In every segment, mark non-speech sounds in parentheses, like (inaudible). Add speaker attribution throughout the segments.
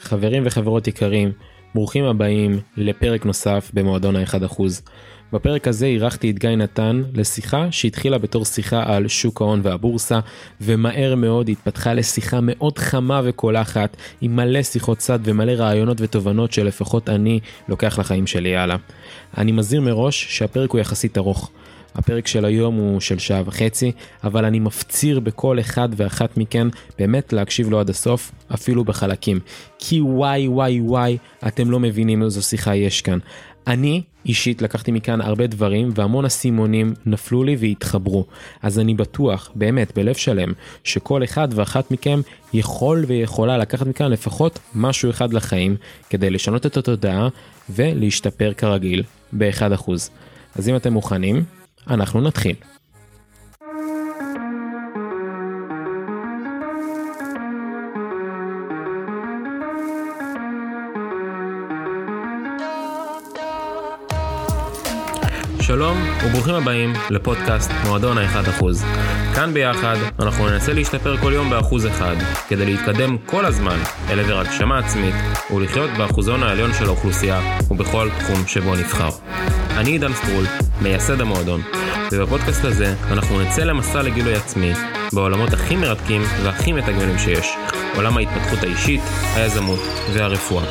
Speaker 1: חברים וחברות יקרים, ברוכים הבאים לפרק נוסף במועדון ה-1%. בפרק הזה אירחתי את גיא נתן לשיחה שהתחילה בתור שיחה על שוק ההון והבורסה, ומהר מאוד התפתחה לשיחה מאוד חמה וקולחת, עם מלא שיחות צד ומלא רעיונות ותובנות שלפחות אני לוקח לחיים שלי הלאה. אני מזהיר מראש שהפרק הוא יחסית ארוך. הפרק של היום הוא של שעה וחצי, אבל אני מפציר בכל אחד ואחת מכן באמת להקשיב לו עד הסוף, אפילו בחלקים. כי וואי וואי וואי, אתם לא מבינים איזו שיחה יש כאן. אני אישית לקחתי מכאן הרבה דברים והמון אסימונים נפלו לי והתחברו. אז אני בטוח, באמת, בלב שלם, שכל אחד ואחת מכם יכול ויכולה לקחת מכאן לפחות משהו אחד לחיים, כדי לשנות את התודעה ולהשתפר כרגיל, ב-1%. אז אם אתם מוכנים, אנחנו נתחיל. שלום וברוכים הבאים לפודקאסט מועדון ה-1%. כאן ביחד אנחנו ננסה להשתפר כל יום באחוז אחד, כדי להתקדם כל הזמן אל עבר הגשמה עצמית ולחיות באחוזון העליון של האוכלוסייה ובכל תחום שבו נבחר. אני עידן סטרול, מייסד המועדון, ובפודקאסט הזה אנחנו נצא למסע לגילוי עצמי בעולמות הכי מרתקים והכי מתגמלים שיש, עולם ההתפתחות האישית, היזמות והרפואה.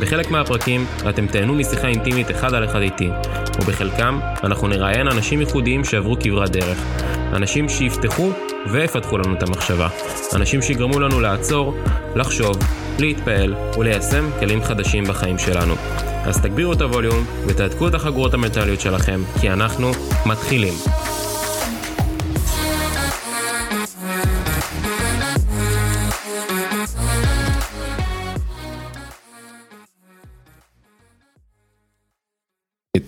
Speaker 1: בחלק מהפרקים אתם תהנו משיחה אינטימית אחד על אחד איתי, ובחלקם אנחנו נראיין אנשים ייחודיים שעברו כברת דרך. אנשים שיפתחו ויפתחו לנו את המחשבה. אנשים שיגרמו לנו לעצור, לחשוב, להתפעל וליישם כלים חדשים בחיים שלנו. אז תגבירו את הווליום ותהדקו את החגורות המנטליות שלכם, כי אנחנו מתחילים.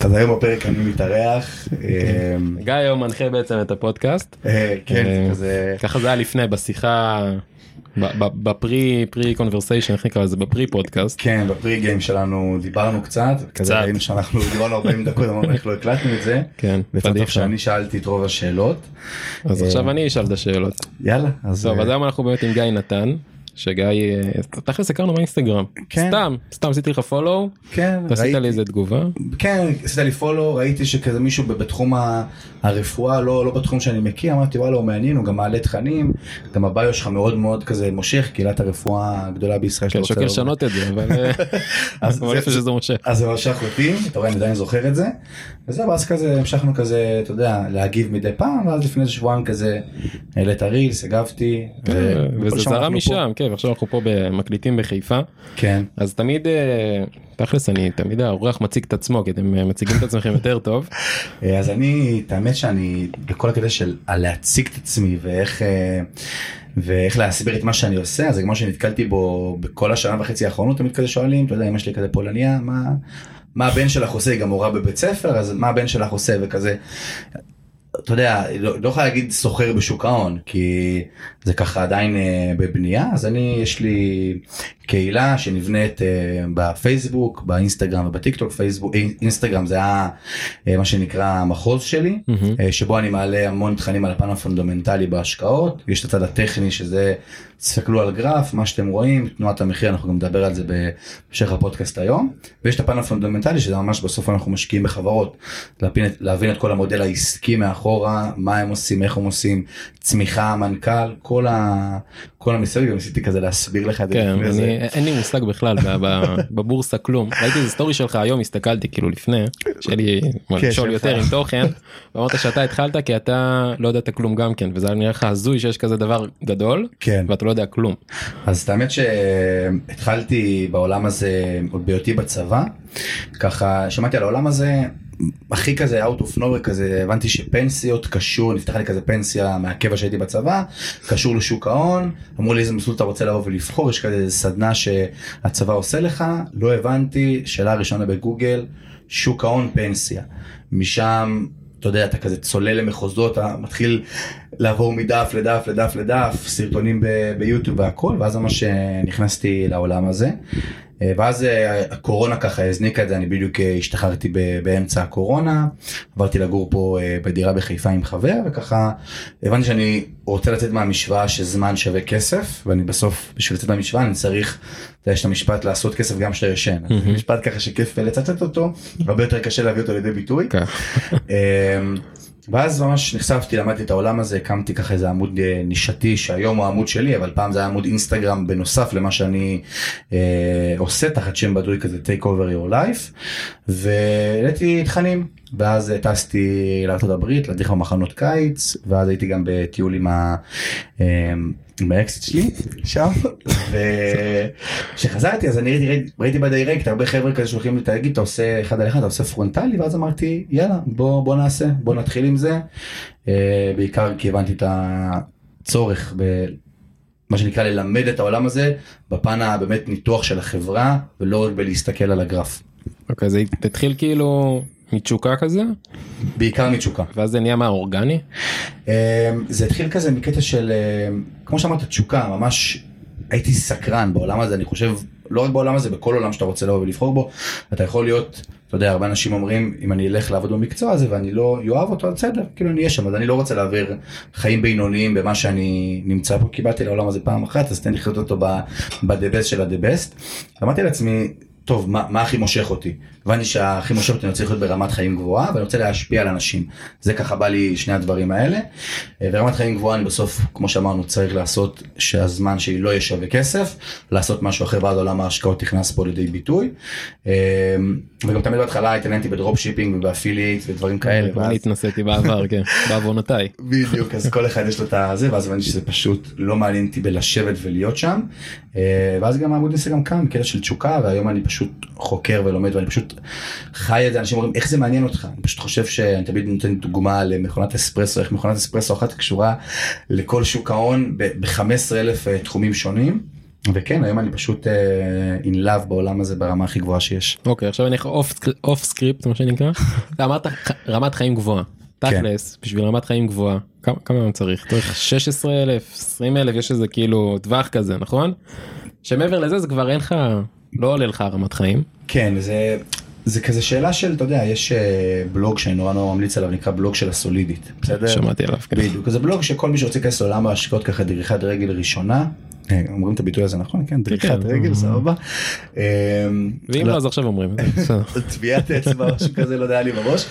Speaker 2: אז היום בפרק אני מתארח. אה,
Speaker 1: גיא היום מנחה בעצם את הפודקאסט.
Speaker 2: אה, כן,
Speaker 1: אה,
Speaker 2: כזה,
Speaker 1: ככה זה היה לפני בשיחה ב pre pre conversation איך נקרא לזה ב pre פודקאסט.
Speaker 2: כן, ב pre game שלנו דיברנו קצת,
Speaker 1: קצת.
Speaker 2: ראינו שאנחנו (laughs) דיברנו 40 דקות, אמרנו איך לא הקלטנו את זה.
Speaker 1: כן,
Speaker 2: ויצא טוב
Speaker 1: פדיחה.
Speaker 2: שאני שאלתי את רוב השאלות.
Speaker 1: אז עכשיו אני אשאל את השאלות.
Speaker 2: יאללה, אז אה,
Speaker 1: אז היום אנחנו באמת עם גיא נתן. שגיא אה, תכלס הכרנו באינסטגרם
Speaker 2: כן.
Speaker 1: סתם סתם עשיתי לך פולו
Speaker 2: כן, ראיתי-
Speaker 1: לי איזה תגובה
Speaker 2: כן, עשית לי פולו, ראיתי שכזה מישהו בתחום הרפואה, לא לא בתחום שאני מכיר, אמרתי וואלה הוא מעניין, הוא גם מעלה תכנים, גם הביו שלך מאוד מאוד כזה מושך, קהילת הרפואה הגדולה בישראל.
Speaker 1: כן שוקל. לשנות את זה אבל אה, (laughs)
Speaker 2: אז
Speaker 1: אבל איפה שזה משה.
Speaker 2: אז זה משך אותי, אתה רואה אני עדיין זוכר את זה, וזהו, ואז כזה המשכנו כזה, אתה יודע, להגיב מדי פעם, ואז לפני שבועיים כזה, העלית רילס, הגבתי,
Speaker 1: כן, וזה זרם. משם כן ועכשיו אנחנו פה מקליטים בחיפה.
Speaker 2: כן,
Speaker 1: אז תמיד אה, תכלס אני תמיד האורח מציג את עצמו כי אתם אה, מציגים את עצמכם יותר טוב. (laughs)
Speaker 2: אה, אז אני, את האמת שאני, בכל הקטע של להציג את עצמי ואיך, ואיך להסביר את מה שאני עושה, אז זה כמו שנתקלתי בו בכל השנה וחצי האחרונות, תמיד כזה שואלים, אתה יודע, אמא שלי כזה פולניה, מה, מה הבן שלך עושה, היא גם מורה בבית ספר, אז מה הבן שלך עושה? וכזה. אתה יודע, לא, לא יכול להגיד סוחר בשוק ההון, כי זה ככה עדיין אה, בבנייה, אז אני, יש לי קהילה שנבנית אה, בפייסבוק, באינסטגרם ובטיק טוק, פייסבוק, אינ- אינסטגרם זה היה אה, מה שנקרא המחוז שלי,
Speaker 1: מהמם.
Speaker 2: אה, שבו אני מעלה המון תכנים על הפן הפונדמנטלי בהשקעות, יש את הצד הטכני שזה, תסתכלו על גרף, מה שאתם רואים, תנועת המחיר, אנחנו גם נדבר על זה בהמשך הפודקאסט היום, ויש את הפן הפונדמנטלי שזה ממש בסוף אנחנו משקיעים בחברות, להבין, להבין את כל המודל העסקי מאחורה, מה הם עושים, איך הם עושים, צמיחה, מנכ"ל, כל, ה, כל המסביב, ניסיתי כזה להסביר לך את זה
Speaker 1: כן אין לי מושג בכלל בבורסה כלום ראיתי איזה סטורי שלך היום הסתכלתי כאילו לפני שיהיה לי
Speaker 2: כן,
Speaker 1: לשאול. יותר עם תוכן ואמרת שאתה התחלת כי אתה לא ידעת כלום גם כן וזה נראה לך הזוי שיש כזה דבר גדול
Speaker 2: כן.
Speaker 1: ואתה לא יודע כלום.
Speaker 2: אז האמת שהתחלתי בעולם הזה עוד בהיותי בצבא, ככה שמעתי על העולם הזה הכי כזה out of nowhere כזה הבנתי שפנסיות קשור נפתחה לי כזה פנסיה מהקבע שהייתי בצבא קשור לשוק ההון אמרו לי איזה מסלול אתה רוצה לבוא ולבחור? יש כזה סדנה שהצבא עושה לך. לא הבנתי שאלה ראשונה בגוגל שוק ההון פנסיה. משם אתה יודע אתה כזה צולל למחוזות אתה מתחיל לעבור מדף לדף לדף לדף סרטונים ב- ביוטיוב והכל ואז ממש נכנסתי לעולם הזה. אה, ואז אה, הקורונה ככה הזניקה את זה, אני בדיוק אה, השתחררתי באמצע הקורונה, עברתי לגור פה אה, בדירה בחיפה עם חבר, וככה הבנתי שאני רוצה לצאת מהמשוואה שזמן שווה כסף, ואני בסוף, בשביל לצאת מהמשוואה אני צריך, אתה יודע, יש את המשפט לעשות כסף גם כשאתה ישן, משפט ככה שכיף לצטט אותו, הרבה יותר קשה להביא אותו לידי ביטוי. ואז ממש נחשפתי, למדתי את העולם הזה, הקמתי ככה איזה עמוד אה, נישתי שהיום הוא העמוד שלי, אבל פעם זה היה עמוד אינסטגרם בנוסף למה שאני אה, עושה תחת שם בדוי כזה take over your life, והעליתי תכנים, ואז טסתי לארה"ב, להדריך במחנות קיץ, ואז הייתי גם בטיול עם ה... אה, עם האקסית שלי. שם? וכשחזרתי אז אני ראיתי, ב direct הרבה חבר'ה כזה שהולכים לי להגיד אתה עושה אחד על אחד אתה עושה פרונטלי ואז אמרתי יאללה בוא בוא נעשה בוא נתחיל עם זה. אה, בעיקר כי הבנתי את הצורך ב... מה שנקרא ללמד את העולם הזה בפן הבאמת ניתוח של החברה ולא רק בלהסתכל על הגרף.
Speaker 1: אוקיי זה התחיל כאילו מתשוקה כזה?
Speaker 2: בעיקר מתשוקה.
Speaker 1: ואז זה נהיה מה אורגני?
Speaker 2: אה, זה התחיל כזה מקטע של אה, כמו שאמרת תשוקה ממש הייתי סקרן בעולם הזה. אני חושב לא רק בעולם הזה בכל עולם שאתה רוצה לבוא ולבחור בו אתה יכול להיות אתה יודע הרבה אנשים אומרים אם אני אלך לעבוד במקצוע הזה ואני לא יאהב אותו בסדר כאילו אני אהיה שם. אז אני לא רוצה להעביר חיים בינוניים במה שאני נמצא פה. קיבלתי לעולם הזה פעם אחת אז תן לחיות אותו ב-the best של ה-the best. אמרתי לעצמי טוב מה, מה הכי מושך אותי הבנתי שהכי אותי אני רוצה לחיות ברמת חיים גבוהה ואני רוצה להשפיע על אנשים. זה ככה בא לי שני הדברים האלה. אה, ורמת חיים גבוהה אני בסוף כמו שאמרנו צריך לעשות שהזמן שלי לא יהיה שווה כסף לעשות משהו אחר ואז עולם ההשקעות נכנס פה לידי ביטוי. אה, וגם תמיד בהתחלה התעניינתי ב dropshipping וב affiliate ודברים כאלה.
Speaker 1: אני התנסיתי בעבר כן (laughs) בעוונותיי.
Speaker 2: בדיוק אז כל אחד יש לו את הזה ואז הבנתי שזה פשוט לא מעניין אותי בלשבת ולהיות שם. אה, ואז גם העמוד אינסטגרם קם קטע של תשוקה והיום אני פשוט חוקר ולומד ואני פשוט חי את זה אנשים אומרים איך זה מעניין אותך אני פשוט חושב שאני תמיד נותן דוגמה למכונת אספרסו איך מכונת אספרסו אחת קשורה לכל שוק ההון ב-15 אלף אה, תחומים שונים. וכן היום אני פשוט אה, in love בעולם הזה ברמה הכי גבוהה שיש.
Speaker 1: אוקיי עכשיו אני off script מה שנקרא אתה (laughs) אמרת רמת חיים גבוהה
Speaker 2: כן.
Speaker 1: תכלס בשביל רמת חיים גבוהה כמה כמה צריך צריך 16 אלף 20 אלף יש איזה כאילו טווח כזה נכון שמעבר לזה זה כבר אין לך לא עולה לך רמת חיים
Speaker 2: כן זה זה כזה שאלה של אתה יודע יש אה, בלוג שאני נורא נורא ממליץ עליו נקרא בלוג של הסולידית. בסדר?
Speaker 1: שמעתי עליו כן.
Speaker 2: בדיוק זה בלוג שכל מי שרוצה להיכנס לעולם ההשקעות ככה דריכת רגל ראשונה. אה, אומרים את הביטוי הזה נכון כן דריכת
Speaker 1: כן.
Speaker 2: רגל סבבה. אה,
Speaker 1: ואם לא אז עכשיו אומרים. (laughs)
Speaker 2: טביעת אצבע משהו כזה לא יודע לי בראש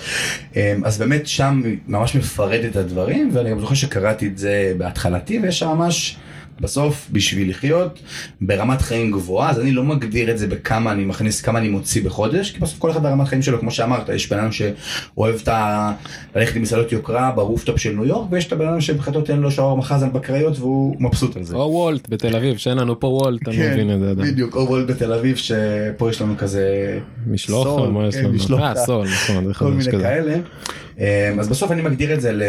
Speaker 2: אמ, אז באמת שם ממש מפרט את הדברים ואני גם זוכר שקראתי את זה בהתחלתי ויש שם ממש בסוף בשביל לחיות ברמת חיים גבוהה אז אני לא מגדיר את זה בכמה אני מכניס כמה אני מוציא בחודש כי בסוף כל אחד ברמת חיים שלו כמו שאמרת יש בן אדם שאוהב את ה... ללכת עם מסעדות יוקרה ב rooftop של ניו יורק ויש את הבן אדם שמבחינתו תן לו שווארמה חזן בקריות והוא מבסוט על זה.
Speaker 1: או וולט בתל אביב שאין לנו פה וולט אני
Speaker 2: כן,
Speaker 1: מבין את זה.
Speaker 2: בדיוק, או וולט בתל אביב שפה יש לנו כזה
Speaker 1: משלוח מה יש
Speaker 2: כן,
Speaker 1: לנו?
Speaker 2: משלוח,
Speaker 1: אה סול נכון
Speaker 2: כל מיני
Speaker 1: כזה.
Speaker 2: כאלה. אמ, אז בסוף אני מגדיר את זה ל-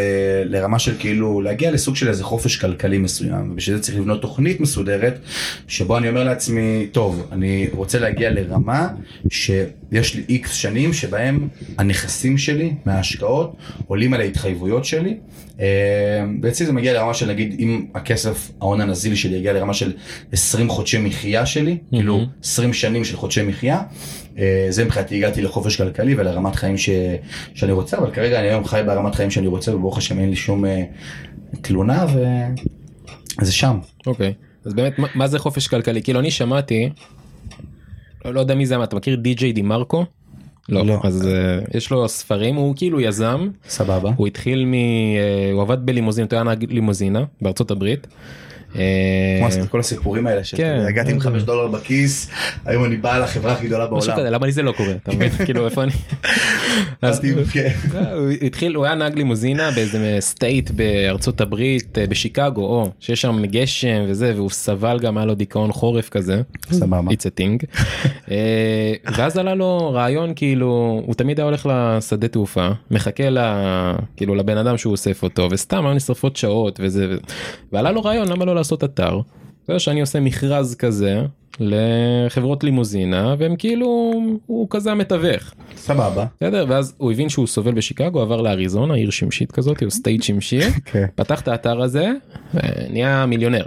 Speaker 2: לרמה של כאילו להגיע לסוג של איזה חופש כלכלי מסוים ובשביל זה צריך לבנות תוכנית מסודרת שבו אני אומר לעצמי טוב אני רוצה להגיע לרמה שיש לי איקס שנים שבהם הנכסים שלי מההשקעות עולים על ההתחייבויות שלי. אמ, ואצלי זה מגיע לרמה של נגיד אם הכסף ההון הנזיל שלי יגיע לרמה של 20 חודשי מחיה שלי כאילו 20 שנים של חודשי מחיה. אה, זה מבחינתי הגעתי לחופש כלכלי ולרמת חיים ש... שאני רוצה אבל כרגע אני היום חי ברמת חיים שאני רוצה וברוך השם אין לי שום אה, תלונה וזה שם.
Speaker 1: אוקיי אז באמת מה- מה זה חופש כלכלי כאילו אני שמעתי. לא, יודע מי זה אתה מכיר די.ג'יי די מרקו? לא,
Speaker 2: לא.
Speaker 1: אז אה, יש לו ספרים הוא כאילו יזם
Speaker 2: סבבה.
Speaker 1: הוא התחיל מ... אה, הוא עבד בלימוזינה, הוא היה נהג לימוזינה בארצות הברית. אה,
Speaker 2: כל הסיפורים האלה
Speaker 1: כן.
Speaker 2: שהגעתי עם 5 דולר בכיס היום אני בעל החברה הכי גדולה
Speaker 1: משהו
Speaker 2: בעולם.
Speaker 1: כזה, למה לי זה לא קורה אתה מבין (laughs) כאילו איפה אני.
Speaker 2: כן.
Speaker 1: אה, הוא התחיל הוא היה נהג לימוזינה באיזה סטייט בארצות הברית אה, בשיקגו או שיש שם גשם וזה והוא סבל גם היה לו דיכאון חורף כזה.
Speaker 2: סבבה.
Speaker 1: It's a thing. (laughs) ואז עלה לו רעיון כאילו הוא תמיד היה הולך לשדה תעופה מחכה ל... כאילו לבן אדם שהוא אוסף אותו וסתם היו נשרפות שעות וזה ועלה לו רעיון למה לא לעשות אתר. יודע שאני עושה מכרז כזה לחברות לימוזינה והם כאילו הוא כזה המתווך.
Speaker 2: סבבה.
Speaker 1: בסדר ואז הוא הבין שהוא סובל בשיקגו עבר לאריזונה עיר שמשית כזאת או state שמשי (laughs)
Speaker 2: כן.
Speaker 1: פתח את האתר הזה נהיה מיליונר.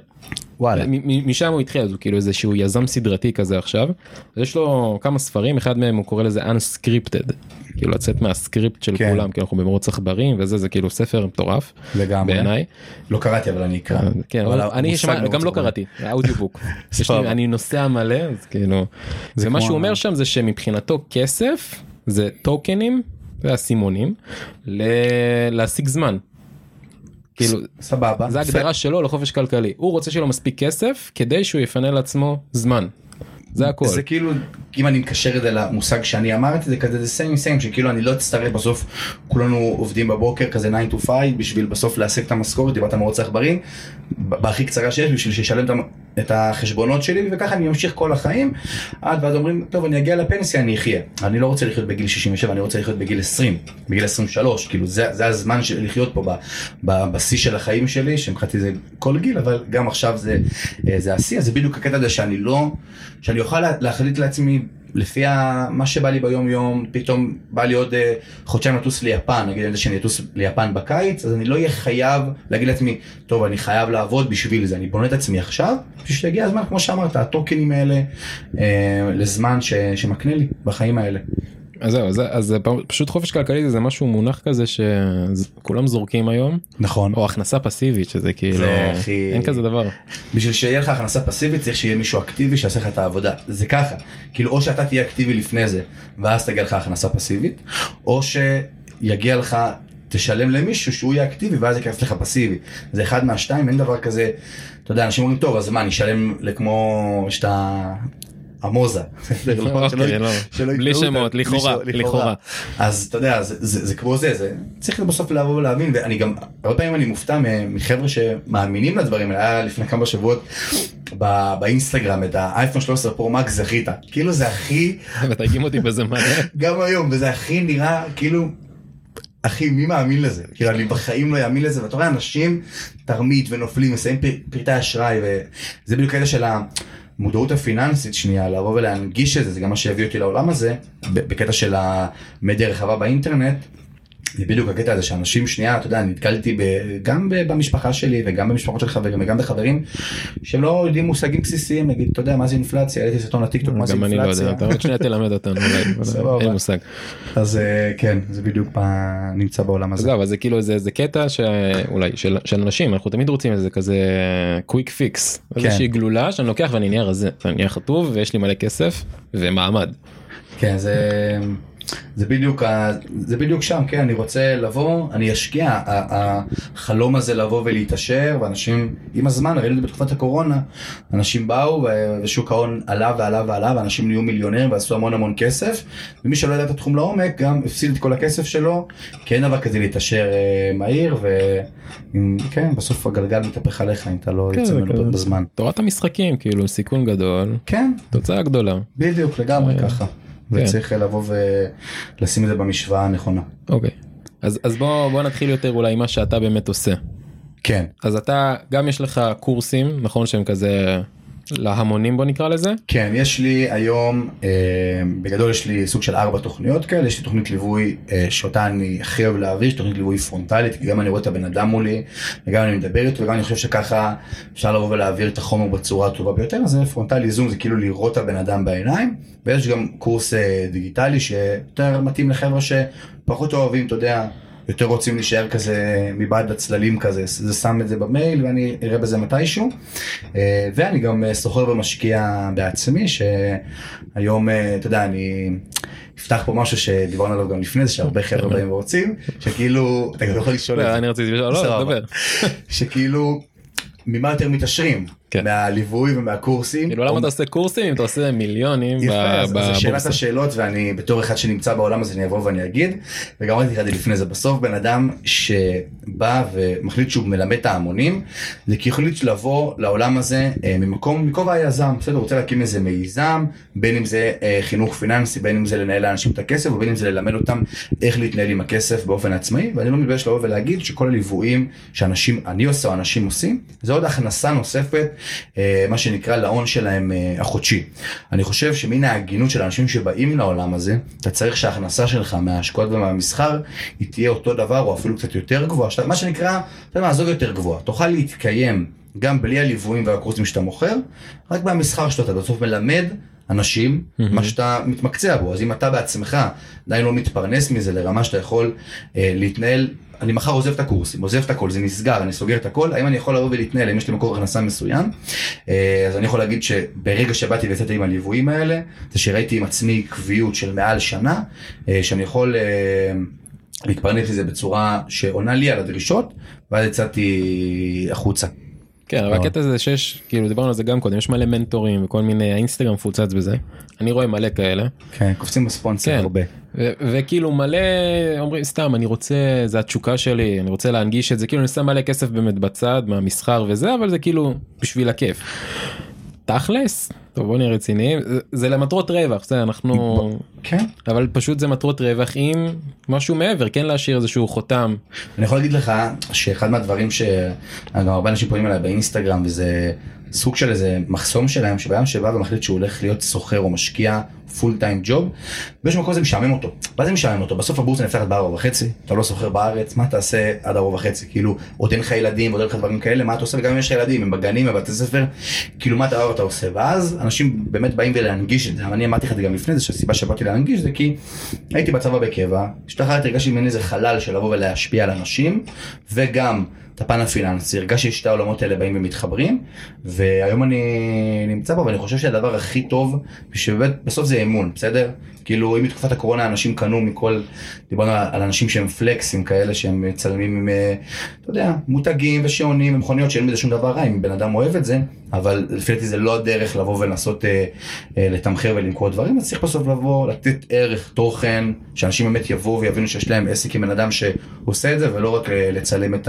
Speaker 2: וואלה.
Speaker 1: משם הוא התחיל, אז הוא כאילו איזה שהוא יזם סדרתי כזה עכשיו. יש לו כמה ספרים, אחד מהם הוא קורא לזה unscripted. כאילו לצאת מהסקריפט של
Speaker 2: כן.
Speaker 1: כולם, כי אנחנו במרוץ עכברים וזה, זה כאילו ספר מטורף
Speaker 2: לגמרי.
Speaker 1: בעיניי.
Speaker 2: לא קראתי אבל אני אקרא.
Speaker 1: כן,
Speaker 2: אבל
Speaker 1: אני שמע, גם לא. קראתי, האודיובוק. (laughs) אני נוסע מלא, אז כאילו,
Speaker 2: זה
Speaker 1: ומה שהוא אומר שם זה שמבחינתו כסף זה טוקנים ואסימונים ל- להשיג זמן. כאילו,
Speaker 2: סבבה.
Speaker 1: זה ההגדרה שלו לחופש כלכלי. הוא רוצה שיהיה לו מספיק כסף כדי שהוא יפנה לעצמו זמן. זה הכל.
Speaker 2: זה כאילו אם אני מקשר את זה למושג שאני אמרתי זה כזה זה same same שכאילו אני לא אצטרך בסוף כולנו עובדים בבוקר כזה 9 to 5 בשביל בסוף להשיג את המשכורת דיברת מרוץ עכברים ב- בהכי קצרה שיש בשביל שישלם את את החשבונות שלי וככה אני ממשיך כל החיים עד ואז אומרים טוב אני אגיע לפנסיה אני אחיה. אני לא רוצה לחיות בגיל 67 אני רוצה לחיות בגיל 20 בגיל 23 כאילו זה, זה הזמן של לחיות פה בשיא של החיים שלי שמבחינתי זה כל גיל אבל גם עכשיו זה אה, השיא. אז זה בדיוק הקטע הזה שאני לא שאני אוכל לה- להחליט לעצמי לפי מה שבא לי ביום יום פתאום בא לי עוד אה, חודשיים לטוס ליפן נגיד אני שאני אטוס ליפן בקיץ אז אני לא אהיה חייב להגיד לעצמי טוב אני חייב לעבוד בשביל זה אני בונה את עצמי עכשיו בשביל שיגיע הזמן כמו שאמרת הטוקנים האלה אה, לזמן שמקנה לי בחיים האלה.
Speaker 1: אז זהו, אז אז פשוט חופש כלכלי זה משהו מונח כזה שכולם זורקים היום,
Speaker 2: נכון.
Speaker 1: או הכנסה פסיבית שזה כאילו,
Speaker 2: זה הכי-
Speaker 1: אין כזה דבר.
Speaker 2: בשביל שיהיה לך הכנסה פסיבית צריך שיהיה מישהו אקטיבי שיעשה לך את העבודה זה ככה כאילו או שאתה תהיה אקטיבי לפני זה ואז תגיע לך הכנסה פסיבית או שיגיע לך תשלם למישהו שהוא יהיה אקטיבי ואז ייכנס לך פסיבי זה אחד מהשתיים אין דבר כזה אתה יודע אנשים אומרים טוב אז מה אני אשלם לכמו יש את ה... המוזה. לא,
Speaker 1: אוקיי, לא. בלי שמות. לכאורה, לכאורה.
Speaker 2: אז אתה יודע זה, כמו זה זה צריך בסוף לבוא ולהבין ואני גם הרבה פעמים אני מופתע מחבר'ה שמאמינים לדברים האלה היה לפני כמה שבועות באינסטגרם את האייפון 13 פרו מקס זכית כאילו זה הכי
Speaker 1: מתייגים אותי בזה מלא. (laughs)
Speaker 2: גם היום וזה הכי נראה כאילו. אחי מי מאמין לזה כאילו אני בחיים לא יאמין לזה ואתה רואה אנשים תרמית ונופלים מסיים פר- פרטי אשראי וזה בדיוק קטע של המודעות הפיננסית שנייה לבוא ולהנגיש את זה זה גם מה שהביא אותי לעולם הזה בקטע של המדיה הרחבה באינטרנט. זה בדיוק הקטע הזה שאנשים שנייה אתה יודע נתקלתי ב, גם ב, במשפחה שלי וגם במשפחות של חברים וגם בחברים שהם לא יודעים מושגים בסיסיים נגיד אתה יודע מה זה אינפלציה העליתי סרטון לטיקטוק מה זה
Speaker 1: גם אני לא
Speaker 2: אינפלציה.
Speaker 1: יודע, אתה עוד שנייה תלמד אותנו (laughs) אבל. אין לי מושג.
Speaker 2: אז אה, כן זה בדיוק נמצא בעולם הזה.
Speaker 1: אז זה כאילו זה זה קטע שאולי של אנשים אנחנו תמיד רוצים איזה כזה quick fix
Speaker 2: כן.
Speaker 1: איזושהי גלולה שאני לוקח ואני נהיה רזה אני נהיה חטוב ויש לי מלא כסף ומעמד.
Speaker 2: כן זה זה בדיוק ה- זה בדיוק שם כן אני רוצה לבוא אני אשקיע החלום הזה לבוא ולהתעשר ואנשים עם הזמן ראינו את זה בתקופת הקורונה אנשים באו ושוק ההון עלה ועלה ועלה ואנשים נהיו מיליונרים ועשו המון המון כסף ומי שלא ידע את התחום לעומק גם הפסיד את כל הכסף שלו. כי אין דבר כזה להתעשר אה, מהיר וכן בסוף הגלגל מתהפך עליך אם אתה לא
Speaker 1: כן,
Speaker 2: יוצא ממנו. בזמן.
Speaker 1: תורת המשחקים כאילו סיכון גדול.
Speaker 2: כן.
Speaker 1: תוצאה גדולה.
Speaker 2: בדיוק לגמרי
Speaker 1: אה,
Speaker 2: ככה
Speaker 1: כן.
Speaker 2: וצריך לבוא ולשים את זה במשוואה הנכונה.
Speaker 1: אוקיי אז אז בוא בוא נתחיל יותר אולי מה שאתה באמת עושה
Speaker 2: כן.
Speaker 1: אז אתה גם יש לך קורסים נכון שהם כזה להמונים בוא נקרא לזה?
Speaker 2: כן, יש לי היום, אה, בגדול יש לי סוג של ארבע תוכניות כאלה, יש לי תוכנית ליווי אה, שאותה אני הכי אוהב להעביר, יש תוכנית ליווי פרונטלית, כי גם אני רואה את הבן אדם מולי, וגם אני מדבר איתו, וגם אני חושב שככה אפשר לבוא ולהעביר את החומר בצורה הטובה ביותר, אז זה פרונטלי זום, זה כאילו לראות את הבן אדם בעיניים, ויש גם קורס אה, דיגיטלי שיותר מתאים לחבר'ה שפחות אוהבים, אתה יודע, יותר רוצים להישאר כזה מבעד לצללים כזה, זה שם את זה במייל ואני אראה בזה מתישהו. אה, ואני גם אה, סוחר ומשקיע בעצמי, שהיום, אה, אתה יודע, אני אפתח פה משהו שדיברנו עליו גם לפני זה, שהרבה חבר'ה באים ורוצים, שכאילו, אתה גם יכול לשאול
Speaker 1: לא, אני רציתי לשאול, לא,
Speaker 2: סבבה.
Speaker 1: דבר.
Speaker 2: שכאילו, ממה יותר מתעשרים?
Speaker 1: כן.
Speaker 2: מהליווי ומהקורסים.
Speaker 1: כאילו למה אתה עושה קורסים אם אתה עושה מיליונים ב-
Speaker 2: יפה, אז שאלת
Speaker 1: בבורסה.
Speaker 2: השאלות ואני בתור אחד שנמצא בעולם הזה אני אבוא ואני אגיד וגם אמרתי לך לפני זה בסוף בן אדם שבא ומחליט שהוא מלמד את ההמונים זה כי החליט לבוא לעולם הזה אה, ממקום מכובע היזם בסדר הוא רוצה להקים איזה מיזם בין אם זה אה, חינוך פיננסי בין אם זה לנהל לאנשים את הכסף ובין אם זה ללמד אותם איך להתנהל עם הכסף באופן עצמאי ואני לא מתבייש לבוא ולהגיד שכל הליוויים שאנשים אני עושה או אנשים עושים זה עוד הכנסה נוספת מה שנקרא להון שלהם אה, החודשי. אני חושב שמן ההגינות של האנשים שבאים לעולם הזה, אתה צריך שההכנסה שלך מההשקעות ומהמסחר היא תהיה אותו דבר או אפילו קצת יותר גבוהה, שאתה, מה שנקרא, אתה יודע מה, עזוב יותר גבוהה, תוכל להתקיים גם בלי הליוויים והקורסים שאתה מוכר, רק מהמסחר שלו אתה בסוף מלמד אנשים מה שאתה מתמקצע בו אז אם אתה בעצמך עדיין לא מתפרנס מזה לרמה שאתה יכול אה, להתנהל אני מחר עוזב את הקורסים עוזב את הכל זה נסגר אני סוגר את הכל האם אני יכול לבוא ולהתנהל אם יש לי מקור הכנסה מסוים אה, אז אני יכול להגיד שברגע שבאתי ויצאתי עם הליוויים האלה זה שראיתי עם עצמי קביעות של מעל שנה אה, שאני יכול. אה, להתפרנס מזה בצורה שעונה לי על הדרישות ואז יצאתי החוצה.
Speaker 1: כן אבל הקטע זה שיש כאילו דיברנו על זה גם קודם יש מלא מנטורים וכל מיני האינסטגרם מפוצץ בזה אני רואה מלא כאלה
Speaker 2: כן קופצים בספונסר
Speaker 1: כן.
Speaker 2: הרבה.
Speaker 1: וכאילו מלא אומרים סתם אני רוצה זה התשוקה שלי אני רוצה להנגיש את זה כאילו אני שם מלא כסף באמת בצד מהמסחר וזה אבל זה כאילו בשביל הכיף. תכלס טוב בוא נהיה רציניים זה, למטרות רווח זה אנחנו
Speaker 2: כן.
Speaker 1: אבל פשוט זה מטרות רווח עם משהו מעבר כן להשאיר איזשהו חותם
Speaker 2: אני יכול להגיד לך שאחד מהדברים שגם הרבה אנשים פונים אליי באינסטגרם וזה סוג של איזה מחסום שלהם שבן שבא ומחליט שהוא הולך להיות סוחר או משקיע פול טיים ג'וב באיזשהו מקום זה משעמם אותו. מה זה משעמם אותו? בסוף הבורסה נפתחת בארבע וחצי, אתה לא סוחר בארץ, מה תעשה עד ארבע וחצי? כאילו עוד אין לך ילדים עוד אין לך דברים כאלה, מה אתה עושה? וגם אם יש לך ילדים, הם בגנים, בבתי ספר, כאילו מה אתה, אתה עושה? ואז אנשים באמת באים ולהנגיש את זה, אני אמרתי לך את זה גם לפני זה, שהסיבה שבאתי להנגיש זה כי הייתי בצבא בקבע, השתחררתי, הרגשתי ממני איזה חלל של לבוא ולהשפיע על אנשים, וגם הפן הפיננסי, הרגשתי ששתי העולמות האלה באים ומתחברים, והיום אני נמצא פה ואני חושב שהדבר הכי טוב, שבאמת בסוף זה אמון, בסדר? כאילו אם בתקופת הקורונה אנשים קנו מכל, דיברנו על אנשים שהם פלקסים כאלה שהם מצלמים עם, אה, אתה יודע, מותגים ושעונים ומכוניות שאין בזה שום דבר רע אם בן אדם אוהב את זה, אבל לפי דעתי זה לא הדרך לבוא ולנסות אה, אה, לתמחר ולמכור דברים, אז צריך בסוף לבוא, לתת ערך, תוכן, שאנשים באמת יבואו ויבינו שיש להם עסק עם בן אדם שעושה את זה ולא רק אה, לצלם את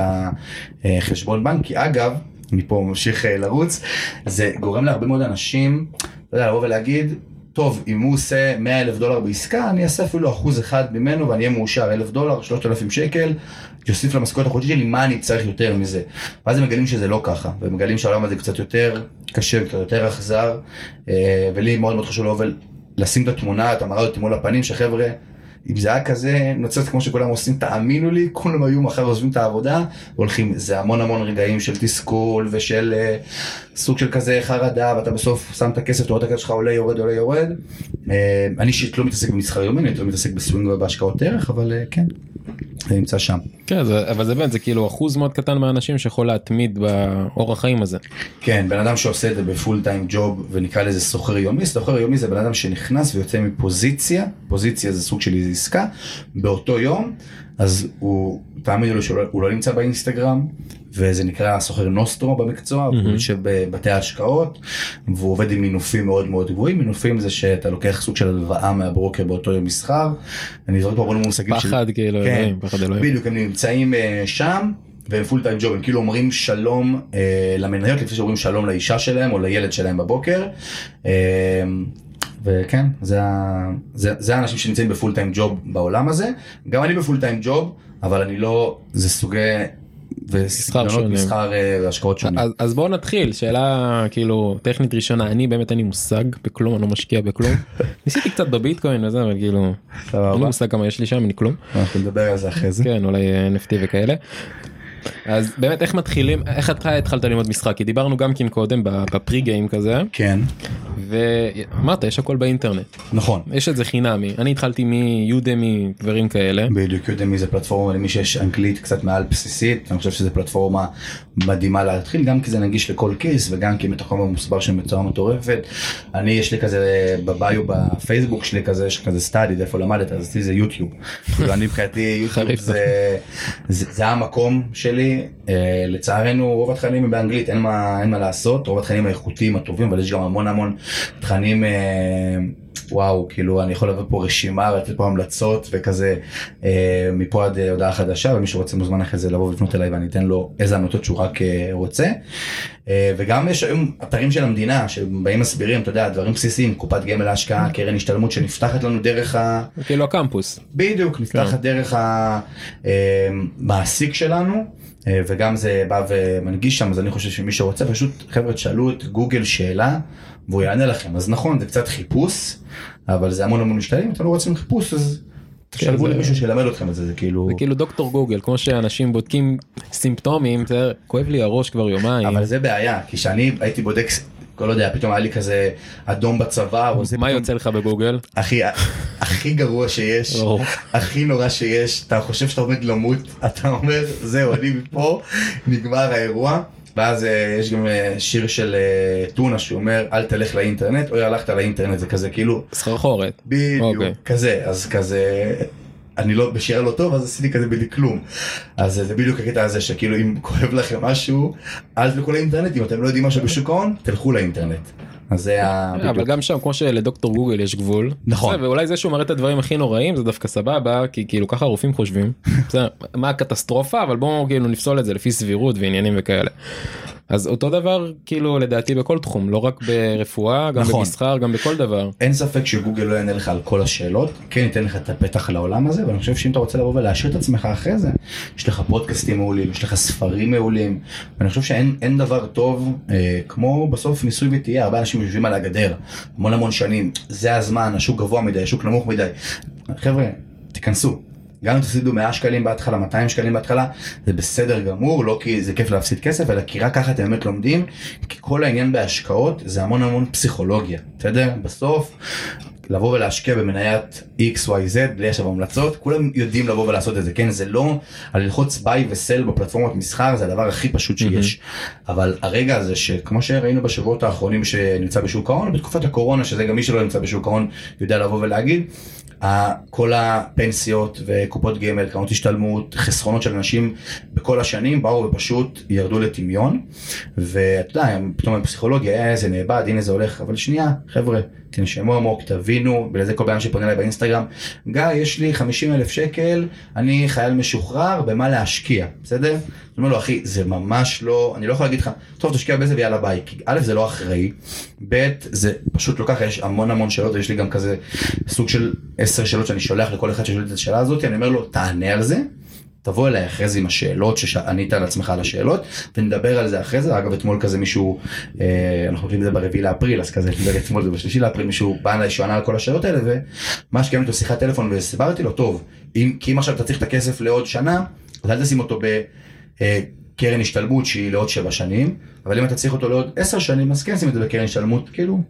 Speaker 2: החשבון בנק, כי אגב, אני פה ממשיך אה, לרוץ, זה גורם להרבה מאוד אנשים, אתה יודע, לבוא ולהגיד, טוב, אם הוא עושה 100 אלף דולר בעסקה, אני אעשה אפילו אחוז אחד ממנו ואני אהיה מאושר, אלף דולר, 3,000 שקל, יוסיף למשכורת החודשית שלי, מה אני צריך יותר מזה? ואז הם מגלים שזה לא ככה, והם מגלים שהעולם הזה קצת יותר קשה, קצת יותר אכזר, אה, ולי מאוד מאוד חשוב ולשים את התמונה, את המראה הזאת מול הפנים, שחבר'ה, אם זה היה כזה נוצץ כמו שכולם עושים, תאמינו לי, כולם היו מחר עוזבים את העבודה והולכים, זה המון המון רגעים של תסכול ושל uh, סוג של כזה חרדה, ואתה בסוף שם את הכסף, את הכסף שלך עולה, יורד, עולה, יורד. Uh, אני אישית לא מתעסק במסחר יומי, אני יותר מתעסק בסווינג ובהשקעות ערך, אבל uh, כן, זה נמצא שם.
Speaker 1: כן זה, אבל זה באמת זה כאילו אחוז מאוד קטן מהאנשים שיכול להתמיד באורח חיים הזה.
Speaker 2: כן, בן אדם שעושה את זה בפול טיים ג'וב ונקרא לזה סוחר יומי, סוחר יומי זה בן אדם שנכנס ויוצא מפוזיציה, פוזיציה זה סוג של איזו עסקה, באותו יום, אז הוא, תאמינו לי שהוא לא נמצא באינסטגרם, וזה נקרא סוחר נוסטרו במקצוע, mm-hmm. הוא יושב בבתי ההשקעות, והוא עובד עם מינופים מאוד מאוד גבוהים, מינופים זה שאתה לוקח סוג של הלוואה מהברוקר באותו יום מסחר, אני זורק פה הרבה מושגים
Speaker 1: של... פחד כאילו,
Speaker 2: כן,
Speaker 1: אלוהים, פחד אלוהים.
Speaker 2: בדיוק, הם נמצאים uh, שם. והם פול טיים ג'וב, הם כאילו אומרים שלום אה, למניות לפני שאומרים שלום לאישה שלהם או לילד שלהם בבוקר. אה, וכן, זה. זה, זה האנשים שנמצאים בפול טיים ג'וב בעולם הזה. גם אני בפול טיים ג'וב, אבל אני לא, זה סוגי וסגנונות מסחר אה, והשקעות שונים.
Speaker 1: אז, אז בואו נתחיל שאלה כאילו טכנית ראשונה אני באמת אין לי מושג בכלום אני לא משקיע בכלום (laughs) ניסיתי קצת בביטקוין וזה אבל כאילו אין לי מושג כמה יש לי שם אני כלום.
Speaker 2: אנחנו נדבר על זה אחרי זה.
Speaker 1: כן אולי NFT וכאלה. אז באמת איך מתחילים איך אתה התחלת ללמוד משחק? כי דיברנו גם כן קודם בפרי גיים כזה.
Speaker 2: כן.
Speaker 1: ואמרת יש הכל באינטרנט.
Speaker 2: נכון.
Speaker 1: יש את זה חינמי. אני התחלתי מיודמי דברים כאלה.
Speaker 2: בדיוק יודמי זה פלטפורמה למי שיש אנגלית קצת מעל בסיסית אני חושב שזה פלטפורמה מדהימה להתחיל גם כי זה נגיש לכל כיס וגם כי מתוכם מוסבר שם בצורה מטורפת. אני יש לי כזה בביו בפייסבוק שלי כזה יש כזה סטאדי איפה למדת? אז זה יוטיוב. (laughs) כאילו, אני מבחינתי יוטיוב זה, זה, זה המקום שלי אה, לצערנו רוב התכנים הם באנגלית אין מה אין מה לעשות רוב התכנים האיכותיים הטובים אבל יש גם המון המון תכנים. אה, וואו כאילו אני יכול להביא פה רשימה ולתת פה המלצות וכזה אה, מפה עד אה, הודעה חדשה ומי שרוצה מוזמן אחרי זה לבוא ולפנות אליי ואני אתן לו איזה המלצות שהוא רק אה, רוצה. אה, וגם יש היום אתרים של המדינה שבאים מסבירים אתה יודע דברים בסיסיים קופת גמל להשקעה קרן השתלמות שנפתחת לנו דרך ה...
Speaker 1: כאילו הקמפוס.
Speaker 2: בדיוק נפתחת כן. דרך המעסיק שלנו. אה, וגם זה בא ומנגיש שם אז אני חושב שמי שרוצה פשוט חבר'ה תשאלו את גוגל שאלה והוא יענה לכם. אז נכון זה קצת חיפוש אבל זה המון המון משתנים אם אתם לא רוצים חיפוש אז תשלבו
Speaker 1: זה-
Speaker 2: למישהו שילמד אתכם את זה, זה כאילו...
Speaker 1: זה כאילו דוקטור גוגל כמו שאנשים בודקים סימפטומים כואב לי הראש כבר יומיים.
Speaker 2: אבל זה בעיה, כי כשאני הייתי בודק, לא יודע, פתאום היה לי כזה אדום בצבא, או זה
Speaker 1: מה
Speaker 2: פתאום-
Speaker 1: יוצא לך בגוגל?
Speaker 2: הכי, הכי גרוע שיש. הכי נורא שיש, אתה חושב שאתה עומד למות, אתה אומר, זהו, אני מפה, נגמר האירוע. ואז אה, יש גם אה, שיר של אה, טונה שאומר אל תלך לאינטרנט אוי הלכת לאינטרנט זה כזה כאילו
Speaker 1: סחרחורת.
Speaker 2: בדיוק
Speaker 1: אוקיי.
Speaker 2: כזה אז כזה אני לא בשיר לא טוב אז עשיתי כזה בלי כלום אז זה בדיוק הקטע הזה שכאילו אם כואב לכם משהו אל תלכו לאינטרנט אם אתם לא יודעים משהו בשוק ההון תלכו לאינטרנט. אז זה ה...
Speaker 1: אבל
Speaker 2: בדיוק.
Speaker 1: גם שם כמו שלדוקטור גוגל יש גבול.
Speaker 2: נכון.
Speaker 1: ואולי זה שהוא מראה את הדברים הכי נוראים זה דווקא סבבה כי כאילו ככה הרופאים חושבים. (laughs) מה הקטסטרופה אבל בואו כאילו נפסול את זה לפי סבירות ועניינים וכאלה. אז אותו דבר כאילו לדעתי בכל תחום לא רק ברפואה גם
Speaker 2: נכון.
Speaker 1: במסחר גם בכל דבר.
Speaker 2: אין ספק שגוגל לא יענה לך על כל השאלות, כן ייתן לך את הפתח לעולם הזה, ואני חושב שאם אתה רוצה לבוא ולהשאיר את עצמך אחרי זה, יש לך פודקאסטים מעולים, יש לך ספרים מעולים, ואני חושב שאין אין דבר טוב אה, כמו בסוף ניסוי וטעייה, הרבה אנשים יושבים על הגדר, המון המון שנים, זה הזמן, השוק גבוה מדי, השוק נמוך מדי. חבר'ה, תיכנסו. גם אם תפסידו 100 שקלים בהתחלה, 200 שקלים בהתחלה, זה בסדר גמור, לא כי זה כיף להפסיד כסף, אלא כי רק ככה אתם באמת לומדים, כי כל העניין בהשקעות זה המון המון פסיכולוגיה, בסדר? בסוף, לבוא ולהשקיע במניית XYZ, בלי עכשיו המלצות, כולם יודעים לבוא ולעשות את זה, כן? זה לא, על ללחוץ ביי וסל בפלטפורמות מסחר, זה הדבר הכי פשוט שיש. אבל הרגע הזה שכמו שראינו בשבועות האחרונים שנמצא בשוק ההון, בתקופת הקורונה, שזה גם מי שלא נמצא בשוק ההון יודע לבוא ולהגיד, כל הפנסיות וקופות גמל, קרנות השתלמות, חסכונות של אנשים בכל השנים באו ופשוט ירדו לטמיון. ואתה יודע, פתאום הפסיכולוגיה, אה, זה נאבד, הנה זה הולך, אבל שנייה, חבר'ה, תנשמו עמוק, תבינו, בגלל זה כל אדם שפונה אליי באינסטגרם, גיא, יש לי 50 אלף שקל, אני חייל משוחרר, במה להשקיע, בסדר? אני אומר לו, אחי, זה ממש לא, אני לא יכול להגיד לך, טוב, תשקיע בזה ויאללה ביי, כי א', זה לא אחראי, ב', זה פשוט לא ככה, יש המון המון שאלות, ויש לי גם כזה סוג של 10 שאלות שאני שולח לכל אחד ששואל את השאלה הזאת, אני אומר לו, תענה על זה. תבוא אליי אחרי זה עם השאלות שענית על עצמך על השאלות ונדבר על זה אחרי זה. אגב אתמול כזה מישהו אה, אנחנו עובדים את זה ברביעי לאפריל אז כזה נדבר אתמול זה בשלישי לאפריל מישהו בא אליי שענה על כל השאלות האלה ומה שקיימתי לו שיחת טלפון והסברתי לו טוב אם כי אם עכשיו אתה צריך את הכסף לעוד שנה אז אל תשים אותו בקרן השתלמות שהיא לעוד שבע שנים אבל אם אתה צריך אותו לעוד עשר שנים אז כן שים את זה בקרן השתלמות כאילו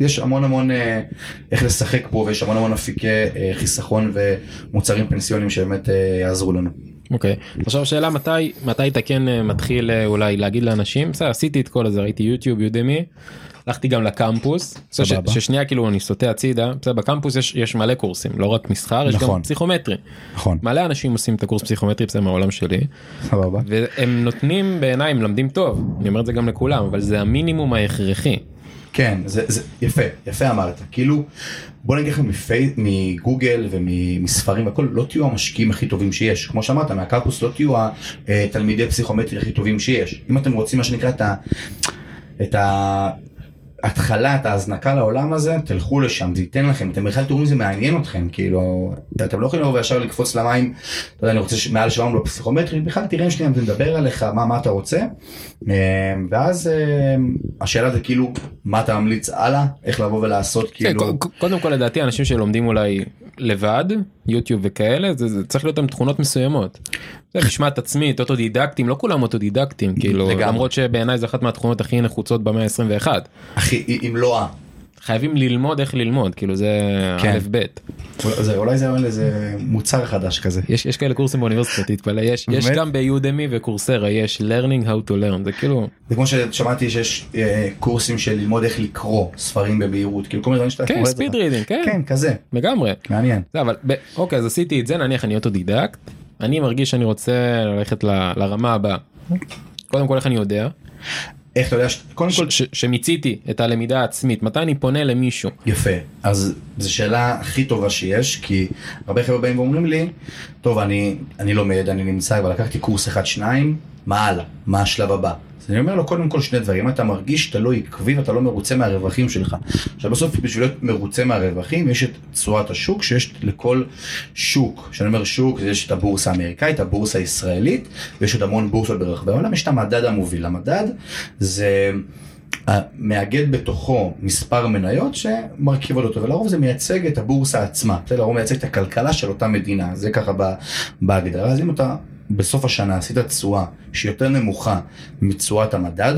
Speaker 2: יש המון המון אה, איך לשחק פה ויש המון המון אפיקי אה, חיסכון ומוצרים פנסיונים שבאמת אה, יעזרו לנו.
Speaker 1: אוקיי עכשיו שאלה מתי מתי אתה כן מתחיל אולי להגיד לאנשים בסדר עשיתי את כל הזה ראיתי יוטיוב יודמי. הלכתי גם לקמפוס ש-. ששנייה כאילו אני סוטה הצידה בסדר בקמפוס יש יש מלא קורסים לא רק מסחר יש גם
Speaker 2: נכון.
Speaker 1: פסיכומטרי
Speaker 2: נכון.
Speaker 1: מלא אנשים עושים את הקורס פסיכומטרי בסדר מהעולם שלי
Speaker 2: סבבה.
Speaker 1: והם נותנים בעיניי מלמדים טוב אני אומר את זה גם לכולם אבל זה המינימום ההכרחי.
Speaker 2: כן, זה, זה יפה, יפה אמרת. כאילו, בוא נגיד מפי, מגוגל ומספרים והכל, לא תהיו המשקיעים הכי טובים שיש. כמו שאמרת, מהקמפוס לא תהיו התלמידי פסיכומטרי הכי טובים שיש. אם אתם רוצים מה שנקרא את ה... את ה... התחלה, את ההזנקה לעולם הזה, תלכו לשם, זה ייתן לכם, אתם בכלל תראו אם זה מעניין אתכם, כאילו, אתם לא יכולים לבוא וישר לקפוץ למים, אתה יודע, אני רוצה ש- מעל 700 בפסיכומטרי, בכלל תראה שנייה, זה מדבר עליך, מה, מה אתה רוצה, אה, ואז אה, השאלה זה כאילו, מה אתה ממליץ הלאה, איך לבוא ולעשות,
Speaker 1: כן,
Speaker 2: כאילו,
Speaker 1: קודם כל לדעתי אנשים שלומדים אולי לבד יוטיוב וכאלה זה, זה צריך להיות עם תכונות מסוימות. זה משמעת עצמית אוטודידקטים לא כולם אוטודידקטים כאילו
Speaker 2: לגמרי.
Speaker 1: למרות שבעיניי זה אחת מהתכונות הכי נחוצות במאה ה-21
Speaker 2: אחי, אם לא.
Speaker 1: חייבים ללמוד איך ללמוד כאילו זה
Speaker 2: כן.
Speaker 1: א' ב'
Speaker 2: זה- אולי זה איזה מוצר חדש כזה.
Speaker 1: יש יש כאלה קורסים באוניברסיטה תתפלא יש יש? גם ב Udemy ו Coursera יש learning how to learn זה כאילו
Speaker 2: זה כמו ששמעתי שיש אה, קורסים של ללמוד איך לקרוא ספרים במהירות, כאילו כל מיני דברים שאתה
Speaker 1: כן
Speaker 2: speed.
Speaker 1: reading כן
Speaker 2: כן, כזה,
Speaker 1: לגמרי.
Speaker 2: מעניין.
Speaker 1: זה אבל ב- אוקיי אז עשיתי את זה נניח אני אוטודידקט אני מרגיש שאני רוצה ללכת ל- לרמה הבאה. קודם כל איך אני יודע
Speaker 2: איך אתה יודע, ש- קודם כל,
Speaker 1: ש- שמיציתי את הלמידה העצמית מתי אני פונה למישהו
Speaker 2: יפה, אז זו שאלה הכי טובה שיש, כי הרבה חבר'ה באים ואומרים לי, טוב, אני, אני לומד, אני נמצא, אבל לקחתי קורס אחד, שניים, מה הלאה? מה השלב הבא? אז אני אומר לו, קודם כל שני דברים, אתה מרגיש שאתה לא עקבי ואתה לא מרוצה מהרווחים שלך. עכשיו בסוף בשביל להיות מרוצה מהרווחים, יש את צורת השוק שיש לכל שוק. כשאני אומר שוק, יש את הבורסה האמריקאית, הבורסה הישראלית, ויש עוד המון בורסות ברחבי העולם, יש את המדד המוביל. המדד זה... מאגד בתוכו מספר מניות שמרכיבות אותו ולרוב זה מייצג את הבורסה עצמה, זה לרוב מייצג את הכלכלה של אותה מדינה, זה ככה בהגדרה, אז אם אתה בסוף השנה עשית תשואה שהיא יותר נמוכה מתשואת המדד,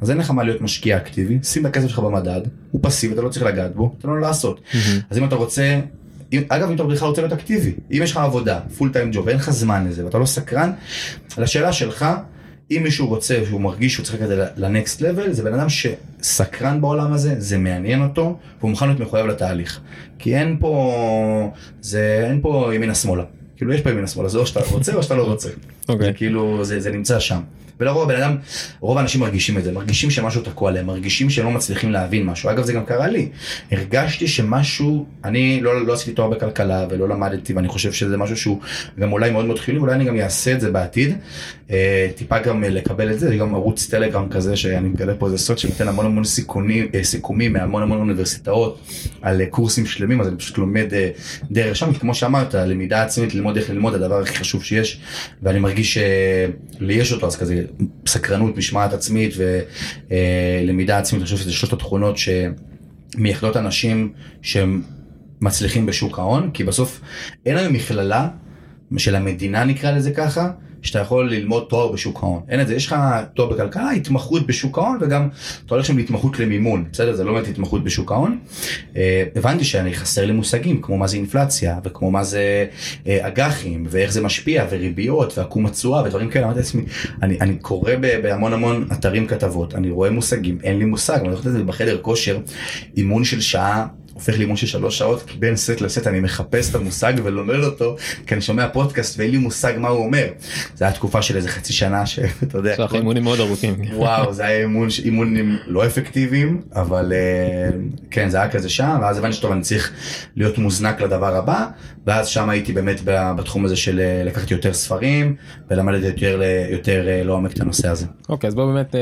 Speaker 2: אז אין לך מה להיות משקיע אקטיבי, שים את הכסף שלך במדד, הוא פסיבי, אתה לא צריך לגעת בו, תן לו לעשות. Mm-hmm. אז אם אתה רוצה, אם, אגב אם אתה בכלל רוצה להיות אקטיבי, אם יש לך עבודה, פול טיים ג'וב, ואין לך זמן לזה ואתה לא סקרן, לשאלה שלך, אם מישהו רוצה שהוא מרגיש שהוא צריך לקחת את זה לנקסט לבל, זה בן אדם שסקרן בעולם הזה, זה מעניין אותו, והוא מוכן להיות מחויב לתהליך. כי אין פה, זה, אין פה ימינה שמאלה. כאילו יש פה ימינה שמאלה, זה או שאתה רוצה או שאתה לא רוצה. אוקיי. Okay. כאילו זה, זה נמצא שם. ולרוב הבן אדם, רוב האנשים מרגישים את זה, מרגישים שמשהו תקוע להם, מרגישים שהם לא מצליחים להבין משהו. אגב זה גם קרה לי, הרגשתי שמשהו, אני לא, לא עשיתי תואר בכלכלה ולא למדתי ואני חושב שזה משהו שהוא גם אולי מאוד מאוד חיובי, אולי אני גם אעשה את זה בעתיד. אה, טיפה גם לקבל את זה, זה גם ערוץ טלגרם כזה שאני מגלה פה איזה סוד שנותן המון המון סיכונים, אה, סיכומים מהמון המון אוניברסיטאות על אה, קורסים שלמים, אז אני פשוט לומד דרך שם, כמו שאמרת, למידה עצמית, ללמוד איך ללמוד, הדבר הכי חשוב שיש, ואני מרגיש שלי יש אותו, אז כזה סקרנות, משמעת עצמית ולמידה עצמית, אני חושב שזה שלושת התכונות שמייחדות אנשים שהם מצליחים בשוק ההון, כי בסוף אין היום מכללה של המדינה נקרא לזה ככה, שאתה יכול ללמוד תואר בשוק ההון. אין את זה, יש לך תואר בכלכלה, התמחות בשוק ההון וגם אתה הולך שם להתמחות למימון, בסדר? זה לא באמת התמחות בשוק ההון. אה, הבנתי שאני חסר לי מושגים כמו מה זה אינפלציה וכמו מה זה אה, אג"חים ואיך זה משפיע וריביות ועקום התשואה ודברים כאלה. אמרתי לעצמי, אני, אני קורא בהמון המון אתרים כתבות, אני רואה מושגים, אין לי מושג, אני הולך לזה בחדר כושר, אימון של שעה. הופך לאימון של שלוש שעות, כי בין סט לסט אני מחפש את המושג ולומד אותו, כי אני שומע פודקאסט ואין לי מושג מה הוא אומר. זה היה תקופה של איזה חצי שנה שאתה (laughs) יודע.
Speaker 1: יש לך אימונים מאוד ארוכים.
Speaker 2: וואו, זה היה אימון, אימונים לא אפקטיביים, אבל אה, כן, זה היה כזה שם, ואז הבנתי שטוב, אני צריך להיות מוזנק לדבר הבא, ואז שם הייתי באמת בתחום הזה של אה, לקחת יותר ספרים, ולמדתי יותר, יותר אה, לעומק את הנושא הזה.
Speaker 1: אוקיי, אז בוא באמת...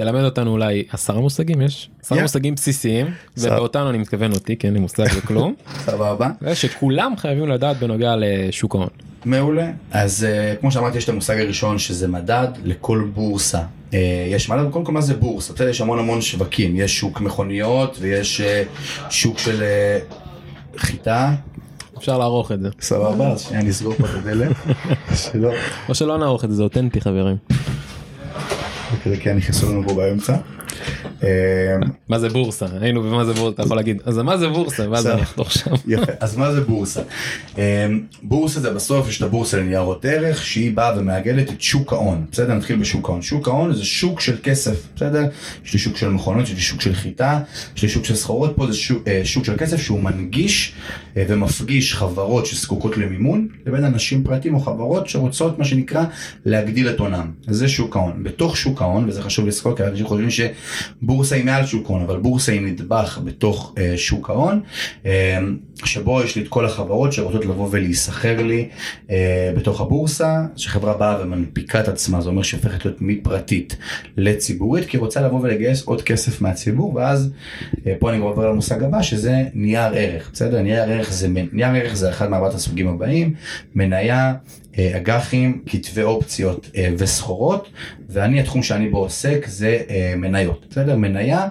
Speaker 1: תלמד אותנו אולי עשרה מושגים יש עשרה yeah. מושגים בסיסיים ובאותנו אני מתכוון אותי כי אין לי מושג (laughs) בכלום
Speaker 2: סבבה
Speaker 1: שכולם חייבים לדעת בנוגע לשוק ההון.
Speaker 2: מעולה אז uh, כמו שאמרתי יש את המושג הראשון שזה מדד לכל בורסה uh, יש מדד קודם כל מה זה בורסה בסדר יש המון המון שווקים יש שוק מכוניות ויש uh, שוק של uh, חיטה.
Speaker 1: אפשר לערוך את זה.
Speaker 2: סבבה אז שנייה נסגור פה את הדלת. (laughs)
Speaker 1: או שלא נערוך את זה זה אותנטי חברים.
Speaker 2: וכזה כן נכנסו לנו פה באמצע.
Speaker 1: מה זה בורסה? היינו במה זה בורסה אתה יכול להגיד אז מה זה בורסה? ואז אני אחתוך שם.
Speaker 2: יפה. אז מה זה בורסה. אמ, בורסה זה בסוף יש את הבורסה לניירות ערך שהיא באה ומאגדת את שוק ההון. בסדר? נתחיל בשוק ההון. שוק ההון זה שוק של כסף בסדר? יש לי שוק של מכונות יש לי שוק של חיטה יש לי שוק של סחורות פה זה שוק, אה, שוק של כסף שהוא מנגיש אה, ומפגיש חברות שזקוקות למימון לבין אנשים פרטיים או חברות שרוצות מה שנקרא להגדיל את הונם. זה שוק ההון. בתוך שוק ההון וזה חשוב לזכור כי אנשים חושבים ש... בורסה היא מעל שוק ההון, אבל בורסה היא נדבך בתוך uh, שוק ההון, uh, שבו יש לי את כל החברות שרוצות לבוא ולהיסחר לי uh, בתוך הבורסה, שחברה באה ומנפיקה את עצמה, זה אומר שהיא הופכת להיות מפרטית לציבורית, כי היא רוצה לבוא ולגייס עוד כסף מהציבור, ואז uh, פה אני כבר עובר למושג הבא, שזה נייר ערך, בסדר? נייר ערך זה, נייר ערך זה אחד מארבעת הסוגים הבאים, מניה, אה, אג"חים, כתבי אופציות אה, וסחורות, ואני התחום שאני בו עוסק זה אה, מניות, בסדר? מניה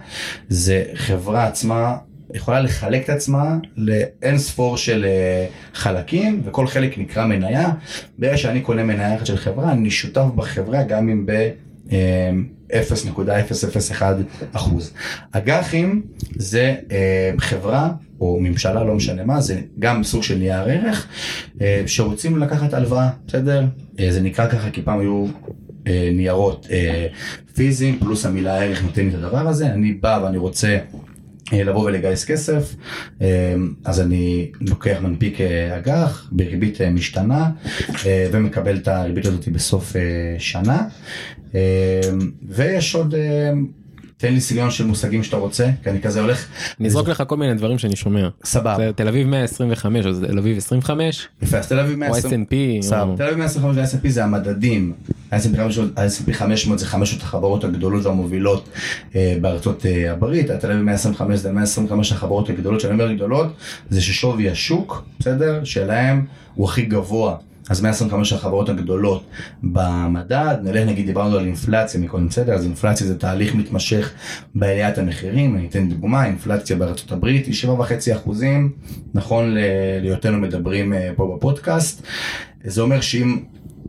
Speaker 2: זה חברה עצמה יכולה לחלק את עצמה לאין ספור של חלקים וכל חלק נקרא מניה. ברגע שאני קונה מניה אחת של חברה אני שותף בחברה גם אם ב... 0.001 אחוז. אג"חים זה אה, חברה או ממשלה, לא משנה מה, זה גם סוג של נייר ערך, אה, שרוצים לקחת הלוואה, בסדר? אה, זה נקרא ככה כי פעם היו אה, ניירות אה, פיזיים, פלוס המילה ערך נותן את הדבר הזה, אני בא ואני רוצה אה, לבוא ולגייס כסף, אה, אז אני לוקח מנפיק אה, אג"ח בריבית משתנה ומקבל את הריבית הזאת בסוף שנה. ויש עוד תן לי סגנון של מושגים שאתה רוצה כי אני כזה הולך.
Speaker 1: נזרוק לך כל מיני דברים שאני שומע.
Speaker 2: סבבה.
Speaker 1: תל אביב 125 אז תל אביב 25.
Speaker 2: יפה אז תל אביב 125.
Speaker 1: או S&P.
Speaker 2: תל אביב 125 ו-S&P זה המדדים. ה-S&P 500 זה חמשת החברות הגדולות והמובילות אה, בארצות אה, הברית. תל אביב 125 זה 125 החברות הגדולות שאני אומר גדולות זה ששווי השוק בסדר שלהם הוא הכי גבוה אז 125 החברות הגדולות במדד, נלך נגיד דיברנו על אינפלציה מקודם בסדר, אז אינפלציה זה תהליך מתמשך בעליית המחירים, אני אתן דוגמה, אינפלציה בארצות הברית היא 7.5 אחוזים, נכון להיותנו מדברים אה, פה בפודקאסט, זה אומר שאם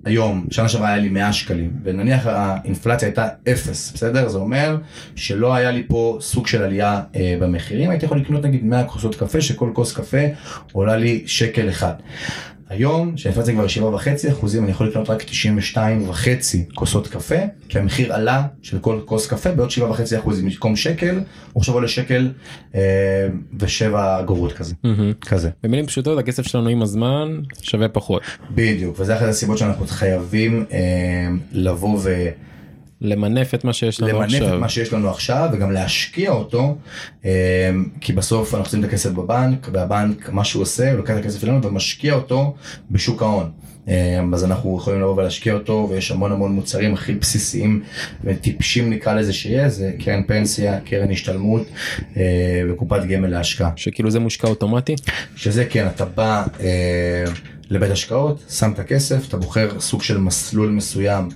Speaker 2: היום, שנה שעברה היה לי 100 שקלים, ונניח האינפלציה הייתה 0, בסדר? זה אומר שלא היה לי פה סוג של עלייה אה, במחירים, הייתי יכול לקנות נגיד 100 כוסות קפה, שכל כוס קפה עולה לי שקל אחד. היום, שהאינפלציה כבר 7.5 אחוזים, אני יכול לקנות רק 92 וחצי כוסות קפה, כי המחיר עלה של כל כוס קפה בעוד 7.5 אחוזים, במקום שקל, הוא עכשיו עולה שקל אה, ושבע אגורות כזה.
Speaker 1: Mm-hmm. כזה. במילים פשוטות, הכסף שלנו עם הזמן שווה פחות.
Speaker 2: בדיוק, וזה אחת הסיבות שאנחנו חייבים אה, לבוא ו...
Speaker 1: למנף את מה שיש לנו
Speaker 2: למנף
Speaker 1: עכשיו.
Speaker 2: למנף את מה שיש לנו עכשיו וגם להשקיע אותו אה, כי בסוף אנחנו שמים את הכסף בבנק והבנק מה שהוא עושה הוא לוקח את הכסף שלנו ומשקיע אותו בשוק ההון. אה, אז אנחנו יכולים לבוא ולהשקיע אותו ויש המון המון מוצרים הכי בסיסיים וטיפשים נקרא לזה שיש זה קרן פנסיה קרן השתלמות אה, וקופת גמל להשקעה.
Speaker 1: שכאילו זה מושקע אוטומטי?
Speaker 2: שזה כן אתה בא. לבית השקעות, שם את הכסף, אתה בוחר סוג של מסלול מסוים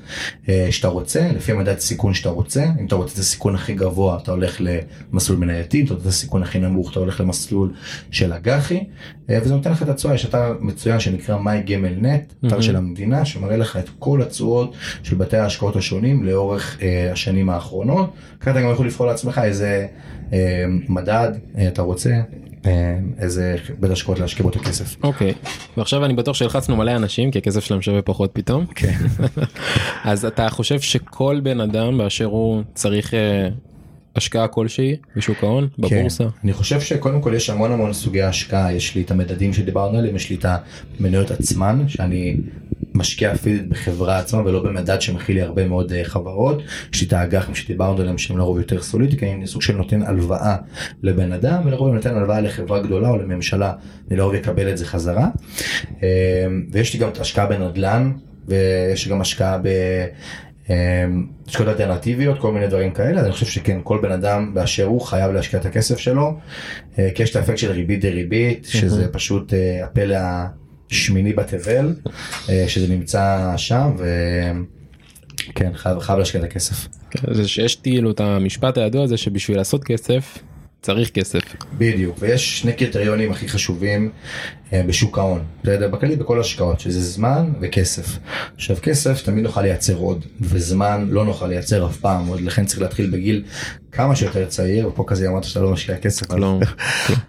Speaker 2: אה, שאתה רוצה, לפי המדד סיכון שאתה רוצה, אם אתה רוצה את הסיכון הכי גבוה אתה הולך למסלול מנייתי, אם אתה רוצה את הסיכון הכי נמוך אתה הולך למסלול של אג"חי, אה, וזה נותן לך את התשואה, יש אתר מצוין שנקרא נט, אתר mm-hmm. של המדינה שמראה לך את כל התשואות של בתי ההשקעות השונים לאורך אה, השנים האחרונות, ככה אתה גם יכול לבחור לעצמך איזה אה, מדד אה, אתה רוצה. אה, איזה בית השקעות להשקיע בו את הכסף.
Speaker 1: אוקיי, okay. ועכשיו אני בטוח שהלחצנו מלא אנשים כי הכסף שלהם שווה פחות פתאום.
Speaker 2: כן. (laughs)
Speaker 1: אז אתה חושב שכל בן אדם באשר הוא צריך אה, השקעה כלשהי בשוק ההון בבורסה?
Speaker 2: כן. אני חושב שקודם כל יש המון המון סוגי השקעה יש לי את המדדים שדיברנו עליהם יש לי את המניות עצמן שאני משקיע פיזית בחברה עצמה ולא במדד שמכיל הרבה מאוד uh, חברות. יש לי את האג"חים שדיברנו עליהם שהם לרוב יותר סולידיים, כי אני סוג של נותן הלוואה לבן אדם ולרוב אני נותן הלוואה לחברה גדולה או לממשלה, אני לרוב אקבל את זה חזרה. Uh, ויש לי גם את ההשקעה בנדל"ן ויש לי גם השקעה ב... אה, השקעות אלטרנטיביות, כל מיני דברים כאלה, אז אני חושב שכן, כל בן אדם באשר הוא חייב להשקיע את הכסף שלו, כי יש את האפקט של ריבית דריבית, שזה פשוט הפלא שמיני בתבל, אה, שזה נמצא שם, וכן, חייב, חייב להשקיע את הכסף.
Speaker 1: כן, זה שיש כאילו את המשפט הידוע הזה שבשביל לעשות כסף, צריך כסף.
Speaker 2: בדיוק, ויש שני קריטריונים הכי חשובים אה, בשוק ההון, בסדר? בכללי בכל השקעות, שזה זמן וכסף. עכשיו כסף תמיד נוכל לייצר עוד, וזמן לא נוכל לייצר אף פעם עוד, לכן צריך להתחיל בגיל כמה שיותר צעיר, ופה כזה אמרת שאתה לא משקיע כסף,
Speaker 1: לא.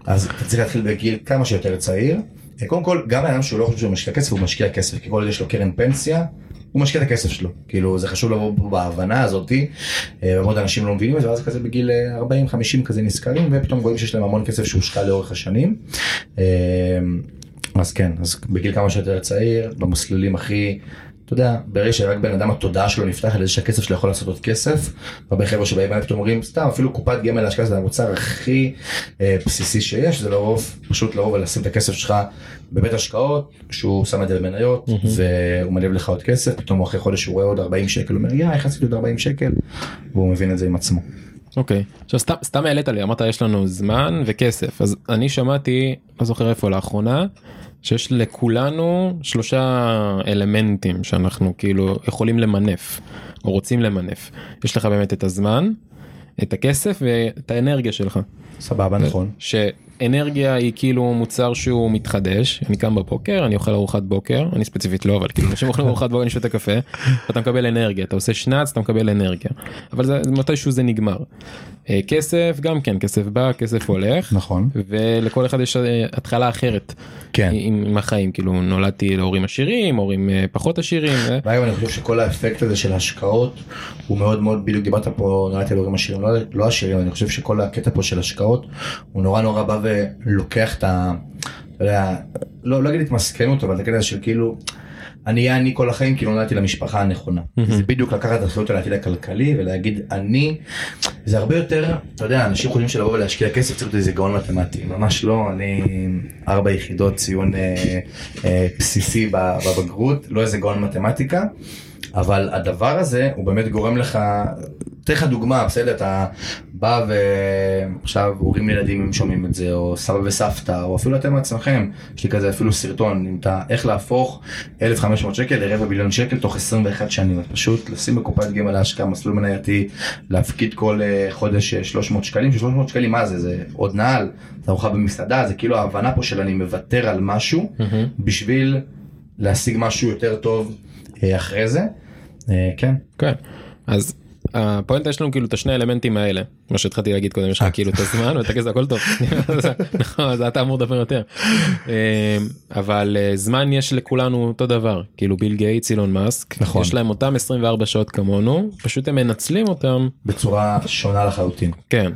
Speaker 2: אז (laughs) אתה צריך להתחיל בגיל כמה שיותר צעיר. קודם כל, גם האדם שהוא לא חושב שהוא משקיע כסף, הוא משקיע כסף, כי כל עוד יש לו קרן פנסיה, הוא משקיע את הכסף שלו. כאילו, זה חשוב לבוא בהבנה הזאתי, אה, אנשים לא מבינים את זה, ואז כזה בגיל 40-50 אה, כזה נזכרים, ופתאום רואים שיש להם המון כסף שהושקע לאורך השנים. אה, אז כן, אז בגיל כמה שיותר צעיר, במסלולים הכי אתה יודע, ברגע שרק בן אדם התודעה שלו נפתח על זה שהכסף שלו יכול לעשות עוד כסף, הרבה חבר'ה שבאים אליי פתאום אומרים סתם אפילו קופת גמל להשקעה זה המוצר הכי אה, בסיסי שיש, זה לרוב פשוט לבוא ולשים את הכסף שלך בבית השקעות, שהוא שם את זה במניות mm-hmm. והוא מניב לך עוד כסף, פתאום אחרי חודש הוא רואה עוד 40 שקל, הוא אומר יא איך עשיתי עוד 40 שקל, והוא מבין את זה עם עצמו.
Speaker 1: אוקיי, okay. עכשיו סתם, סתם העלית לי, אמרת יש לנו זמן וכסף, אז אני שמעתי, לא זוכר איפה לאחרונה, שיש לכולנו שלושה אלמנטים שאנחנו כאילו יכולים למנף או רוצים למנף. יש לך באמת את הזמן, את הכסף ואת האנרגיה שלך.
Speaker 2: סבבה נכון.
Speaker 1: אנרגיה היא כאילו מוצר שהוא מתחדש. אני קם בבוקר אני אוכל ארוחת בוקר אני ספציפית לא אבל כאילו אנשים אוכלים ארוחת בוקר אני שותה קפה אתה מקבל אנרגיה. אתה עושה שנץ אתה מקבל אנרגיה. אבל זה מתישהו זה נגמר. אה, כסף גם כן כסף בא כסף הולך.
Speaker 2: נכון.
Speaker 1: ולכל אחד יש אה, התחלה אחרת.
Speaker 2: כן.
Speaker 1: עם, עם החיים. כאילו נולדתי להורים עשירים הורים אה, פחות עשירים.
Speaker 2: והיום אני חושב שכל האפקט הזה של השקעות הוא מאוד מאוד בדיוק דיברת פה נולדתי להורים עשירים לא, לא עשירים אני חושב שכל הקטע פה של השקעות הוא נורא נורא בא ולוקח את ה... אתה יודע, לא, לא אגיד התמסכנות, אבל את הקטע של כאילו, אני אהיה אני כל החיים כי לא נולדתי למשפחה הנכונה. זה בדיוק לקחת את האחריות על העתיד הכלכלי ולהגיד אני, זה הרבה יותר, אתה יודע, אנשים חושבים שלבוא ולהשקיע כסף צריך להיות איזה גאון מתמטי, ממש לא, אני ארבע יחידות ציון אה, אה, בסיסי בבגרות, לא איזה גאון מתמטיקה. אבל הדבר הזה הוא באמת גורם לך, אתן לך דוגמה, בסדר, אתה בא ועכשיו הורים לילדים אם שומעים את זה או סבא וסבתא או אפילו אתם עצמכם יש לי כזה אפילו סרטון אם אתה איך להפוך 1500 שקל לרבע ביליון שקל תוך 21 שנים. פשוט לשים בקופת גמל להשקעה מסלול מנייתי להפקיד כל אה, חודש אה, 300 שקלים 300 שקלים מה זה? זה עוד נעל? זה ארוחה במסעדה? זה כאילו ההבנה פה של אני מוותר על משהו
Speaker 1: מהמם.
Speaker 2: בשביל להשיג משהו יותר טוב אה, אחרי זה. אה, כן.
Speaker 1: כן. אז הפואנטה יש לנו כאילו את השני האלמנטים האלה מה שהתחלתי להגיד קודם יש לך כאילו את הזמן ואת הכסף הכל טוב. (laughs) נכון אז אתה אמור לדבר יותר. אה, אבל אה, זמן יש לכולנו אותו דבר. כאילו ביל גייטס אילון מאסק
Speaker 2: נכון.
Speaker 1: יש להם אותם 24 שעות כמונו פשוט הם מנצלים אותם.
Speaker 2: בצורה שונה לחלוטין.
Speaker 1: כן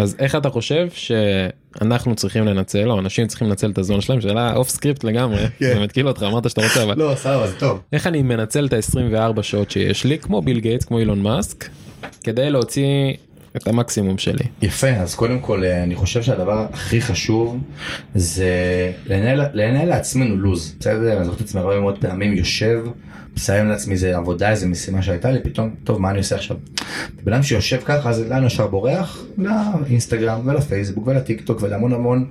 Speaker 1: אז איך אתה חושב שאנחנו צריכים לנצל או אנשים צריכים לנצל את הזמן שלהם שאלה off script לגמרי
Speaker 2: כן.
Speaker 1: זה מתקיל אותך אמרת שאתה רוצה אבל
Speaker 2: לא סבבה זה טוב.
Speaker 1: איך אני מנצל את ה-24 שעות שיש לי כמו ביל גייטס כמו אילון מאסק כדי להוציא את המקסימום שלי.
Speaker 2: יפה אז קודם כל אה, אני חושב שהדבר הכי חשוב זה לנהל, לנהל לעצמנו לוז בסדר אני זוכר את עצמי הרבה מאוד פעמים יושב מסיים לעצמי איזה עבודה איזה משימה שהייתה לי פתאום טוב מה אני עושה עכשיו. בן אדם שיושב ככה אז לאן ישר בורח לאינסטגרם ולפייסבוק ולטיק טוק ולהמון המון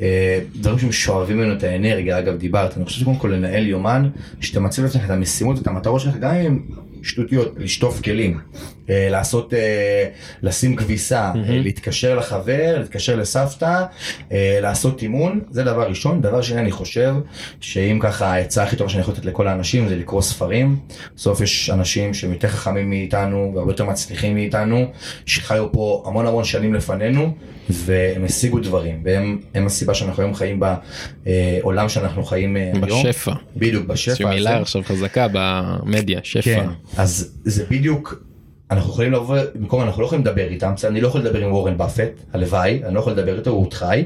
Speaker 2: אה, דברים ששואבים ממנו את האנרגיה אגב דיברת אני חושב שקודם כל לנהל יומן שאתה מציב לעצמך את המשימות ואת המטרות שלך גם אם שטותיות לשטוף כלים אה, לעשות אה, לשים כביסה אה, להתקשר לחבר להתקשר לסבתא לעשות אימון זה דבר ראשון. דבר שני אני חושב שאם ככה העצה הכי טובה שאני יכול לתת לכל האנשים זה לקרוא ספרים. בסוף יש אנשים שהם יותר חכמים מאיתנו והרבה יותר מצליחים מאיתנו שחיו פה המון המון שנים לפנינו והם השיגו דברים והם הם הסיבה שאנחנו היום חיים בעולם שאנחנו חיים אה, היום.
Speaker 1: בשפע.
Speaker 2: בדיוק בשפע.
Speaker 1: איזושהי מילה. עכשיו חזקה במדיה שפע.
Speaker 2: כן, אז זה בדיוק, אנחנו יכולים לבוא, במקום אנחנו לא יכולים לדבר איתם? אני לא יכול לדבר עם וורן באפט, הלוואי, אני לא יכול לדבר איתו, הוא עוד חי,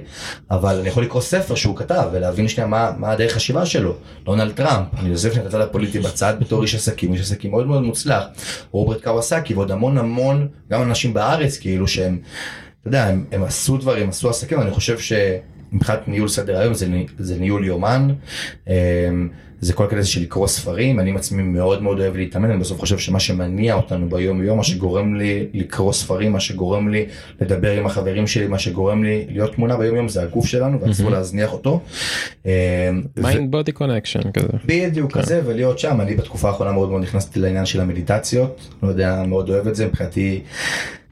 Speaker 2: אבל אני יכול לקרוא ספר שהוא כתב ולהבין שנייה מה, מה הדרך חשיבה שלו. דונלד טראמפ, אני עוזב את הצד הפוליטי בצד בתור איש עסקים, איש עסקים מאוד מאוד מוצלח, רוברט קוואסקי ועוד המון המון, גם אנשים בארץ כאילו שהם, אתה יודע, הם, הם עשו דברים, עשו עסקים, אני חושב ש... מבחינת ניהול סדר היום זה, זה ניהול יומן, אמ, זה כל כזה של לקרוא ספרים, אני עצמי מאוד מאוד אוהב להתאמן, אני בסוף חושב שמה שמניע אותנו ביום יום, מה שגורם לי לקרוא ספרים, מה שגורם לי לדבר עם החברים שלי, מה שגורם לי להיות תמונה ביום יום זה הגוף שלנו ואסור להזניח אותו.
Speaker 1: mind body connection כזה.
Speaker 2: בדיוק כזה ולהיות שם. אני בתקופה האחרונה מאוד מאוד נכנסתי לעניין של המדיטציות. לא יודע מאוד אוהב את זה. מבחינתי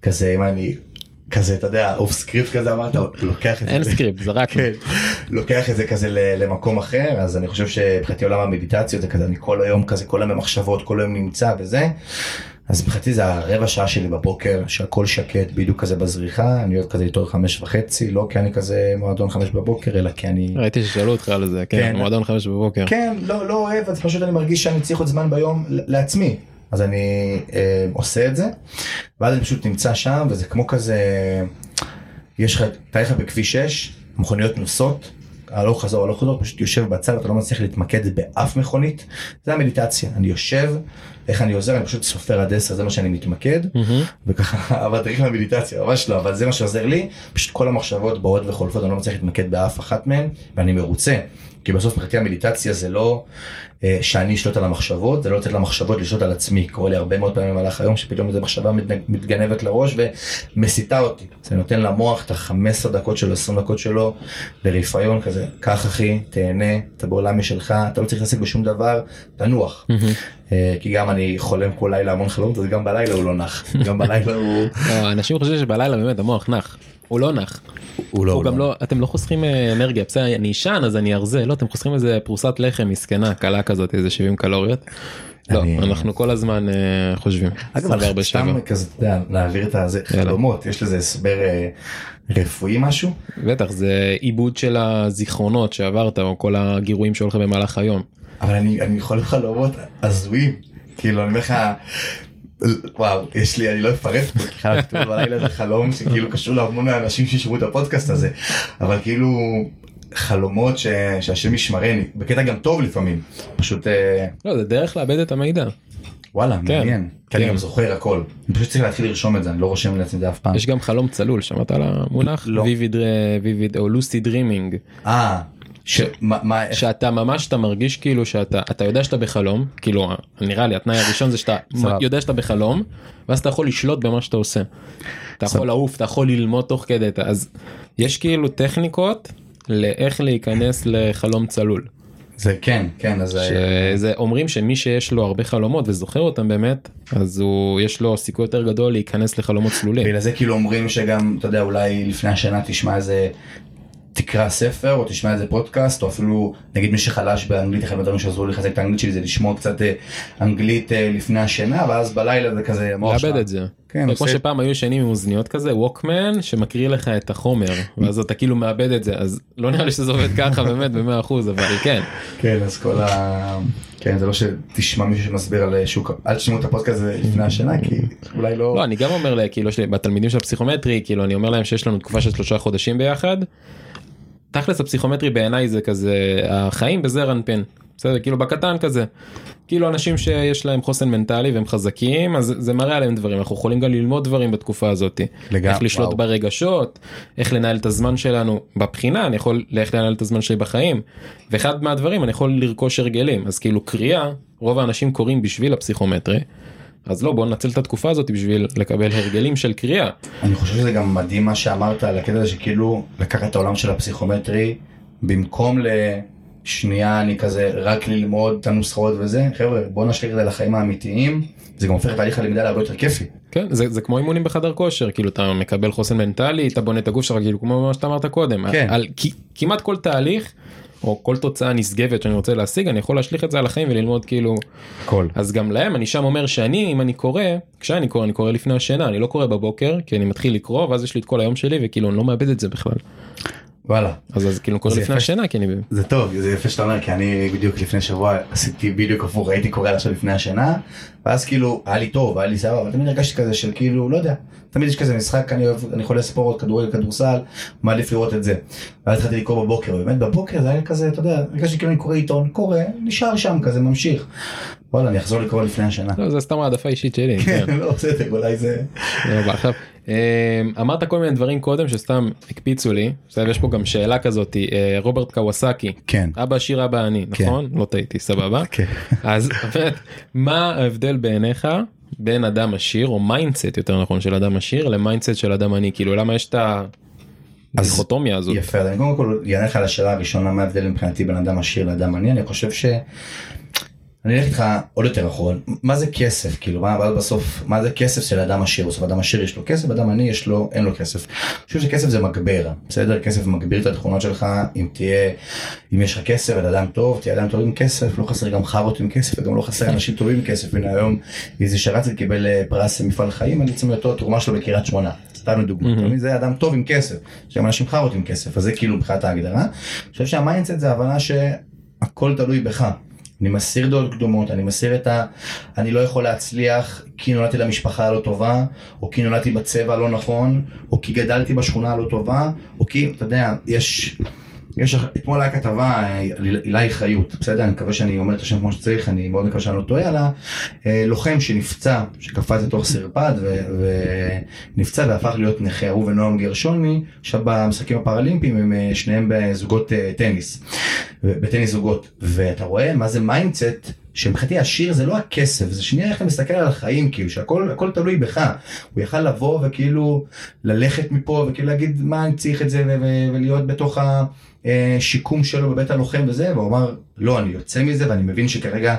Speaker 2: כזה אם אני כזה אתה יודע off script כזה אמרת לוקח את
Speaker 1: אין
Speaker 2: זה.
Speaker 1: script זרקנו.
Speaker 2: כן, לוקח את זה כזה למקום אחר אז אני חושב שמבחינתי עולם המדיטציות זה כזה אני כל היום כזה כל היום במחשבות כל היום נמצא וזה. אז מבחינתי זה הרבע שעה שלי בבוקר שהכל שקט בדיוק כזה בזריחה אני אוהב כזה להתעורר חמש וחצי לא כי אני כזה מועדון חמש בבוקר אלא כי אני
Speaker 1: ראיתי ששאלו אותך על זה כן
Speaker 2: כן.
Speaker 1: מועדון חמש בבוקר.
Speaker 2: כן, לא, לא אוהב, אז פשוט אני מרגיש שאני צריך עוד זמן ביום לעצמי. אז אני אה, עושה את זה, ואז אני פשוט נמצא שם, וזה כמו כזה, יש לך, תאר לך בכביש 6, מכוניות נוסעות, הלוך חזור, הלוך חזור, פשוט יושב בצד, אתה לא מצליח להתמקד באף מכונית, זה המדיטציה, אני יושב, איך אני עוזר, אני פשוט סופר עד 10, זה מה שאני מתמקד. וככה, (laughs) אבל תריך למדיטציה, ממש לא, אבל זה מה שעוזר לי, פשוט כל המחשבות באות וחולפות, אני לא מצליח להתמקד באף אחת מהן, ואני מרוצה. כי בסוף מבחינתי המדיטציה זה לא אה, שאני אשלוט על המחשבות, זה לא לתת למחשבות לשלוט על עצמי. קורה לי הרבה מאוד פעמים במהלך היום שפתאום איזו מחשבה מתגנבת לראש ומסיתה אותי. זה נותן למוח את ה-15 דקות שלו, 20 דקות שלו לרפיון כזה, קח אחי, תהנה, אתה בעולם משלך, אתה לא צריך להתעסק בשום דבר, תנוח.
Speaker 1: מהמם.
Speaker 2: אה, כי גם אני חולם כל לילה המון חלומות, אז גם בלילה הוא לא נח. גם בלילה הוא... (laughs)
Speaker 1: לא, אנשים חושבים שבלילה באמת המוח נח. הוא לא נח.
Speaker 2: הוא לא...
Speaker 1: הוא גם לא אתם לא חוסכים אה, אנרגיה בסדר אני אשן אז אני ארזה לא אתם חוסכים איזה פרוסת לחם מסכנה קלה כזאת איזה 70 קלוריות. לא אנחנו כל הזמן אה, חושבים.
Speaker 2: אגב,
Speaker 1: 24/7.
Speaker 2: סתם כזה, אתה יודע, להעביר את הזה. חלומות, יש לזה הסבר אה, רפואי משהו?
Speaker 1: בטח זה עיבוד של הזיכרונות שעברת או כל הגירויים שהולך במהלך היום.
Speaker 2: אבל אני, אני יכול חלומות הזויים, כאילו אני אומר לך, וואו, יש לי, אני לא אפרט (laughs) חייב לכתוב בלילה זה חלום שכאילו קשור להמון האנשים שישמעו את הפודקאסט הזה, אבל כאילו חלומות ש, שהשם ישמרני, בקטע גם טוב לפעמים, פשוט אה,
Speaker 1: לא זה דרך לאבד את המידע.
Speaker 2: וואלה,
Speaker 1: כן,
Speaker 2: מעניין, כי אני
Speaker 1: כן.
Speaker 2: גם זוכר הכל, אני פשוט צריך להתחיל לרשום את זה, אני לא רושם לעצמי את זה אף פעם.
Speaker 1: יש גם חלום צלול שמעת על המונח?
Speaker 2: לא.
Speaker 1: ויביד ויביד או לוסי דרימינג.
Speaker 2: אה, שמה מה איך-
Speaker 1: שאתה ממש אתה מרגיש כאילו שאתה אתה יודע שאתה בחלום כאילו נראה לי התנאי הראשון זה שאתה. יודע שאתה בחלום ואז אתה יכול לשלוט במה שאתה עושה. אתה יכול לעוף אתה יכול ללמוד תוך כדי אז יש כאילו טכניקות לאיך להיכנס לחלום צלול.
Speaker 2: זה כן כן אז אה,
Speaker 1: שזה אומרים שמי שיש לו הרבה חלומות וזוכר אותם באמת אז הוא יש לו סיכוי יותר גדול להיכנס לחלומות צלולים.
Speaker 2: בגלל זה כאילו אומרים שגם אתה יודע אולי לפני השנה תשמע איזה תקרא ספר או תשמע איזה פודקאסט או אפילו נגיד מי שחלש באנגלית אחד מהדברים שעזרו לי לחזק את האנגלית שלי זה לשמוע קצת אה, אנגלית אה, לפני השינה ואז בלילה זה כזה המוח
Speaker 1: לאבד
Speaker 2: שלך-
Speaker 1: את זה.
Speaker 2: כן,
Speaker 1: כמו שפעם היו ישנים עם אוזניות כזה ווקמן שמקריא לך את החומר ואז אתה כאילו מאבד את זה אז לא נראה לי שזה עובד ככה באמת במאה אחוז אבל כן
Speaker 2: כן אז כל ה... כן זה לא שתשמע מישהו שמסביר על אה, שוק אל תשמעו את הפודקאסט הזה לפני השינה כי אולי לא
Speaker 1: לא אני גם אומר לה כאילו יש לי בתלמידים של הפסיכומטרי כאילו אני אומר להם שיש לנו תקופה של שלושה חודשים ביחד. תכלס הפסיכומטרי בעיניי זה כזה החיים בזר אנפין בסדר כאילו בקטן כזה. כאילו אנשים שיש להם חוסן מנטלי והם חזקים אז זה מראה עליהם דברים אנחנו יכולים גם ללמוד דברים בתקופה הזאת.
Speaker 2: לגמרי,
Speaker 1: איך לשלוט
Speaker 2: וואו.
Speaker 1: ברגשות איך לנהל את הזמן שלנו בבחינה אני יכול איך לנהל את הזמן שלי בחיים ואחד מהדברים אני יכול לרכוש הרגלים אז כאילו קריאה רוב האנשים קוראים בשביל הפסיכומטרי. אז לא בוא ננצל את התקופה הזאת בשביל לקבל הרגלים של קריאה.
Speaker 2: אני חושב שזה גם מדהים מה שאמרת על הקטע הזה שכאילו לקחת את העולם של הפסיכומטרי במקום לשנייה אני כזה רק ללמוד את הנוסחאות וזה חבר'ה בוא נשליך את זה לחיים האמיתיים זה גם הופך את תהליך הלמידה להרבה יותר כיפי.
Speaker 1: כן זה, זה כמו אימונים בחדר כושר כאילו אתה מקבל חוסן מנטלי אתה בונה את הגוף שלך כאילו כמו מה שאתה אמרת קודם
Speaker 2: כן.
Speaker 1: על, כ- כמעט כל תהליך או כל תוצאה נשגבת שאני רוצה להשיג אני יכול להשליך את זה על החיים וללמוד כאילו
Speaker 2: הכל.
Speaker 1: אז גם להם אני שם אומר שאני אם אני קורא כשאני קורא אני קורא לפני השינה אני לא קורא בבוקר כי אני מתחיל לקרוא ואז יש לי את כל היום שלי וכאילו אני לא מאבד את זה בכלל
Speaker 2: וואלה.
Speaker 1: אז אז כאילו קורא
Speaker 2: זה
Speaker 1: לפני. השינה כי אני
Speaker 2: זה טוב זה יפה שאתה אומר כי אני בדיוק לפני שבוע עשיתי בדיוק הפוך הייתי קורא עכשיו לפני השינה ואז כאילו היה לי טוב היה לי סבבה אבל תמיד הרגשתי כזה של כאילו לא יודע תמיד יש כזה משחק אני אוהב אני חולה ספורט כדורגל כדורסל מעדיף לראות את זה. ואז התחלתי לקרוא בבוקר ובאמת בבוקר זה היה כזה אתה יודע הרגשתי כאילו אני קורא עיתון קורא נשאר שם כזה ממשיך. וואלה אני אחזור לקרוא לפני השנה.
Speaker 1: לא, זה סתם העדפה אישית שלי. כן.
Speaker 2: כן לא בסדר אולי זה
Speaker 1: אמ, אמרת כל מיני דברים קודם שסתם הקפיצו לי. יש פה גם שאלה כזאת אה, רוברט קיוסאקי
Speaker 2: כן.
Speaker 1: אבא עשיר אבא עני
Speaker 2: כן.
Speaker 1: נכון? לא טעיתי סבבה. (laughs)
Speaker 2: כן.
Speaker 1: אז מה ההבדל בעיניך בין אדם עשיר או mindset יותר נכון של אדם עשיר ל mindset של אדם עני? כאילו למה יש את הדיכוטומיה הזאת?
Speaker 2: יפה, אז אני קודם כל אענה לך על השאלה הראשונה, מה ההבדל מבחינתי בין אדם עשיר לאדם עני, אני חושב ש... אני אלך איתך עוד יותר אחורה, מה זה כסף, כאילו, מה בסוף, מה זה כסף של אדם עשיר, בסוף אדם עשיר יש לו כסף, אדם עני יש לו, אין לו כסף. אני חושב שכסף זה מגבר, בסדר? כסף מגביר את התכונות שלך, אם תהיה, אם יש לך כסף, אתה אדם טוב, תהיה אדם טוב עם כסף, לא חסר גם חארות עם כסף, וגם לא חסר אנשים טובים עם כסף, הנה היום איזה שרצת קיבל אה, פרס מפעל חיים על עצם היותו התרומה שלו בקריית שמונה, סתם מבין? זה אדם טוב עם כסף, יש גם אנשים חארות עם כסף, אז זה כאילו מבחינת ההגדרה. אני חושב שה mindset זה הבנה שהכל תלוי בך. אני מסיר דעות קדומות, אני מסיר את ה... אני לא יכול להצליח כי נולדתי למשפחה הלא טובה, או כי נולדתי בצבע הלא נכון, או כי גדלתי בשכונה הלא טובה, או כי, אתה יודע, יש... יש, אתמול היה כתבה, אה, אילי חיות, בסדר? אני מקווה שאני אומר את השם כמו שצריך, אני מאוד מקווה שאני לא טועה, על הלוחם שנפצע, שקפץ לתוך סרפד ונפצע והפך להיות נכה, הוא ונועם גרשוני, עכשיו במשחקים הפראלימפיים הם אה, שניהם בזוגות אה, טניס, בטניס זוגות, ואתה רואה מה זה mindset, שמבחינתי עשיר זה לא הכסף, זה שנייה איך אתה מסתכל על החיים, כאילו שהכל הכל תלוי בך, הוא יכל לבוא וכאילו ללכת מפה וכאילו להגיד מה אני צריך את זה ו- ולהיות בתוך השיקום שלו בבית הלוחם וזה, והוא אמר לא אני יוצא מזה ואני מבין שכרגע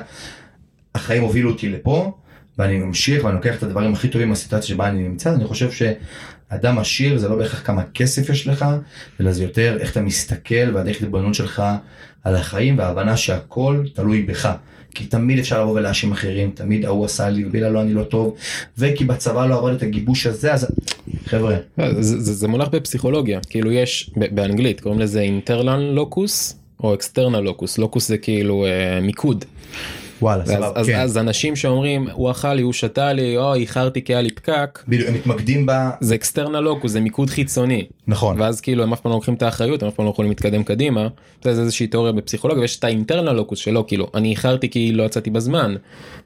Speaker 2: החיים הובילו אותי לפה ואני ממשיך ואני לוקח את הדברים הכי טובים מהסיטואציה שבה אני נמצא, אני חושב שאדם עשיר זה לא בהכרח כמה כסף יש לך, אלא זה יותר איך אתה מסתכל והדרך התבוננות שלך על החיים וההבנה שהכל תלוי בך. כי תמיד אפשר לבוא ולהאשים אחרים, תמיד ההוא עשה לי ובגלל לא אני לא טוב, וכי בצבא לא עבד את הגיבוש הזה, אז חבר'ה,
Speaker 1: זה, זה, זה מונח בפסיכולוגיה. כאילו יש באנגלית קוראים לזה אינטרנל לוקוס או אקסטרנל לוקוס לוקוס זה כאילו אה, מיקוד.
Speaker 2: וואלה, סבבה, כן.
Speaker 1: אז אנשים שאומרים הוא אכל לי הוא שתה לי או איחרתי כי היה לי פקק
Speaker 2: בדיוק, הם מתמקדים ב...
Speaker 1: זה external locus זה מיקוד חיצוני
Speaker 2: נכון.
Speaker 1: ואז כאילו הם אף פעם לא לוקחים את האחריות הם אף פעם לא יכולים להתקדם קדימה זה זה איזושהי תיאוריה בפסיכולוגיה ויש את ה internal locus שלא כאילו אני איחרתי כי לא יצאתי בזמן.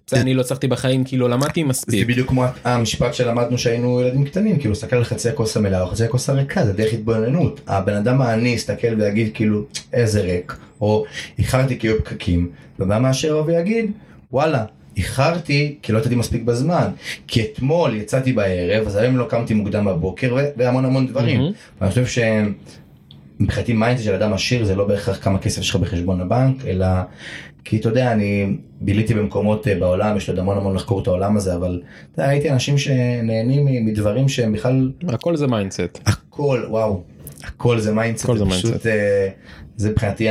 Speaker 1: זה אני לא הצלחתי בחיים כי לא למדתי
Speaker 2: זה
Speaker 1: מספיק.
Speaker 2: בדיוק כמו המשפט שלמדנו שהיינו ילדים קטנים, כאילו, תסתכל על חצי הכוס המלאה או חצי הכוס הריקה, זה דרך התבוננות. הבן אדם העני יסתכל ויגיד כאילו, איזה ריק, או איחרתי כי היו פקקים, ובא מאשר ויגיד, וואלה. איחרתי כי לא יצאתי מספיק בזמן, כי אתמול יצאתי בערב, אז היום לא קמתי מוקדם בבוקר והמון המון דברים.
Speaker 1: מהמם.
Speaker 2: ואני חושב שמבחינתי mindset של אדם עשיר זה לא בהכרח כמה כסף יש לך בחשבון הבנק, אלא כי אתה יודע, אני ביליתי במקומות אה, בעולם, יש לי עוד המון המון לחקור את העולם הזה, אבל אתה יודע, ראיתי אנשים שנהנים מדברים שהם בכלל,
Speaker 1: הכל זה mindset.
Speaker 2: הכל, וואו, הכל זה
Speaker 1: mindset, זה
Speaker 2: זה פשוט,
Speaker 1: mindset.
Speaker 2: אה, זה מבחינתי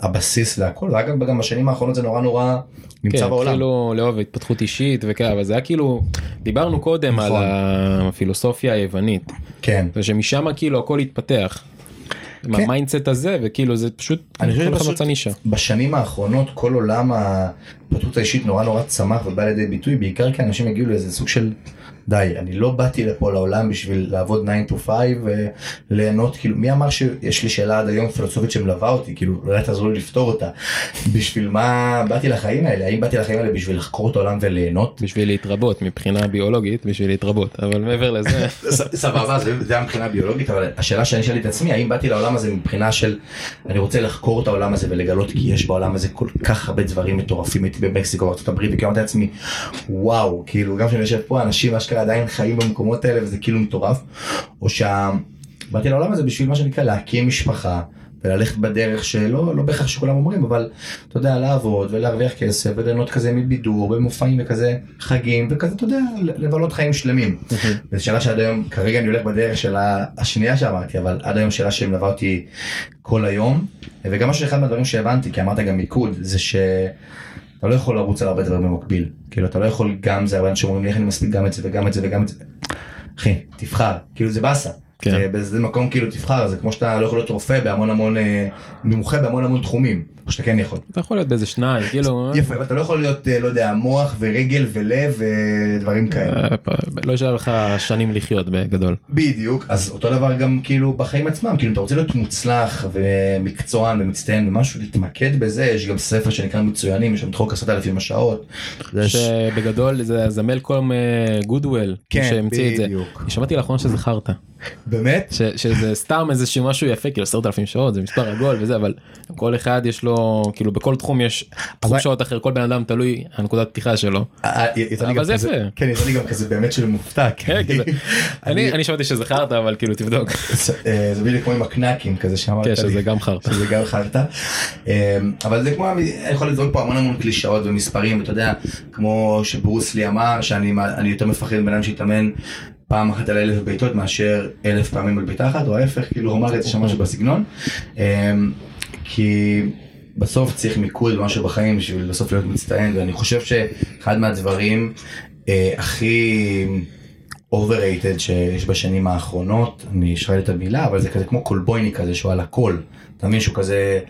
Speaker 2: הבסיס להכל, ואגב גם בשנים האחרונות זה נורא נורא נמצא
Speaker 1: כן,
Speaker 2: בעולם.
Speaker 1: כאילו לאהוב התפתחות אישית וכאלה אבל זה היה כאילו דיברנו קודם על
Speaker 2: נכון.
Speaker 1: הפילוסופיה היוונית
Speaker 2: כן.
Speaker 1: ושמשם כאילו הכל התפתח. מה mindset הזה וכאילו זה פשוט
Speaker 2: אני חושב שפשוט
Speaker 1: מצא נישה.
Speaker 2: בשנים האחרונות כל עולם ההתפתחות האישית נורא נורא צמח ובא לידי ביטוי בעיקר כי אנשים הגיעו לאיזה סוג של די אני לא באתי לפה לעולם בשביל לעבוד 9 to 5 וליהנות כאילו מי אמר שיש לי שאלה עד היום פילוסופית שמלווה אותי? כאילו אולי תעזרו לי לפתור אותה. בשביל מה באתי לחיים האלה? האם באתי לחיים האלה בשביל לחקור את העולם וליהנות?
Speaker 1: בשביל להתרבות מבחינה ביולוגית בשביל להתרבות אבל מעבר לזה (laughs)
Speaker 2: סבבה זה זה מבחינה ביולוגית אבל השאלה שאני שאלתי את עצמי האם באתי לעולם הזה מבחינה של אני רוצה לחקור את העולם הזה ולגלות כי יש בעולם הזה כל כך הרבה דברים מטורפים הייתי במקסיקו בארצות הברית וכאילו אמרתי לעצמי וואו כאילו גם כשאני יושב פה אנשים אשכרה עדיין חיים במקומות האלה וזה כאילו מטורף או שבאתי לעולם הזה בשביל מה שנקרא להקים משפחה. וללכת בדרך שלא לא בהכרח שכולם אומרים אבל אתה יודע לעבוד ולהרוויח כסף וליהנות כזה מבידור ומופעים וכזה חגים וכזה אתה יודע לבלות חיים שלמים. וזו שאלה שעד היום, כרגע אני הולך בדרך של השנייה שאמרתי, אבל עד היום שאלה שמלווה אותי כל היום. וגם משהו אחד מהדברים שהבנתי, כי אמרת גם מיקוד, זה שאתה לא יכול לרוץ על הרבה דברים במקביל. כאילו אתה לא יכול גם זה, הרבה אנשים אומרים לי איך אני מספיק גם את זה וגם את זה וגם את זה. אחי, תבחר, כאילו זה באסה.
Speaker 1: כן.
Speaker 2: זה- באיזה מקום כאילו תבחר, זה כמו שאתה לא יכול להיות רופא בהמון המון, אה, מומחה בהמון המון תחומים, או שאתה כן יכול.
Speaker 1: אתה יכול להיות באיזה שניים כאילו
Speaker 2: יפה, אבל אתה לא יכול להיות, אה, לא יודע, מוח ורגל ולב ודברים כאלה.
Speaker 1: אה, לא יישאר לך שנים לחיות בגדול.
Speaker 2: בדיוק, אז אותו דבר גם כאילו בחיים עצמם, כאילו אתה רוצה להיות מוצלח ומקצוען ומצטיין ומשהו, להתמקד בזה, יש גם ספר שנקרא מצוינים, יש שם את חוק עשרת אלפים השעות.
Speaker 1: שבגדול זה מלקום גודוול
Speaker 2: כן,
Speaker 1: שהמציא את זה.
Speaker 2: בדיוק.
Speaker 1: שמעתי לאחרונה שזה חרטא.
Speaker 2: באמת?
Speaker 1: שזה סתם איזה שהוא משהו יפה כאילו עשרת אלפים שעות זה מספר עגול וזה אבל כל אחד יש לו כאילו בכל תחום יש תחום שעות אחר כל בן אדם תלוי הנקודת פתיחה שלו.
Speaker 2: אה, לי
Speaker 1: אבל זה יפה.
Speaker 2: כן, יצא לי גם כזה באמת של מופתע.
Speaker 1: כן, (laughs) כזה. אני אני שמעתי שזה חרטא אבל כאילו תבדוק
Speaker 2: אה, זה בדיוק כמו עם הקנקים כזה שאמרת
Speaker 1: כן
Speaker 2: לי.
Speaker 1: שזה גם חרטא.
Speaker 2: שזה גם חרטא. אה, אבל זה כמו, אני יכול לזרוק פה המון המון קלישאות ומספרים, ואתה יודע, כמו שברוס לי אמר, שאני אני יותר מפחד מבן אדם שיתאמן פעם אחת על אלף בעיטות מאשר אלף פעמים על בעיטה אחת, או ההפך, כאילו הוא אמר את זה שם משהו בסגנון. אה, כי בסוף צריך מיקוד במשהו בחיים בשביל בסוף להיות מצטיין, ואני חושב שאחד מהדברים אה, הכי... overrated שיש בשנים האחרונות, אני אשאל את המילה, אבל זה כזה כמו קולבויני כזה שהוא על הכל. אתה מבין שהוא כזה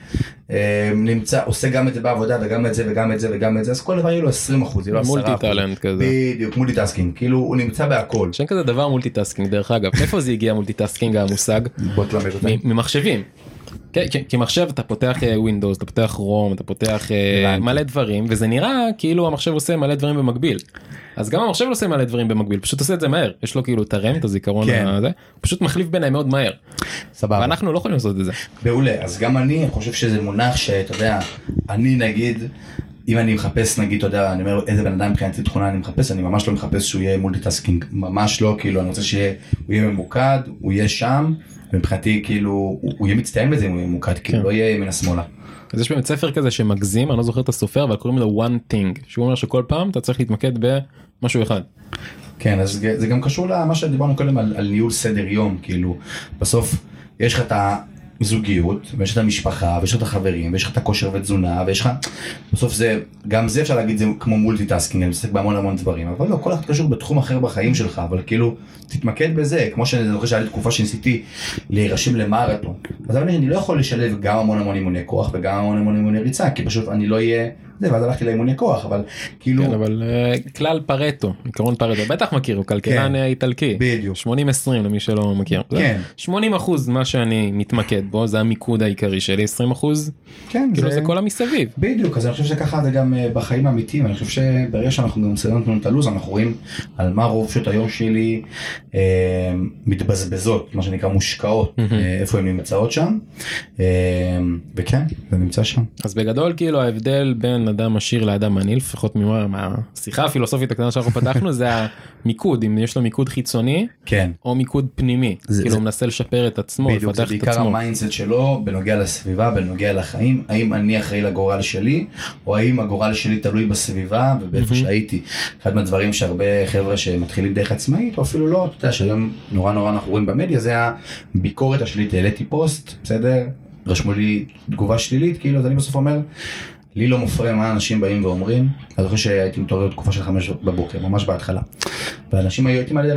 Speaker 2: אה, נמצא, עושה גם את זה בעבודה וגם את זה וגם את זה וגם את זה, אז כל דבר יהיה לו 20 אחוז, יהיה לו 10 אחוז.
Speaker 1: multi talent כזה.
Speaker 2: בדיוק, multitasking, כאילו הוא נמצא בהכל.
Speaker 1: שאין כזה דבר multitasking דרך אגב איפה זה הגיע multitasking המושג
Speaker 2: בוא תלמד אותי.
Speaker 1: ממחשבים. כן, כי- כי מחשב אתה פותח Windows אתה פותח רום אתה פותח אה. מלא דברים וזה נראה כאילו המחשב עושה מלא דברים במקביל. אז גם המחשב עושה מלא דברים במקביל פשוט עושה את זה מהר יש לו כאילו את ה RAM את הזיכרון
Speaker 2: כן.
Speaker 1: הזה הוא פשוט מחליף ביניהם מאוד מהר
Speaker 2: סבבה.
Speaker 1: ואנחנו לא יכולים לעשות את זה.
Speaker 2: מעולה, אז גם אני חושב שזה מונח שאתה יודע, אני נגיד, אם אני מחפש נגיד, אתה יודע, אני אומר איזה בן אדם מבחינתי תכונה אני מחפש, אני ממש לא מחפש שהוא יהיה multitasking, ממש לא, כאילו אני רוצה שהוא יהיה ממוקד, הוא יהיה שם, ומבחינתי כאילו, הוא, הוא יהיה מצטיין בזה אם הוא יהיה ממוקד, כאילו
Speaker 1: כן.
Speaker 2: לא יהיה ימינה שמאלה.
Speaker 1: אז יש באמת ספר כזה שמגזים אני לא זוכר את הסופר אבל קוראים לו one thing שהוא אומר שכל פעם אתה צריך להתמקד במשהו אחד.
Speaker 2: כן, אז זה- גם קשור למה שדיברנו קודם על, על ניהול סדר יום, כאילו, בסוף יש לך את הזוגיות, ויש את המשפחה, ויש את החברים, ויש לך את הכושר ותזונה, ויש לך, בסוף זה, גם זה אפשר להגיד זה כמו multitasking, אני מתעסק בהמון המון דברים, אבל לא, כל אחד קשור בתחום אחר בחיים שלך, אבל כאילו, תתמקד בזה, כמו שאני זוכר שהיה לי תקופה שניסיתי להירשם למרתון, אז אני לא יכול לשלב גם המון המון אימוני כוח וגם המון המון אימוני ריצה, כי פשוט אני לא אהיה, זה, ואז הלכתי לאימוני כוח אבל כאילו
Speaker 1: כן, אבל אה, כלל פרטו עקרון פרטו בטח מכיר הוא כלכלן
Speaker 2: כן.
Speaker 1: איטלקי
Speaker 2: בדיוק
Speaker 1: 80-20 למי שלא מכיר.
Speaker 2: כן.
Speaker 1: 80 אחוז מה שאני מתמקד בו זה המיקוד העיקרי שלי 20 אחוז
Speaker 2: כן
Speaker 1: כאילו זה כל המסביב.
Speaker 2: בדיוק אז אני חושב שככה זה גם אה, בחיים האמיתיים אני חושב שברגע שאנחנו גם לנו את הלו"ז אנחנו רואים על מה רוב שעות היום שלי אה, מתבזבזות מה שנקרא מושקעות אה, איפה הן נמצאות שם אה, וכן זה נמצא שם.
Speaker 1: אז בגדול כאילו ההבדל בין אדם עשיר לאדם עני לפחות ממה- מהשיחה הפילוסופית הקטנה שאנחנו פתחנו זה המיקוד אם יש לו מיקוד חיצוני
Speaker 2: כן.
Speaker 1: או מיקוד פנימי
Speaker 2: זה-
Speaker 1: כאילו
Speaker 2: זה-
Speaker 1: הוא מנסה לשפר את עצמו
Speaker 2: בדיוק, זה
Speaker 1: לפתח את
Speaker 2: בעיקר.
Speaker 1: ה
Speaker 2: mindset שלו בנוגע לסביבה, בנוגע לחיים, האם אני אחראי לגורל שלי, או האם הגורל שלי תלוי בסביבה ובאיפה שהייתי. אחד מהדברים שהרבה חבר'ה שמתחילים דרך עצמאית, או אפילו לא, אתה יודע שהיום נורא נורא אנחנו רואים במדיה, זה הביקורת השלילית, העליתי פוסט, בסדר? רשמו לי תגובה שלילית, כאילו, אז אני בסוף אומר, לי לא מפריע מה אנשים באים ואומרים, אני זוכר שהייתי מתעורר בתקופה של חמש בבוקר, ממש בהתחלה. ואנשים היו, הייתי מעלה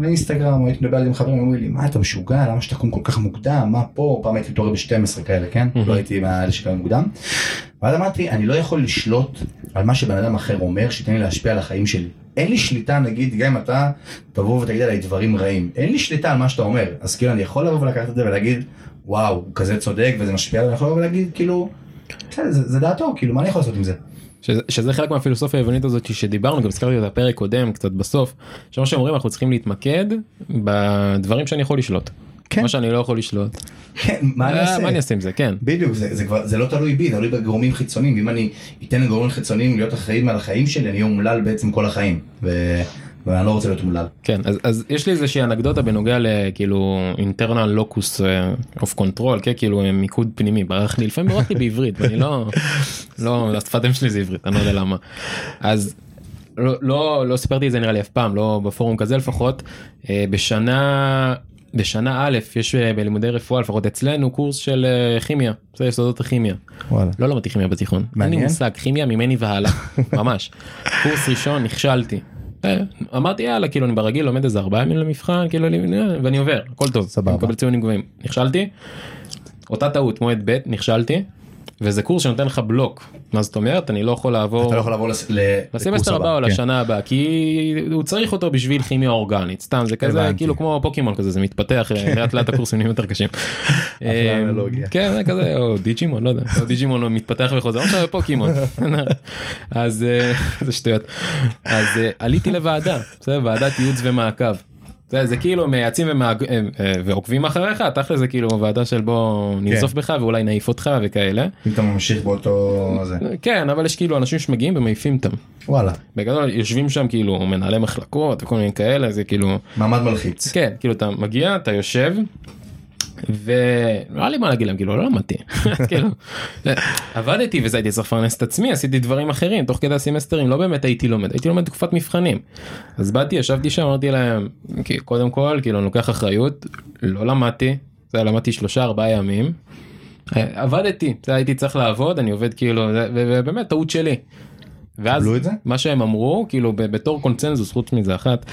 Speaker 2: לאינסטגרם, או הייתי מדבר עם חברים, אמרו לי, מה אתה משוגע, למה שתקום כל כך מוקדם, מה פה, פעם הייתי מתעורר ב-12 כאלה, כן? לא הייתי מהאלה שקמים מוקדם. ואז אמרתי, אני לא יכול לשלוט על מה שבן אדם אחר אומר, שייתן לי להשפיע על החיים שלי. אין לי שליטה, נגיד, גם אם אתה תבוא ותגיד עליי דברים רעים, אין לי שליטה על מה שאתה אומר, אז כאילו אני יכול לבוא ולקחת את זה ולהגיד, וואו, הוא כזה צודק וזה משפיע עליי, אני יכול לבוא ולהגיד, כאילו, זה, זה דעתו, כאילו, מה אני יכול לעשות עם זה?
Speaker 1: שזה, שזה חלק מהפילוסופיה היוונית הזאת שדיברנו גם הזכרתי אותה בפרק קודם קצת בסוף שמה שאומרים אנחנו צריכים להתמקד בדברים שאני יכול לשלוט.
Speaker 2: כן.
Speaker 1: מה שאני לא יכול לשלוט.
Speaker 2: כן, מה אני
Speaker 1: אה,
Speaker 2: אעשה?
Speaker 1: מה אני אעשה עם זה כן.
Speaker 2: בדיוק, זה, זה כבר, זה לא תלוי בי, תלוי בגורמים חיצוניים, ואם אני אתן לגורמים חיצוניים להיות אחראים על החיים שלי, אני אהיה אומלל בעצם כל החיים, ו... ואני לא רוצה להיות אומלל.
Speaker 1: כן אז, אז יש לי איזושהי אנקדוטה בנוגע לכאילו אה, of control כן כאילו אה, מיקוד פנימי ברח לי לפעמים ברח לי בעברית ואני לא לא השפת אם שלי זה עברית אני לא יודע למה אז. לא, לא לא סיפרתי את זה נראה לי אף פעם לא בפורום כזה לפחות אה, בשנה בשנה א' יש אה, בלימודי רפואה לפחות אצלנו קורס של כימיה זה יסודות הכימיה
Speaker 2: וואלה.
Speaker 1: לא למדתי כימיה בתיכון אין לי
Speaker 2: מעניין.
Speaker 1: מושג כימיה ממני והלאה ממש קורס ראשון נכשלתי. אמרתי יאללה כאילו אני ברגיל לומד איזה ארבעה ימים למבחן כאילו אני ואני עובר הכל טוב
Speaker 2: סבבה.
Speaker 1: מקבל ציונים גבוהים נכשלתי. אותה טעות מועד ב' נכשלתי. וזה קורס שנותן לך בלוק מה זאת אומרת אני לא יכול לעבור
Speaker 2: אתה לא יכול לעבור לס...
Speaker 1: לסמסטר הבא או
Speaker 2: כן.
Speaker 1: לשנה הבאה כי הוא צריך אותו בשביל כימיה אורגנית סתם זה כזה
Speaker 2: הבנתי.
Speaker 1: כאילו כמו פוקימון כזה זה מתפתח אה, לאט לאט הקורסים נהיים יותר קשים. אה. כן זה כזה או דיג'ימון לא יודע או דיג'ימון הוא מתפתח וחוזר עכשיו פוקימון (laughs) אז אה, זה שטויות אז עליתי לוועדה ועדת ייעוץ ומעקב. זה, זה כאילו מייעצים ומעג... אה, אה, ועוקבים אחריך תכל'ס זה כאילו ועדה של בוא ננזוף בך ואולי נעיף אותך וכאלה
Speaker 2: אם אתה ממשיך באותו... זה.
Speaker 1: כן אבל יש כאילו אנשים שמגיעים ומעיפים אותם.
Speaker 2: וואלה.
Speaker 1: בגדול יושבים שם כאילו מנהלי מחלקות וכל מיני כאלה זה כאילו
Speaker 2: מעמד מלחיץ.
Speaker 1: כן כאילו אתה מגיע אתה יושב. ולא היה לי מה להגיד להם כאילו לא למדתי. (laughs) כאילו עבדתי וזה הייתי צריך לפרנס את עצמי עשיתי דברים אחרים תוך כדי הסמסטרים לא באמת הייתי לומד הייתי לומד תקופת מבחנים. אז באתי ישבתי שם אמרתי להם קודם כל כאילו אני לוקח אחריות לא למדתי זה למדתי שלושה ארבעה ימים. עבדתי זה הייתי צריך לעבוד אני עובד כאילו ובאמת טעות שלי. ואז? מה שהם אמרו כאילו בתור קונצנזוס חוץ מזה אחת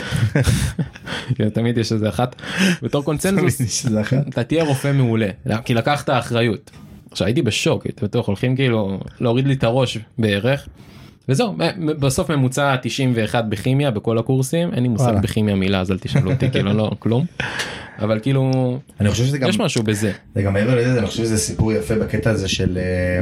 Speaker 1: (laughs) כן, תמיד יש איזה אחת בתור קונצנזוס. אתה תהיה רופא מעולה כי לקחת אחריות. עכשיו הייתי בשוק הייתי בטוח הולכים כאילו להוריד לי את הראש בערך. וזהו בסוף ממוצע 91 בכימיה בכל הקורסים אין לי מושג. בכימיה מילה אז אל תשאלו אותי (laughs) כאילו לא כלום. אבל כאילו
Speaker 2: אני חושב שזה גם...
Speaker 1: יש משהו בזה.
Speaker 2: זה גם מעבר לזה, אני חושב שזה סיפור יפה בקטע הזה של אה,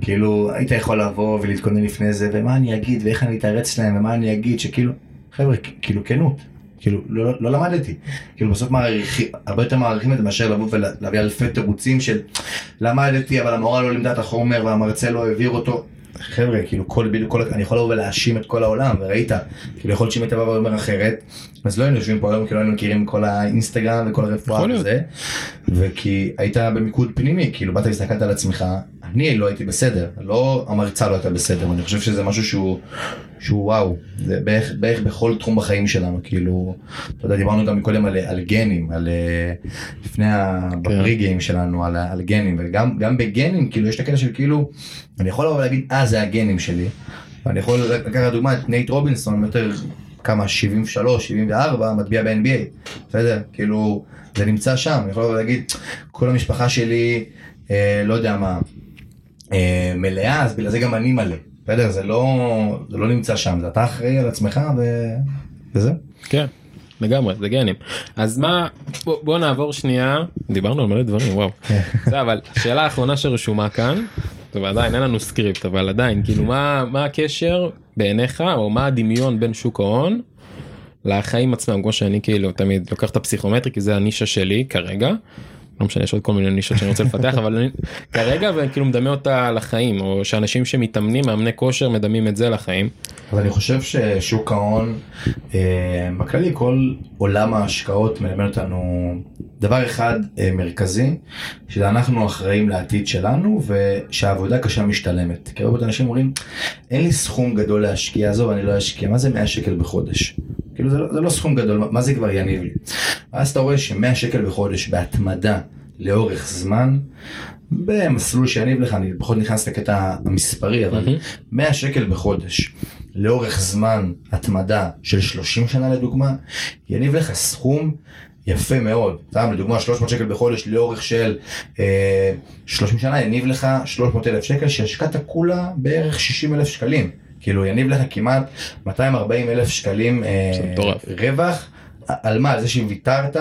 Speaker 2: כאילו היית יכול לבוא ולהתכונן לפני זה ומה אני אגיד ואיך אני אתרץ להם ומה אני אגיד שכאילו חבר'ה כאילו כנות. כאילו לא, לא, לא למדתי, כאילו בסוף מעריכים, הרבה יותר מעריכים את זה מאשר לבוא ולהביא אלפי תירוצים של למדתי אבל המורה לא לימדה את החומר והמרצה לא העביר אותו. חבר'ה כאילו כל בדיוק כל אני יכול לבוא ולהאשים את כל העולם וראית כאילו יכול להיות שאם היית בא ואומר אחרת אז לא היינו יושבים פה היום כי לא היינו מכירים כל האינסטגרם וכל הרפואה. וזה וכי היית במיקוד פנימי כאילו באת והסתכלת על עצמך אני לא הייתי בסדר לא המרצה לא הייתה בסדר ואני חושב שזה משהו שהוא שהוא וואו זה בערך, בערך בכל תחום בחיים שלנו כאילו אתה יודע דיברנו גם קודם על, על גנים על אה, לפני ה pre-game שלנו על, על גנים וגם גם בגנים כאילו יש את הקטע של כאילו אני יכול לבוא ולהגיד אה זה הגנים שלי ואני יכול לקחת דוגמא את נייט רובינסון יותר כמה 73 74 מטביע ב-NBA בסדר? כאילו זה נמצא שם אני יכול לבוא ולהגיד כל המשפחה שלי אה, לא יודע מה מלאה אז בגלל זה גם אני מלא בסדר? זה לא, זה לא נמצא שם, זה אתה אחראי על עצמך ו... וזהו.
Speaker 1: כן. לגמרי זה גנים אז מה בוא, בוא נעבור שנייה דיברנו על מלא דברים וואו זה, אבל שאלה אחרונה שרשומה כאן טוב, עדיין אין לנו סקריפט אבל עדיין כאילו מה מה הקשר בעיניך או מה הדמיון בין שוק ההון לחיים עצמם כמו שאני כאילו תמיד לוקח את הפסיכומטרי כי זה הנישה שלי כרגע. לא משנה יש עוד כל מיני נישות שאני רוצה לפתח אבל אני כרגע וכאילו מדמה אותה לחיים או שאנשים שמתאמנים מאמני כושר מדמים את זה לחיים.
Speaker 2: אז אני חושב ששוק ההון אה, בכללי כל עולם ההשקעות מלמד אותנו דבר אחד אה, מרכזי שאנחנו אחראים לעתיד שלנו ושהעבודה קשה משתלמת. כי הרבה אנשים אומרים אין לי סכום גדול להשקיע עזוב אני לא אשקיע מה זה 100 שקל בחודש. כאילו זה לא, זה לא סכום גדול מה זה כבר יניב לי. ואז אתה רואה ש100 שקל בחודש בהתמדה לאורך זמן במסלול שיניב לך אני פחות נכנס לקטע המספרי אבל 100 שקל בחודש לאורך זמן התמדה של 30 שנה לדוגמה יניב לך סכום יפה מאוד. סתם לדוגמה 300 שקל בחודש לאורך של אה, 30 שנה יניב לך 300 אלף שקל שהשקעת כולה בערך 60 אלף שקלים. כאילו יניב לך כמעט 240 אלף שקלים אה, רווח. על מה? על זה שוויתרת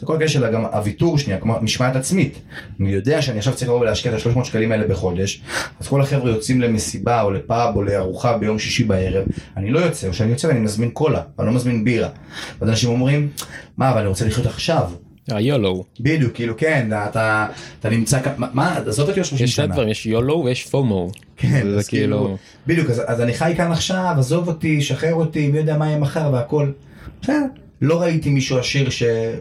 Speaker 2: זה כל הקשר גם הוויתור שנייה, כמו משמעת עצמית. אני יודע שאני עכשיו צריך לבוא ולהשקיע את ה-300 שקלים האלה בחודש, אז כל החבר'ה יוצאים למסיבה או לפאב או לארוחה ביום שישי בערב, אני לא יוצא, או שאני יוצא ואני מזמין קולה, אני לא מזמין בירה. ואז אנשים אומרים, מה, אבל אני רוצה לחיות עכשיו.
Speaker 1: היולו.
Speaker 2: בדיוק, כאילו כן, אתה, אתה נמצא מה, עזוב אותי עוד 30
Speaker 1: יש שנה. יש דברים, יש יולו ויש פומו.
Speaker 2: כן, אז כאילו, בדיוק, אז, אז אני חי כאן עכשיו, עזוב אותי, שחרר אותי, מי יודע מה יהיה מחר והכל. בסדר. לא ראיתי מישהו עשיר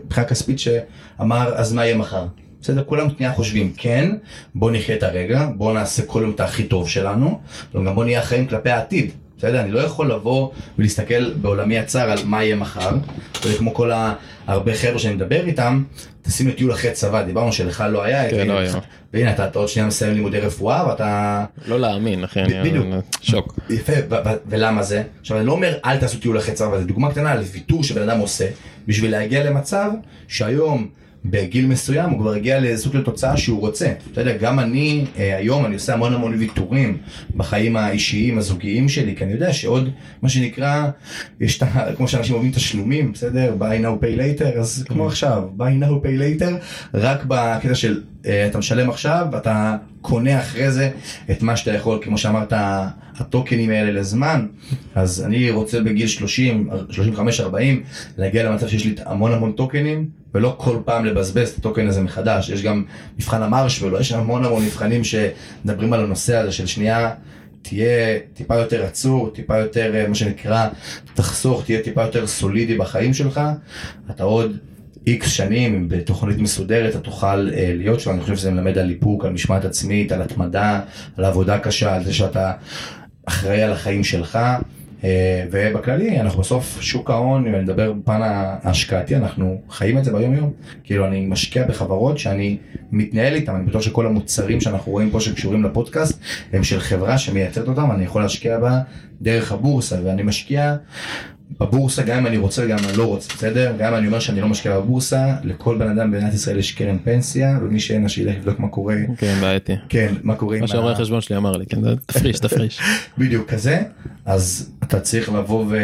Speaker 2: מבחינה כספית שאמר אז מה יהיה מחר. בסדר, כולם שנייה חושבים כן, בוא נחיה את הרגע, בוא נעשה כל יום את הכי טוב שלנו, וגם בוא נהיה אחראים כלפי העתיד. בסדר? אני לא יכול לבוא ולהסתכל בעולמי הצר על מה יהיה מחר, וכמו כל הרבה חבר'ה שאני מדבר איתם, תשים לי טיול אחרי צבא, דיברנו שלך לא היה,
Speaker 1: כן, לא היה.
Speaker 2: והנה אתה, עוד שנייה מסיים לימודי רפואה ואתה...
Speaker 1: לא להאמין, אחי, אני...
Speaker 2: בדיוק.
Speaker 1: שוק.
Speaker 2: יפה, ולמה זה? עכשיו אני לא אומר אל תעשו טיול אחרי צבא, זו דוגמה קטנה על ויתור שבן אדם עושה, בשביל להגיע למצב שהיום בגיל מסוים הוא כבר הגיע לסוג של תוצאה שהוא רוצה. אתה יודע, גם אני אה, היום, אני עושה המון המון ויתורים בחיים האישיים, הזוגיים שלי, כי אני יודע שעוד, מה שנקרא, יש את ה... (laughs) כמו שאנשים אוהבים תשלומים, בסדר? buy now pay later, אז כמו עכשיו, buy now pay later, רק בקטע של אה, אתה משלם עכשיו ואתה קונה אחרי זה את מה שאתה יכול, כמו שאמרת, הטוקנים האלה לזמן, אז אני רוצה בגיל 30, 35, 40, להגיע למצב שיש לי המון המון טוקנים, ולא כל פעם לבזבז את הטוקן הזה מחדש, יש גם מבחן המרשוולו, יש המון המון מבחנים שמדברים על הנושא הזה של שנייה. תהיה טיפה יותר עצור, טיפה יותר, אה, מה שנקרא, תחסוך, תהיה טיפה יותר סולידי בחיים שלך, אתה עוד איקס שנים בתוכנית מסודרת אתה תוכל אה, להיות שם, אני חושב שזה מלמד על איפוק, על משמעת עצמית, על התמדה, על עבודה קשה, על זה שאתה אחראי על החיים שלך. אה, ובכללי אנחנו בסוף שוק ההון, אם אני מדבר בפן ההשקעתי, אנחנו חיים את זה ביום יום. כאילו אני משקיע בחברות שאני מתנהל איתן, אני בטוח שכל המוצרים שאנחנו רואים פה שקשורים לפודקאסט הם של חברה שמייצרת אותם, אני יכול להשקיע בה דרך הבורסה ואני משקיע בבורסה גם אם אני רוצה וגם אם אני לא רוצה, בסדר? גם אם אני אומר שאני לא משקיע בבורסה, לכל בן אדם במדינת ישראל יש קרן פנסיה, ומי שאין לה שילך לבדוק מה קורה.
Speaker 1: כן, בעייתי.
Speaker 2: כן, מה קורה עם
Speaker 1: מה שהרואה החשבון שלי אמר לי, כן, תפריש, (laughs) תפריש.
Speaker 2: בדיוק כזה, אז אתה צריך לבוא ו...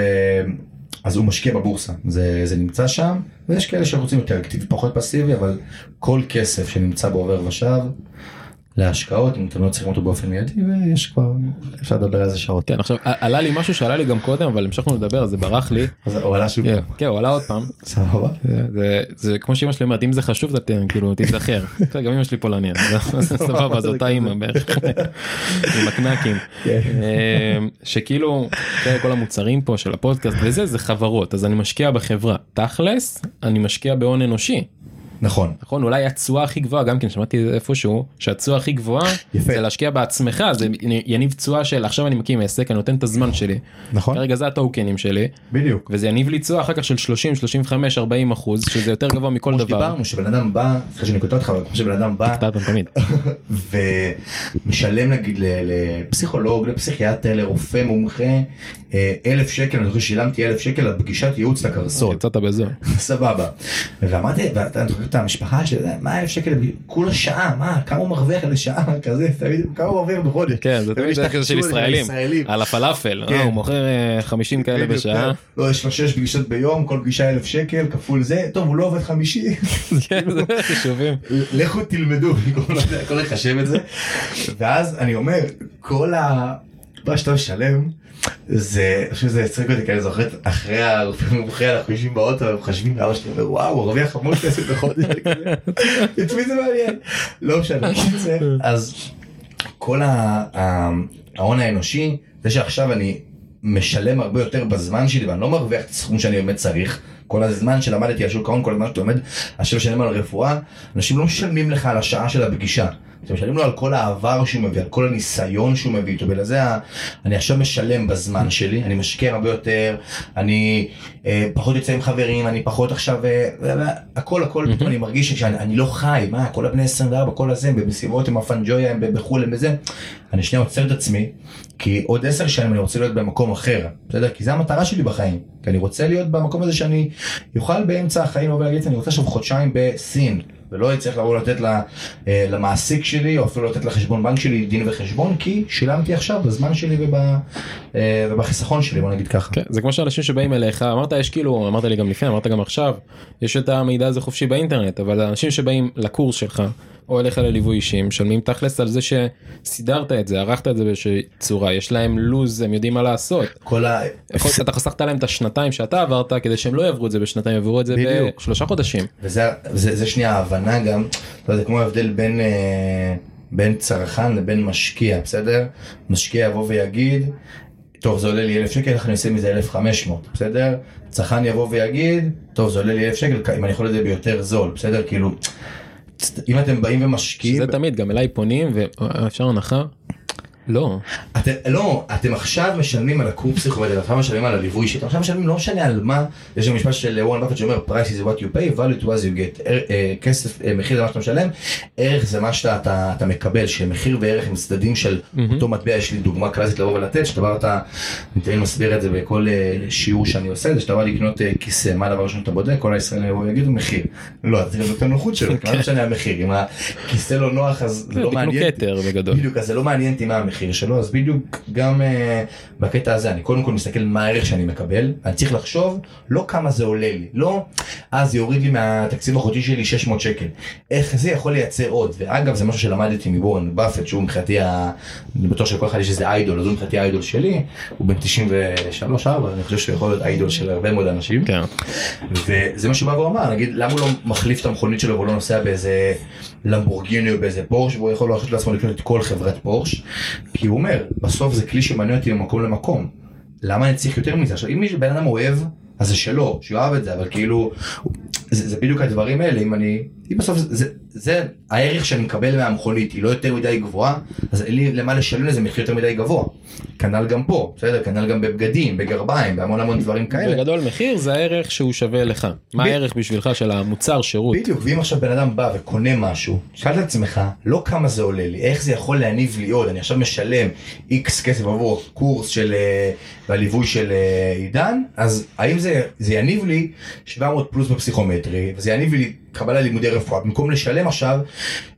Speaker 2: אז הוא משקיע בבורסה, זה, זה נמצא שם, ויש כאלה שרוצים יותר אקטיבי, פחות פסיבי, אבל כל כסף שנמצא בעובר ושב, להשקעות אם אתם לא צריכים אותו באופן מיידי ויש כבר אפשר לדבר על זה שעות.
Speaker 1: כן עכשיו עלה לי משהו שעלה לי גם קודם אבל המשכנו לדבר זה ברח לי.
Speaker 2: אז הוא עלה שוב.
Speaker 1: כן הוא עלה עוד פעם.
Speaker 2: סבבה.
Speaker 1: זה כמו שאמא שלי אומרת אם זה חשוב כאילו תיזכר. גם אמא שלי פולניה. (laughs) סבבה זו אותה אמא בערך. עם הקנקים. כן. אמ, שכאילו כל המוצרים פה של הפודקאסט וזה זה חברות אז אני משקיע בחברה תכלס אני משקיע בהון אנושי.
Speaker 2: נכון
Speaker 1: נכון אולי התשואה הכי גבוהה גם כן שמעתי איפשהו שהתשואה הכי גבוהה יפה. זה להשקיע בעצמך זה יניב תשואה של עכשיו אני מקים עסק אני נותן את הזמן שלי
Speaker 2: נכון
Speaker 1: כרגע זה הטוקנים שלי
Speaker 2: בדיוק
Speaker 1: וזה יניב לי תשואה אחר כך של 30 35 40 אחוז שזה יותר גבוה מכל
Speaker 2: כמו
Speaker 1: דבר.
Speaker 2: שדיברנו שבן אדם בא אחרי שאני קוטע אותך אבל כמו שבן אדם בא
Speaker 1: תמיד (laughs)
Speaker 2: ומשלם נגיד לפסיכולוג לפסיכיאטר לרופא מומחה אה, אלף שקל אני זוכר ששילמתי אלף שקל על פגישת ייעוץ לקרסול.
Speaker 1: יצאת בזול. (laughs)
Speaker 2: סבבה. ואמרתי ואתה את המשפחה שלי, מה אלף שקל, כולה שעה, מה, כמה הוא מרוויח לשעה, כזה, תמיד, כמה הוא מרוויח בחודש.
Speaker 1: כן, זה תמיד כזה של ישראלים, על הפלאפל,
Speaker 2: כן.
Speaker 1: אה, הוא מוכר אה, 50 כאלה
Speaker 2: בדיוק,
Speaker 1: בשעה.
Speaker 2: לא, יש לו שש פגישות ביום, כל פגישה אלף שקל, כפול זה, טוב, הוא לא עובד חמישי. (laughs)
Speaker 1: כן, זה חישובים. (laughs)
Speaker 2: לכו תלמדו, (laughs) הכל לחשב את זה. ואז אני אומר, כל ה... מה שאתה משלם, זה, אני חושב שזה הצחיק אותי, כי אני זוכר, אחרי הרופא מומחה אנחנו יושבים באוטו, ומחשבים לאבא שלי, וואו, הוא הרוויח המון כסף בחודש, (laughs) את מי זה מעניין? לא משנה, אז כל ההון האנושי, זה שעכשיו אני משלם הרבה יותר בזמן שלי, ואני לא מרוויח את הסכום שאני באמת צריך, כל הזמן שלמדתי על שוק ההון, כל הזמן שאתה עומד, אנשים משלמים על רפואה, אנשים לא משלמים לך על השעה של הפגישה. משלמים לו על כל העבר שהוא מביא, על כל הניסיון שהוא מביא איתו, בגלל זה אני עכשיו משלם בזמן שלי, אני משקיע הרבה יותר, אני אה, פחות יוצא עם חברים, אני פחות עכשיו, אה, אה, הכל הכל, פתאום אני מרגיש שאני אני לא חי, מה, כל הבני 24, כל הזה, במסיבות עם הפנג'ויה, הם בחו"ל, הם בזה, אני שנייה עוצר את עצמי, כי עוד עשר שנים אני רוצה להיות במקום אחר, בסדר? כי זה המטרה שלי בחיים, כי אני רוצה להיות במקום הזה שאני יוכל באמצע החיים ולהגיד, אני רוצה עכשיו חודשיים בסין. ולא אצטרך לבוא לתת לה, אה, למעסיק שלי או אפילו לתת לחשבון בנק שלי דין וחשבון כי שילמתי עכשיו בזמן שלי וב, אה, ובחיסכון שלי בוא נגיד ככה.
Speaker 1: כן, זה כמו שאנשים שבאים אליך אמרת יש כאילו אמרת לי גם לפני אמרת גם עכשיו יש את המידע הזה חופשי באינטרנט אבל האנשים שבאים לקורס שלך או אליך לליווי אישי משלמים תכלס על זה שסידרת את זה ערכת את זה באיזושהי צורה יש להם לוז הם יודעים מה לעשות.
Speaker 2: כל ה...
Speaker 1: יכול- אתה חסכת להם את השנתיים שאתה עברת כדי שהם לא יעברו את זה בשנתיים יעברו את זה
Speaker 2: בדיוק.
Speaker 1: בשלושה חודשים.
Speaker 2: וזה זה, זה שנייה ההבנה גם, אתה יודע, כמו ההבדל בין, אה, בין צרכן לבין משקיע, בסדר? משקיע יבוא ויגיד, טוב זה עולה לי אלף שקל, איך אני עושה מזה אלף חמש מאות, בסדר? צרכן יבוא ויגיד, טוב זה עולה לי אלף שקל, אם אני יכול את זה ביותר זול, בסדר? כאילו, אם אתם באים ומשקיעים...
Speaker 1: שזה תמיד גם אליי פונים ואפשר הנחה. לא.
Speaker 2: אתם, לא, אתם עכשיו משלמים על הקורס פסיכומטרי, אתם עכשיו משלמים על הליווי אישי, אתם עכשיו משלמים לא משנה על מה, יש גם משפט של וורן באפט שאומר price is what you pay, value to what you get, אה, כסף, אה, מחיר זה מה שאתה משלם, ערך זה מה שאתה אתה, אתה מקבל, שמחיר וערך הם צדדים של אותו מטבע, יש לי דוגמה קלאסית לבוא ולתת, שאתה בא אתה, אני תמיד מסביר את זה בכל אה, שיעור שאני עושה, זה שאתה בא לקנות כיסא, מה הדבר הראשון שאתה בודק, כל הישראלים יבואו ויגידו מחיר, לא, זה גם נותן נוחות שלו, כי (laughs) מה משנה המחיר, אם הכיסא לא נוח אז זה לא מעניין. בדיוק, אז זה לא מעניין אותי מה המחיר שלו, אז בדיוק גם uh, בקטע הזה, אני קודם כל מסתכל מה הערך שאני מקבל, אני צריך לחשוב לא כמה זה עולה לי, לא אז זה יוריד לי מהתקציב החודשי שלי 600 שקל, איך זה יכול לייצר עוד, ואגב זה משהו שלמדתי מבורן באפט, שהוא מבחינתי, ה... אני בטוח שלכל אחד יש איזה איידול, אז הוא מבחינתי האיידול שלי, הוא בן 93-4, אני חושב שהוא יכול להיות איידול של הרבה מאוד אנשים.
Speaker 1: כן.
Speaker 2: וזה מה שהוא בא ואמר, נגיד, למה הוא לא מחליף את המכונית שלו והוא לא נוסע באיזה למבורגיני או באיזה פורש, והוא יכול להרשות לעצמו לקנות את כל חברת פורש, כי הוא אומר, בסוף זה כלי שמעניין אותי ממקום למקום. למה אני צריך יותר מזה? עכשיו, אם מישהו בן אדם אוהב, אז זה שלו, שהוא אהב את זה, אבל כאילו, זה, זה בדיוק הדברים האלה, אם אני, אם בסוף זה, זה, זה הערך שאני מקבל מהמכונית היא לא יותר מדי גבוהה, אז אין לי למה לשלם לזה מחיר יותר מדי גבוה. כנ"ל גם פה, בסדר? כנ"ל גם בבגדים, בגרביים, בהמון המון דברים כאלה.
Speaker 1: בגדול מחיר זה הערך שהוא שווה לך. מה
Speaker 2: ב-
Speaker 1: הערך בשבילך של המוצר שירות.
Speaker 2: בדיוק, ואם עכשיו בן אדם בא וקונה משהו, שאל את עצמך, לא כמה זה עולה לי, איך זה יכול להניב לי עוד, אני עכשיו משלם איקס כסף עבור קורס של, אה, והליווי של אה, עידן, אז האם זה, זה יניב לי 700 פלוס בפסיכומטרי, וזה יניב לי קבלה לימודי רפואה, במקום לשלם עכשיו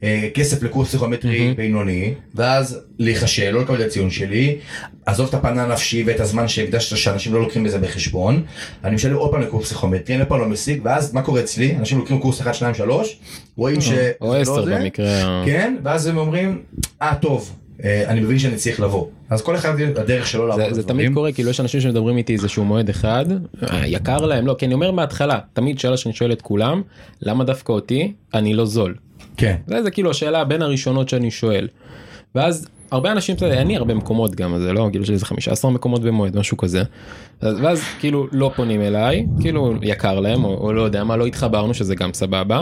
Speaker 2: אה, כסף לקורס פסיכומטרי
Speaker 1: מהמם.
Speaker 2: בינוני, ואז להיכשל, לא לקבל את הציון שלי, עזוב את הפן הנפשי ואת הזמן שהקדשת שאנשים לא לוקחים בזה בחשבון, אני משלם עוד פעם לקורס פסיכומטרי, אני עוד פעם לא משיג, ואז מה קורה אצלי? אנשים לוקחים קורס 1, 2, 3, רואים ש...
Speaker 1: או
Speaker 2: זה
Speaker 1: 10
Speaker 2: לא
Speaker 1: במקרה.
Speaker 2: כן, ואז הם אומרים, אה טוב, אני מבין שאני צריך לבוא. אז כל אחד הדרך שלו לעבוד
Speaker 1: זה. תמיד קורה כאילו יש אנשים שמדברים איתי איזשהו מועד אחד אה, יקר להם לא כי אני אומר מההתחלה תמיד שאלה שאני שואל את כולם למה דווקא אותי אני לא זול.
Speaker 2: כן.
Speaker 1: זה, זה כאילו השאלה בין הראשונות שאני שואל. ואז הרבה אנשים בסדר, אני הרבה מקומות גם זה לא כאילו שזה 15 מקומות במועד משהו כזה. אז- ואז כאילו לא פונים אליי כאילו יקר להם או, או לא יודע מה לא התחברנו שזה גם סבבה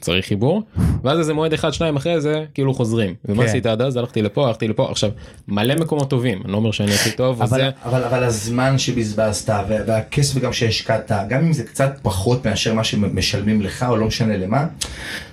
Speaker 1: צריך חיבור ואז איזה מועד אחד שניים אחרי זה כאילו חוזרים ומה
Speaker 2: כן.
Speaker 1: עשית עד אז הלכתי לפה הלכתי לפה עכשיו מלא מקומות טובים אני לא אומר שאני הכי טוב
Speaker 2: אבל,
Speaker 1: וזה
Speaker 2: אבל, אבל הזמן שבזבזת וה- והכסף גם שהשקעת, גם אם זה קצת פחות מאשר מה שמשלמים לך או לא משנה למה, אתה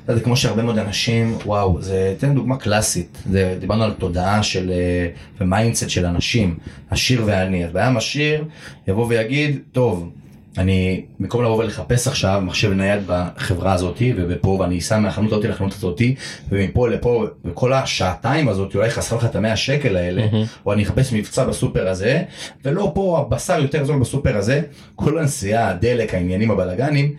Speaker 2: זה כמו שהרבה מאוד אנשים, וואו, זה, תן דוגמה קלאסית, זה, דיברנו על תודעה של, אה, ו mindset של אנשים, עשיר ועני, אז בן עשיר יבוא ויגיד, טוב, אני במקום לבוא ולחפש עכשיו מחשב נייד בחברה הזאתי ופה ואני אסע מהחנות הזאתי לחנות הזאתי ומפה לפה וכל השעתיים הזאת אולי חסר לך את המאה שקל האלה או אני אחפש מבצע בסופר הזה ולא פה הבשר יותר זול בסופר הזה כל הנסיעה הדלק העניינים הבלאגנים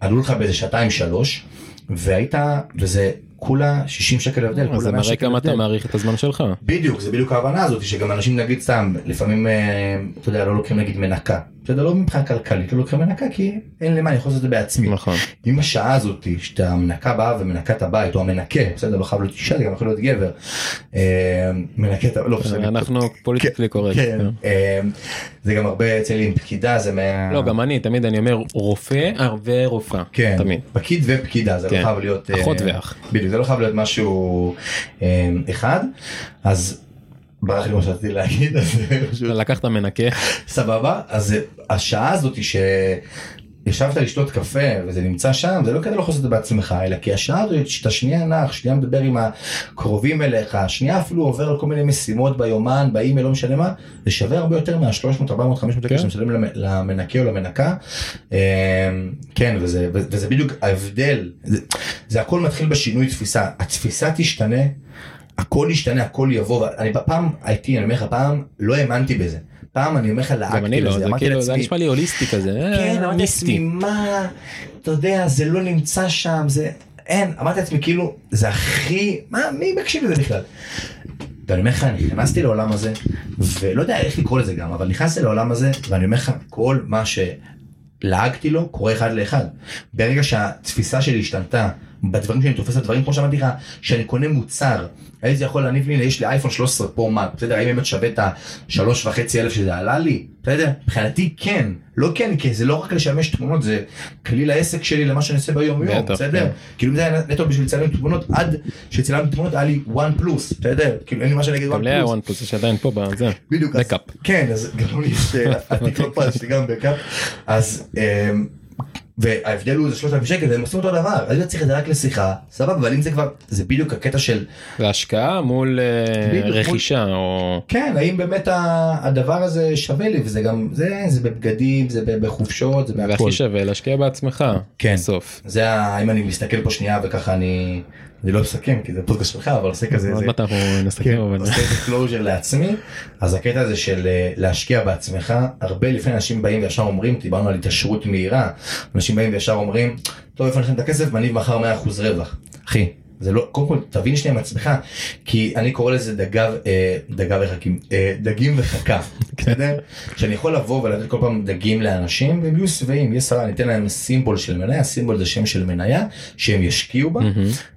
Speaker 2: עלו לך באיזה שעתיים שלוש והיית וזה כולה 60 שקל הבדל.
Speaker 1: אז זה מראה כמה אתה מעריך את הזמן שלך.
Speaker 2: בדיוק זה בדיוק ההבנה הזאת שגם אנשים נגיד סתם לפעמים אה, אתה יודע לא לוקחים נגיד מנקה. בסדר לא מבחינה כלכלית לא לוקחים מנקה כי אין למה אני יכול לעשות את זה בעצמי.
Speaker 1: נכון.
Speaker 2: אם השעה הזאת שאתה המנקה באה ומנקה את הבית או המנקה בסדר לא חייב להיות אישה זה גם יכול להיות גבר. אה, מנקה את ה... לא בסדר.
Speaker 1: אנחנו פוליטיקלי קורקט.
Speaker 2: כן. אה, זה גם הרבה אצל עם פקידה זה מה...
Speaker 1: לא גם אני תמיד אני אומר רופא ורופאה.
Speaker 2: כן,
Speaker 1: תמיד.
Speaker 2: פקיד ופקידה זה לא
Speaker 1: כן.
Speaker 2: חייב להיות אה,
Speaker 1: אחות ואח.
Speaker 2: בדיוק זה לא חייב להיות משהו אה, אחד אז ברח לי מה שרציתי להגיד אז פשוט-
Speaker 1: לקחת מנקה.
Speaker 2: סבבה אז השעה הזאת שישבת לשתות קפה וזה נמצא שם זה לא כדי לא לעשות את זה בעצמך אלא כי השעה הזאת שאתה שנייה נח שנייה מדבר עם הקרובים אליך שנייה אפילו עובר על כל מיני משימות ביומן באימייל לא משנה מה זה שווה הרבה יותר מה-300 400 500 שקל
Speaker 1: כן.
Speaker 2: שאתה משלם למ- למנקה או למנקה אה, כן וזה וזה בדיוק ההבדל זה, זה הכל מתחיל בשינוי תפיסה התפיסה תשתנה הכל ישתנה הכל יבוא אני פעם הייתי אני אומר לך פעם לא האמנתי בזה פעם אני אומר לך לעגתי
Speaker 1: לא,
Speaker 2: לזה
Speaker 1: זה
Speaker 2: אמרתי
Speaker 1: כאילו זה
Speaker 2: לעצמי
Speaker 1: נשמע לי הוליסטי כזה. אה,
Speaker 2: כן אמרתי לעצמי. מה אתה יודע זה לא נמצא שם זה אין אמרתי לעצמי כאילו זה הכי מה מי מקשיב לזה בכלל. ואני אומר לך אני נכנסתי לעולם הזה ולא יודע איך לקרוא לזה גם אבל נכנסתי לעולם הזה ואני אומר לך כל מה שלעגתי לו קורה אחד לאחד. ברגע שהתפיסה שלי השתנתה בדברים שאני תופס את הדברים כמו שאמרתי לך שאני קונה מוצר האם זה יכול להניב לי יש לי אייפון 13 Pro Max בסדר האם באמת שווה את השלוש וחצי אלף שזה עלה לי בסדר מבחינתי כן לא כן כי זה לא רק לשמש תמונות זה כלי לעסק שלי למה שאני עושה ביום יום בסדר
Speaker 1: כן.
Speaker 2: כאילו אם זה היה נטו בשביל לצלם תמונות עד שצילמתי תמונות היה לי OnePlus בסדר כאילו אין לי מה שאני אגיד
Speaker 1: גם
Speaker 2: וואן
Speaker 1: לי היה
Speaker 2: פלוס
Speaker 1: וואן פלוס יש עדיין פה בזה.
Speaker 2: בדיוק. כן אז גם לי יש אה, (laughs) התקלות (laughs) פה יש לי גם backup אז אמ, וההבדל הוא זה 3,000 שקל והם עושים אותו דבר אז אני צריך את זה רק לשיחה סבבה אבל אם זה כבר זה בדיוק הקטע של
Speaker 1: זה השקעה מול אה,
Speaker 2: בדיוק, מול-
Speaker 1: רכישה או
Speaker 2: כן האם באמת הדבר הזה שווה לי וזה גם זה זה בבגדים זה בחופשות זה בהכל.
Speaker 1: הכי שווה להשקיע בעצמך.
Speaker 2: כן.
Speaker 1: בסוף.
Speaker 2: זה ה- אם אני מסתכל פה שנייה וככה אני אני לא מסכם כי זה פודקאסט שלך אבל עושה כזה
Speaker 1: עוד
Speaker 2: זה-
Speaker 1: מעט אנחנו נסכם
Speaker 2: כן,
Speaker 1: אבל
Speaker 2: עושה איזה closure לעצמי אז הקטע הזה של אה, להשקיע בעצמך הרבה לפני אנשים באים וישר אומרים דיברנו על התעשרות מהירה אנשים באים וישר אומרים טוב איפה אשים את הכסף ואני מחר 100% רווח אחי. זה לא, קודם כל תבין שנייה עם עצמך, כי אני קורא לזה דגב, אה, דגב וחכים, אה, דגים וחכה, בסדר? שאני יכול לבוא ולתת כל פעם דגים לאנשים והם יהיו שבעים, יהיה שרה, אני אתן להם סימבול של מניה, סימבול זה שם של מניה, שהם ישקיעו בה,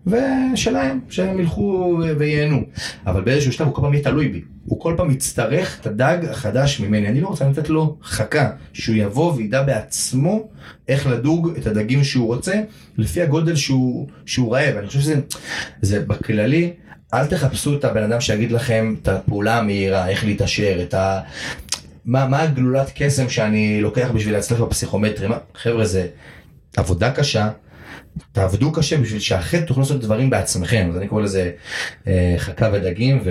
Speaker 2: ושלהם, שהם ילכו וייהנו. אבל באיזשהו שלב הוא כל פעם יהיה תלוי בי. הוא כל פעם יצטרך את הדג החדש ממני. אני לא רוצה לתת לו חכה, שהוא יבוא וידע בעצמו איך לדוג את הדגים שהוא רוצה, לפי הגודל שהוא, שהוא רעב. אני חושב שזה זה בכללי, אל תחפשו את הבן אדם שיגיד לכם את הפעולה המהירה, איך להתעשר, את ה... מה, מה הגלולת קסם שאני לוקח בשביל להצליח בפסיכומטרי, מה, חבר'ה זה עבודה קשה, תעבדו קשה בשביל שאחרי תוכלו לעשות דברים בעצמכם, אז אני קורא לזה אה, חכה ודגים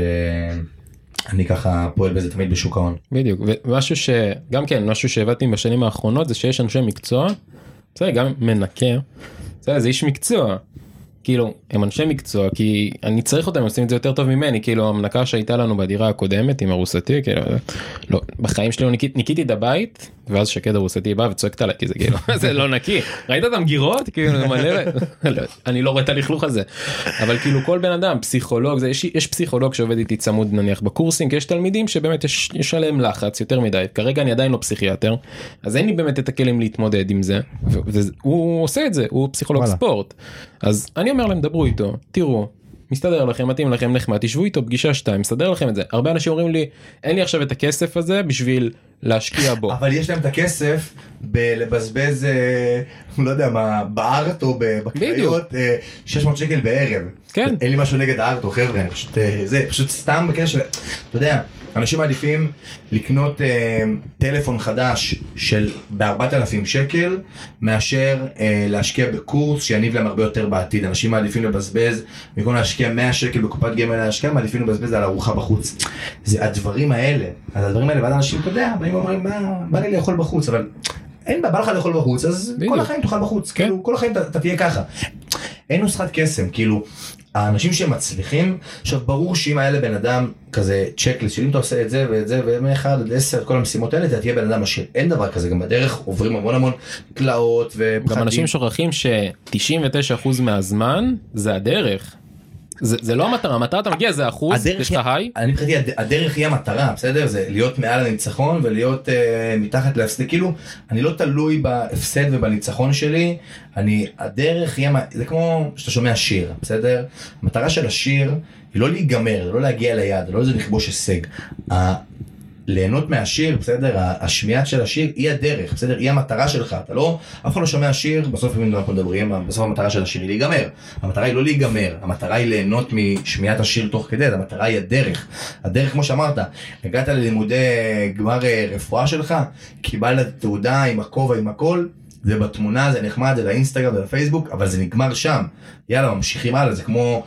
Speaker 2: ואני ככה פועל בזה תמיד בשוק ההון.
Speaker 1: בדיוק ומשהו שגם כן משהו שהבאתי בשנים האחרונות זה שיש אנשי מקצוע. בסדר גם מנקה. בסדר, זה איש מקצוע. כאילו הם אנשי מקצוע כי אני צריך אותם עושים את זה יותר טוב ממני כאילו המנקה שהייתה לנו בדירה הקודמת עם ארוסתי כאילו לא בחיים שלי לא ניקיתי את הבית ואז שקד ארוסתי באה וצועקת עליי כי זה כאילו (laughs) זה לא נקי. ראית את המגירות כאילו מלא (laughs) לא, אני לא רואה את הלכלוך הזה. אבל כאילו כל בן אדם פסיכולוג זה יש, יש פסיכולוג שעובד איתי צמוד נניח בקורסים כי יש תלמידים שבאמת יש, יש עליהם לחץ יותר מדי. כרגע אני עדיין לא פסיכיאטר אז אין לי באמת את הכלים להתמודד עם זה והוא עושה את זה הוא פסיכולוג. ספורט. אז אני אומר להם דברו איתו תראו מסתדר לכם מתאים לכם נחמד תשבו איתו פגישה שתיים מסדר לכם את זה הרבה אנשים אומרים לי אין לי עכשיו את הכסף הזה בשביל להשקיע בו
Speaker 2: אבל יש להם את הכסף בלבזבז אה, לא יודע מה בארט או בקריות אה, 600 שקל בערב.
Speaker 1: כן.
Speaker 2: אין לי משהו נגד הארט או חבר'ה פשוט אה, זה פשוט סתם בקטע של אתה יודע אנשים מעדיפים לקנות אה, טלפון חדש של ב-4,000 שקל מאשר אה, להשקיע בקורס שיניב להם הרבה יותר בעתיד אנשים מעדיפים לבזבז במקום להשקיע 100 שקל בקופת גמל להשקיע מעדיפים לבזבז על ארוחה בחוץ. זה הדברים האלה אז הדברים האלה ואז אנשים אתה יודע באים ואומרים מה בא לי לאכול בחוץ אבל אין בעיה, בא לך לאכול בחוץ, אז
Speaker 1: בדיוק.
Speaker 2: כל החיים תאכל בחוץ,
Speaker 1: כן.
Speaker 2: כאילו כל החיים אתה אתה תהיה ככה. אין נוסחת קסם, כאילו, האנשים שמצליחים, עכשיו ברור שאם היה לבן אדם כזה צ'קליסט, שאם אתה עושה את זה ואת זה ומ-1 עד 10, כל המשימות האלה, אתה תהיה בן אדם עשיר. אין דבר כזה, גם בדרך עוברים המון המון תלאות ופחדים.
Speaker 1: גם אנשים שוכחים ש-99% מהזמן זה הדרך. זה, זה לא המטרה, המטרה אתה מגיע זה אחוז, יש לך היי,
Speaker 2: אני מבחינתי הד- הדרך היא המטרה בסדר? זה להיות מעל הניצחון ולהיות אה, מתחת להפסד. כאילו אני לא תלוי בהפסד ובניצחון שלי אני הדרך היא זה כמו שאתה שומע שיר בסדר? המטרה של השיר היא לא להיגמר לא להגיע ליעד לא איזה לכבוש הישג. ליהנות מהשיר בסדר? השמיעה של השיר היא הדרך בסדר? היא המטרה שלך אתה לא אף אחד לא שומע שיר בסוף אם אנחנו מדברים בסוף המטרה של השיר היא להיגמר. המטרה היא לא להיגמר המטרה היא ליהנות משמיעת השיר תוך כדי המטרה היא הדרך. הדרך כמו שאמרת הגעת ללימודי גמר אה, רפואה שלך קיבלת תעודה עם הכובע עם הכל זה בתמונה זה נחמד זה לאינסטגרם זה לפייסבוק אבל זה נגמר שם. יאללה ממשיכים הלאה זה כמו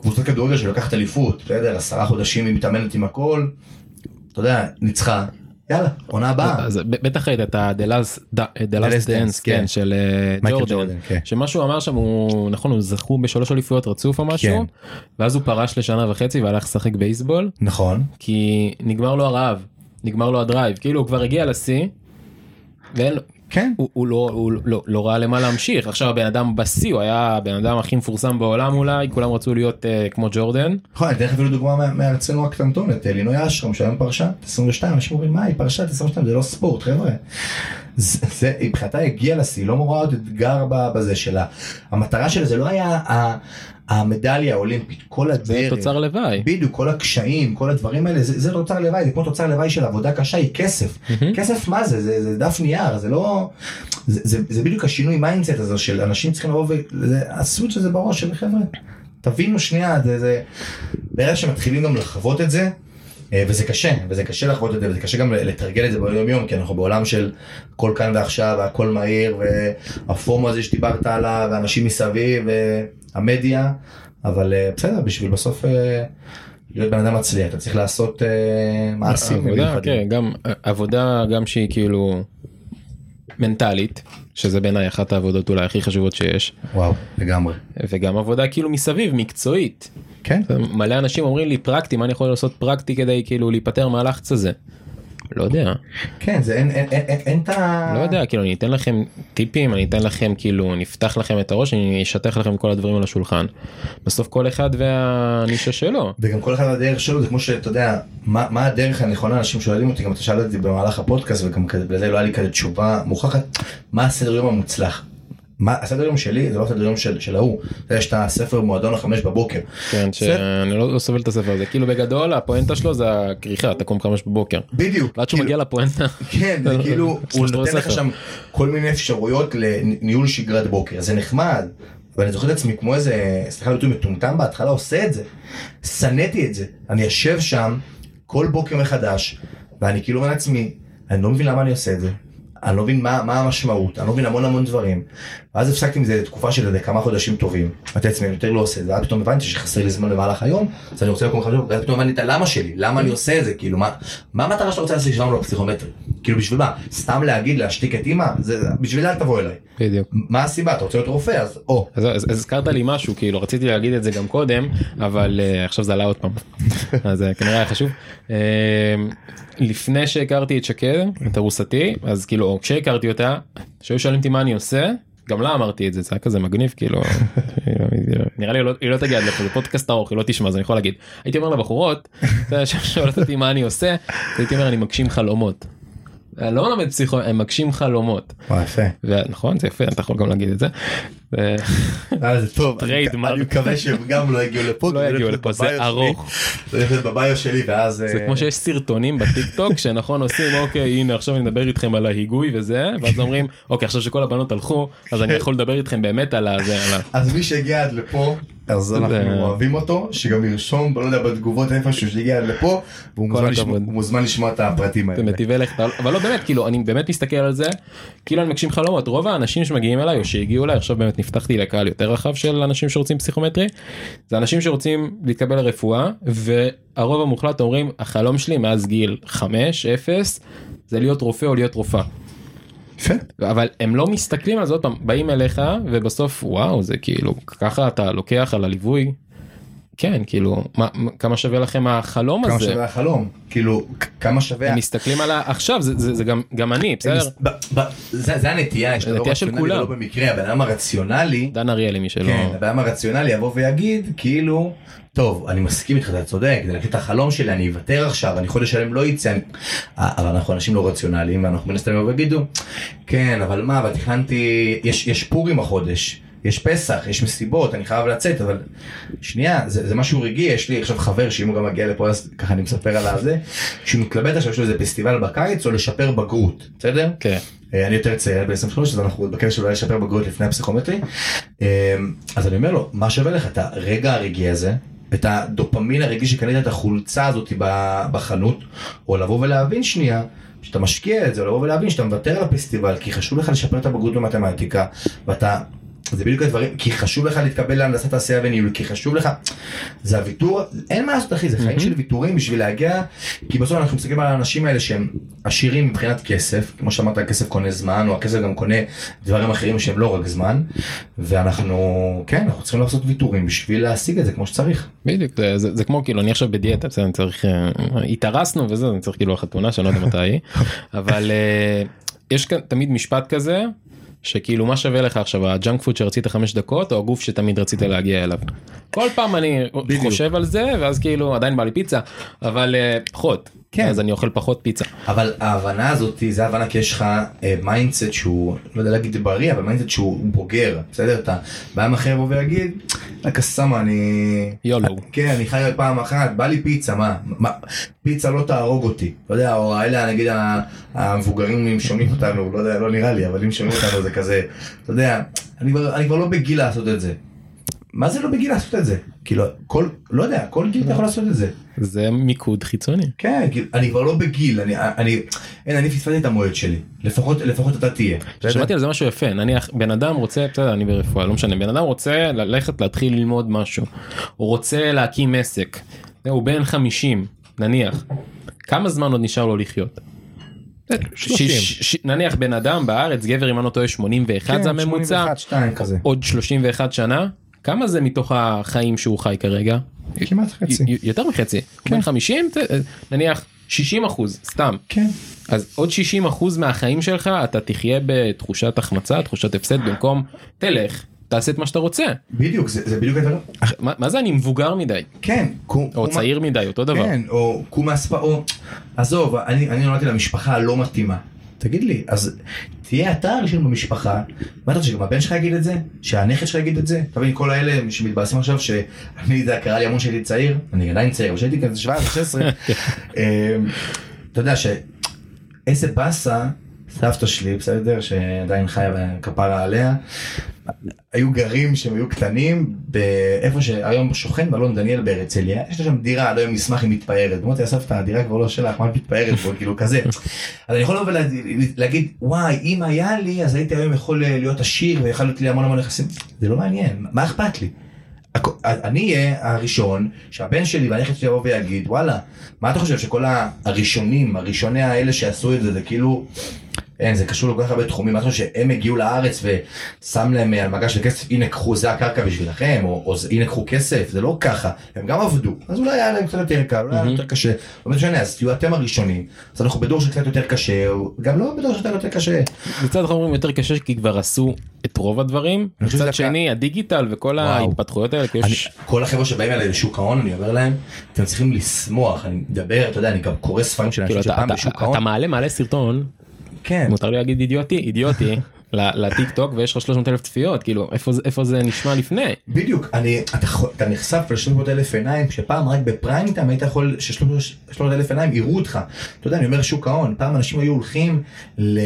Speaker 2: קבוצת כדורגל שלוקחת אליפות בסדר? עשרה חודשים היא מתאמנת עם הכל אתה יודע, ניצחה, יאללה, עונה הבאה.
Speaker 1: אז בטח ראית את ה-The Last
Speaker 2: Dance,
Speaker 1: כן,
Speaker 2: כן.
Speaker 1: של אה, ג'ורדן,
Speaker 2: ג'ורדן, כן.
Speaker 1: שמה שהוא אמר שם הוא, נכון, הוא זכו בשלוש אליפויות רצוף או משהו,
Speaker 2: כן.
Speaker 1: ואז הוא פרש לשנה וחצי והלך לשחק בייסבול,
Speaker 2: נכון.
Speaker 1: כי נגמר לו הרעב, נגמר לו ה drive, כאילו הוא כבר הגיע לשיא, ואין
Speaker 2: כן.
Speaker 1: הוא, הוא, לא, הוא לא, לא ראה למה להמשיך עכשיו הבן אדם בשיא הוא היה הבן אדם הכי מפורסם בעולם אולי כולם רצו להיות אה, כמו ג'ורדן
Speaker 2: נכון, אני אתן לך אפילו דוגמה מה- מארצנו הקטנטונת, לינוי אשרם שהיום פרשה, 22, אנשים אומרים מה היא פרשה 22, זה לא ספורט חבר'ה. זה, מבחינתה הגיעה לשיא, לא רואה עוד אתגר בזה שלה. המטרה שלה זה לא היה המדליה האולימפית, כל
Speaker 1: זה
Speaker 2: הדרך.
Speaker 1: תוצר לוואי.
Speaker 2: בדיוק, כל הקשיים, כל הדברים האלה, זה, זה תוצר לוואי, זה כמו תוצר לוואי של עבודה קשה, היא כסף.
Speaker 1: מהמם.
Speaker 2: כסף מה זה? זה, זה דף נייר, זה לא... זה, זה, זה בדיוק השינוי mindset הזה של אנשים צריכים לבוא ועשו את זה בראש של חבר'ה. תבינו שנייה, זה, זה... ברגע שמתחילים גם לחוות את זה, אה, וזה קשה, וזה קשה לחוות את זה, וזה קשה גם לתרגל את זה ביום יום, כי אנחנו בעולם של כל כאן ועכשיו, והכל מהיר, וה FOMO הזה שדיברת עליו, ואנשים מסביב, והמדיה, אבל אה, בסדר, בשביל בסוף אה, להיות בן אדם מצליח, אתה צריך לעשות אה, מעשים
Speaker 1: עבודה,
Speaker 2: מיוחדים.
Speaker 1: כן, גם עבודה גם שהיא כאילו מנטלית שזה בעיניי אחת העבודות אולי הכי חשובות שיש
Speaker 2: וואו, לגמרי.
Speaker 1: וגם עבודה כאילו מסביב מקצועית.
Speaker 2: כן.
Speaker 1: מלא אנשים אומרים לי פרקטי מה אני יכול לעשות פרקטי כדי כאילו להיפטר מהלחץ הזה. לא יודע
Speaker 2: כן, זה אין, אין, אין, אין, את ה...
Speaker 1: לא יודע כאילו אני אתן לכם טיפים אני אתן לכם כאילו נפתח לכם את הראש אני אשטח לכם כל הדברים על השולחן. בסוף כל אחד והנישה שלו.
Speaker 2: וגם כל אחד הדרך שלו זה כמו שאתה יודע מה, מה הדרך הנכונה אנשים שואלים אותי גם אתה שאלת אותי במהלך הפודקאסט וגם כזה בזה לא היה לי כזה תשובה מוכחת מה הסדר יום המוצלח. מה הסדר יום שלי זה לא הסדר יום של, של ההוא. יש את הספר מועדון החמש בבוקר.
Speaker 1: כן. שאני לא, לא סובל את הספר הזה כאילו בגדול הפואנטה שלו זה הכריכה אתה קום חמש בבוקר.
Speaker 2: בדיוק.
Speaker 1: ועד שהוא
Speaker 2: כאילו-
Speaker 1: מגיע לפואנטה.
Speaker 2: כן, זה (laughs) כאילו, הוא נותן לך. שם כל מיני אפשרויות לניהול שגרת בוקר, זה נחמד. ואני זוכר את עצמי כמו איזה, סליחה על הביטוי מטומטם בהתחלה עושה את זה. שנאתי את זה. אני יושב שם כל בוקר מחדש, ואני כאילו אומר לעצמי, אני לא מבין למה אני עושה את זה. אני לא מבין מה, מה המשמעות, אני לא מבין המון המון דברים. ואז הפסקתי עם זה תקופה של איזה כמה חודשים טובים. אמרתי לעצמי, אני יותר לא עושה את זה, ואז פתאום הבנתי שחסר לי זמן במהלך היום, אז אני רוצה לקום חשוב, ואז פתאום הבנתי את הלמה שלי, למה אני עושה את זה, כאילו מה, המטרה שאתה רוצה לעשות שלנו בפסיכומטרי? כאילו בשביל מה? סתם להגיד, להשתיק את אימא? זה, בשביל אל תבוא אליי.
Speaker 1: בדיוק.
Speaker 2: מה הסיבה? אתה רוצה להיות רופא? אז או.
Speaker 1: אז הזכרת לי משהו כאילו רציתי להגיד את זה גם קודם אבל uh, עכשיו זה עלה עוד פעם (laughs) אז uh, כנראה היה חשוב. Uh, לפני שהכרתי את שקד את ארוסתי אז כאילו או כשהכרתי אותה שהיו שואלים אותי מה אני עושה גם לה אמרתי את זה זה היה כזה מגניב כאילו (laughs) נראה לי היא לא- היא לא תגיע עד לפה זה פודקאסט ארוך היא לא תשמע אז אני יכול להגיד הייתי אומר לבחורות (laughs) ששואלות אותי מה אני עושה הייתי אומר אני מגשים חלומות. לא מלמד פסיכו הם מגשים חלומות
Speaker 2: וואי יפה.
Speaker 1: ונכון זה יפה אתה יכול גם להגיד את זה.
Speaker 2: אה, זה (laughs) טוב.
Speaker 1: trademark.
Speaker 2: אני מקווה שהם גם לא יגיעו לפה.
Speaker 1: לא יגיעו לפה, זה. ארוך.
Speaker 2: זה הולך להיות ב bio שלי ואז...
Speaker 1: זה
Speaker 2: אה,
Speaker 1: כמו שיש סרטונים בטיק טוק שנכון עושים אוקיי הנה עכשיו אני מדבר איתכם על ההיגוי וזה ואז אומרים אוקיי עכשיו שכל הבנות הלכו אז אני יכול לדבר איתכם באמת על ה...
Speaker 2: אז מי שהגיע עד לפה, אז אנחנו אוהבים אותו, שגם ירשום, לא יודע, בתגובות איפשהו שהגיע עד לפה, והוא מוזמן לשמוע- מוזמן את הפרטים האלה.
Speaker 1: מטיבי לכת אבל לא באמת כאילו אני באמת מסתכל על זה כאילו אני מגשים חלומות רוב האנשים שמגיעים אליי או שהגיעו אליי עכשיו באמת נפתחתי לקהל יותר רחב של אנשים שרוצים פסיכומטרי זה אנשים שרוצים להתקבל לרפואה והרוב המוחלט אומרים החלום שלי מאז גיל 5 0 זה להיות רופא או להיות רופאה.
Speaker 2: יפה.
Speaker 1: אבל הם לא מסתכלים על זה עוד פעם באים אליך ובסוף וואו זה כאילו ככה אתה לוקח על הליווי. כן כאילו מה, מה- כמה שווה לכם החלום
Speaker 2: כמה
Speaker 1: הזה.
Speaker 2: שווה החלום כאילו כמה שווה.
Speaker 1: הם מסתכלים על ה- עכשיו זה, זה, זה גם גם אני בסדר.
Speaker 2: מס- ב- ב- זה זה הנטייה, יש
Speaker 1: זה
Speaker 2: את לא
Speaker 1: נטייה של כולם.
Speaker 2: ולא במקרה, הבן אדם הרציונלי,
Speaker 1: דן אריאלי מי שלא.
Speaker 2: כן, הבן אדם הרציונלי יבוא ויגיד כאילו, טוב, אני מסכים איתך, אתה צודק, זה להגיד את החלום שלי, אני אוותר עכשיו, אני חודש שלם לא יצא, אני- אה, אבל אנחנו אנשים לא רציונליים, ואנחנו מן הסתם יבואו ויגידו, כן, אבל מה, אבל תכננתי, יש יש פורים החודש. יש פסח, יש מסיבות, אני חייב לצאת, אבל שנייה, זה, זה משהו רגעי, יש לי עכשיו חבר שאם הוא גם מגיע לפה אז ככה אני מספר על הזה, שהוא מתלבט עכשיו שיש לו איזה פסטיבל בקיץ או לשפר בגרות, בסדר?
Speaker 1: כן.
Speaker 2: אה, אני יותר צעיר ב-23 אז אנחנו בקטע של אולי לשפר בגרות לפני הפסיכומטרי אה, אז אני אומר לו מה שווה לך את הרגע הרגעי הזה את הדופמין הרגעי שקנית את החולצה הזאת בחנות או לבוא ולהבין שנייה שאתה משקיע את זה לבוא ולהבין שאתה מוותר על הפסטיבל כי חשוב לך לשפר את הבגרות במתמטיקה ואתה זה בדיוק הדברים, כי חשוב לך להתקבל להנדסת תעשייה וניהול, כי חשוב לך, זה הוויתור, אין מה לעשות אחי, זה חיים של ויתורים בשביל להגיע, כי בסוף אנחנו מסתכלים על האנשים האלה שהם עשירים מבחינת כסף, כמו שאמרת, הכסף קונה זמן, או הכסף גם קונה דברים אחרים שהם לא רק זמן, ואנחנו, כן, אנחנו צריכים לעשות ויתורים בשביל להשיג את זה כמו שצריך.
Speaker 1: בדיוק זה, זה, זה כמו כאילו אני עכשיו בדיאטה בסדר אני צריך אה, התארסנו וזה אני צריך כאילו החתונה שאני לא יודע מתי (laughs) אבל אה, יש כאן תמיד משפט כזה שכאילו מה שווה לך עכשיו ה junk food שרצית חמש דקות או הגוף שתמיד רצית להגיע אליו. כל פעם אני
Speaker 2: בדיוק.
Speaker 1: חושב על זה ואז כאילו עדיין בא לי פיצה אבל אה, פחות
Speaker 2: כן.
Speaker 1: אז אני אוכל פחות פיצה.
Speaker 2: אבל ההבנה הזאת זה הבנה כי יש לך mindset שהוא לא יודע להגיד בריא אבל mindset שהוא בוגר בסדר אתה בא עם אחר ויגיד לך כוסאמא אני
Speaker 1: YOLO.
Speaker 2: כן אני חי רק פעם אחת בא לי פיצה מה, מה פיצה לא תהרוג אותי אתה יודע או האלה נגיד המבוגרים אם שומעים אותנו לא יודע לא נראה לי אבל אם שומעים אותנו זה כזה אתה יודע אני כבר, אני כבר לא בגיל לעשות את זה. מה זה לא בגיל לעשות את זה כאילו כל לא יודע כל גיל אתה יכול לעשות את זה.
Speaker 1: זה מיקוד חיצוני.
Speaker 2: כן, כאילו, אני כבר לא בגיל, אני, אני, אין, אני פספסתי את המועד שלי, לפחות, לפחות אתה תהיה.
Speaker 1: שמעתי על זה משהו יפה נניח בן אדם רוצה בסדר אני ברפואה לא משנה בן אדם רוצה ללכת להתחיל ללמוד משהו הוא רוצה להקים עסק הוא בן 50 נניח כמה זמן עוד נשאר לו לחיות. ש- ש- ש- נניח בן אדם בארץ גבר אם אני לא טועה 81
Speaker 2: כן,
Speaker 1: זה הממוצע
Speaker 2: 81, 2 כזה.
Speaker 1: עוד 31 שנה כמה זה מתוך החיים שהוא חי כרגע
Speaker 2: כמעט חצי.
Speaker 1: י- יותר מחצי בן 50 ת- נניח 60 אחוז סתם
Speaker 2: כן.
Speaker 1: אז עוד 60 אחוז מהחיים שלך אתה תחיה בתחושת החמצה תחושת הפסד במקום תלך תעשה את מה שאתה רוצה
Speaker 2: בדיוק, זה, זה בדיוק הדבר.
Speaker 1: אח- מה, מה זה אני מבוגר מדי
Speaker 2: כן. קום,
Speaker 1: או
Speaker 2: קום-
Speaker 1: צעיר מדי אותו דבר
Speaker 2: כן, או קום מהספא, או... עזוב, אני, אני נולדתי למשפחה הלא מתאימה. תגיד לי, אז תהיה אתה הראשון במשפחה, מה אתה חושב, שגם הבן שלך יגיד את זה? שהנכד שלך יגיד את זה? אתה מבין, כל האלה שמתבאסים עכשיו שאני, זה קרה לי המון שהייתי צעיר, אני עדיין צעיר, אבל שהייתי כזה 17, 16, (laughs) אמ, אתה יודע שאיזה באסה, סבתא שלי, בסדר, שעדיין חיה כפרה עליה, היו גרים שהם היו קטנים באיפה שהיום שוכן מלון דניאל בהרצליה. יש לה שם דירה עד היום נשמח היא מתפארת. אמרתי הסבתא הדירה כבר לא שלך מה מתפארת פה כאילו כזה. אז אני יכול לבוא ולהגיד וואי אם היה לי אז הייתי היום יכול להיות עשיר ויכול להיות לי המון המון נכסים זה לא מעניין מה אכפת לי. אני אהיה הראשון שהבן שלי והנכד שלי יבוא ויגיד וואלה מה אתה חושב שכל הראשונים הראשוני האלה שעשו את זה זה כאילו אין זה קשור לכל כך הרבה תחומים חושב שהם הגיעו לארץ ושם להם על מגש של כסף הנה קחו זה הקרקע בשבילכם או, או הנה קחו כסף זה לא ככה הם גם עבדו. אז אולי היה להם קצת יותר קל אולי היה להם יותר קשה. לא משנה אז תהיו אתם הראשונים. אז אנחנו בדור שקצת יותר קשה גם לא בדור שקצת יותר קשה.
Speaker 1: מצד אחד אומרים יותר קשה כי כבר עשו את רוב הדברים. מצד שני הדיגיטל וכל. ההתפתחויות האלה
Speaker 2: כל החבר'ה שבאים אליי לשוק ההון אני אומר להם אתם צריכים לשמוח אני מדבר אתה יודע אני גם קורא ספרים של
Speaker 1: כאילו
Speaker 2: אנשים שפעם בשוק ההון.
Speaker 1: אתה מעלה מעלה סרטון
Speaker 2: כן.
Speaker 1: מותר לי להגיד אידיוטי אידיוטי (laughs) לטיק טוק ויש לך 300 אלף צפיות כאילו איפה זה איפה זה נשמע לפני?
Speaker 2: בדיוק אני אתה, אתה נחשף ל-300 אלף עיניים שפעם רק בפריים טיים היית יכול ש-300 אלף עיניים יראו אותך. אתה יודע אני אומר שוק ההון פעם אנשים היו הולכים ל...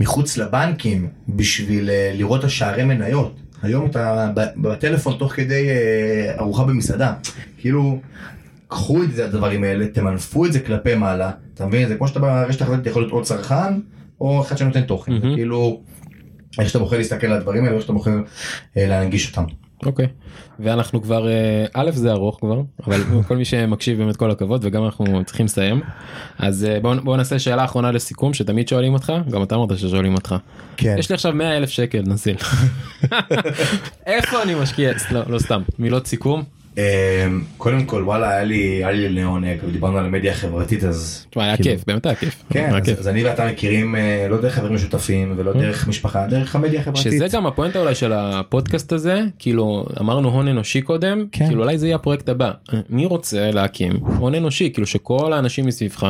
Speaker 2: מחוץ לבנקים בשביל אה, לראות את השערי מניות. היום אתה בטלפון תוך כדי אה, ארוחה במסעדה. כאילו. קחו את זה הדברים האלה תמנפו את זה כלפי מעלה אתה מבין? זה כמו שאתה ברשת החברתית יכול להיות עוד צרכן או אחד שנותן תוכן.
Speaker 1: מהמם.
Speaker 2: כאילו איך שאתה בוחר להסתכל על הדברים האלה איך שאתה בוחר אה, להנגיש אותם.
Speaker 1: אוקיי. ואנחנו כבר אה, א' זה ארוך כבר אבל (laughs) כל מי שמקשיב באמת כל הכבוד וגם אנחנו צריכים לסיים. אז אה, בוא בוא נעשה שאלה אחרונה לסיכום שתמיד שואלים אותך גם אתה אמרת ששואלים אותך.
Speaker 2: כן.
Speaker 1: יש לי עכשיו 100 אלף שקל נזיל (laughs) (laughs) איפה אני משקיע? לא, לא סתם. מילות סיכום
Speaker 2: קודם כל וואלה היה לי היה לי לעונג דיברנו על המדיה החברתית אז
Speaker 1: היה
Speaker 2: כאילו-
Speaker 1: כיף באמת היה כיף.
Speaker 2: כן אז, אני ואתה מכירים אה, לא דרך חברים משותפים ולא דרך משפחה דרך המדיה החברתית.
Speaker 1: שזה גם הפואנטה אולי של הפודקאסט הזה כאילו אמרנו הון אנושי קודם
Speaker 2: כן.
Speaker 1: כאילו אולי זה יהיה הפרויקט הבא מי רוצה להקים הון אנושי כאילו שכל האנשים מסביבך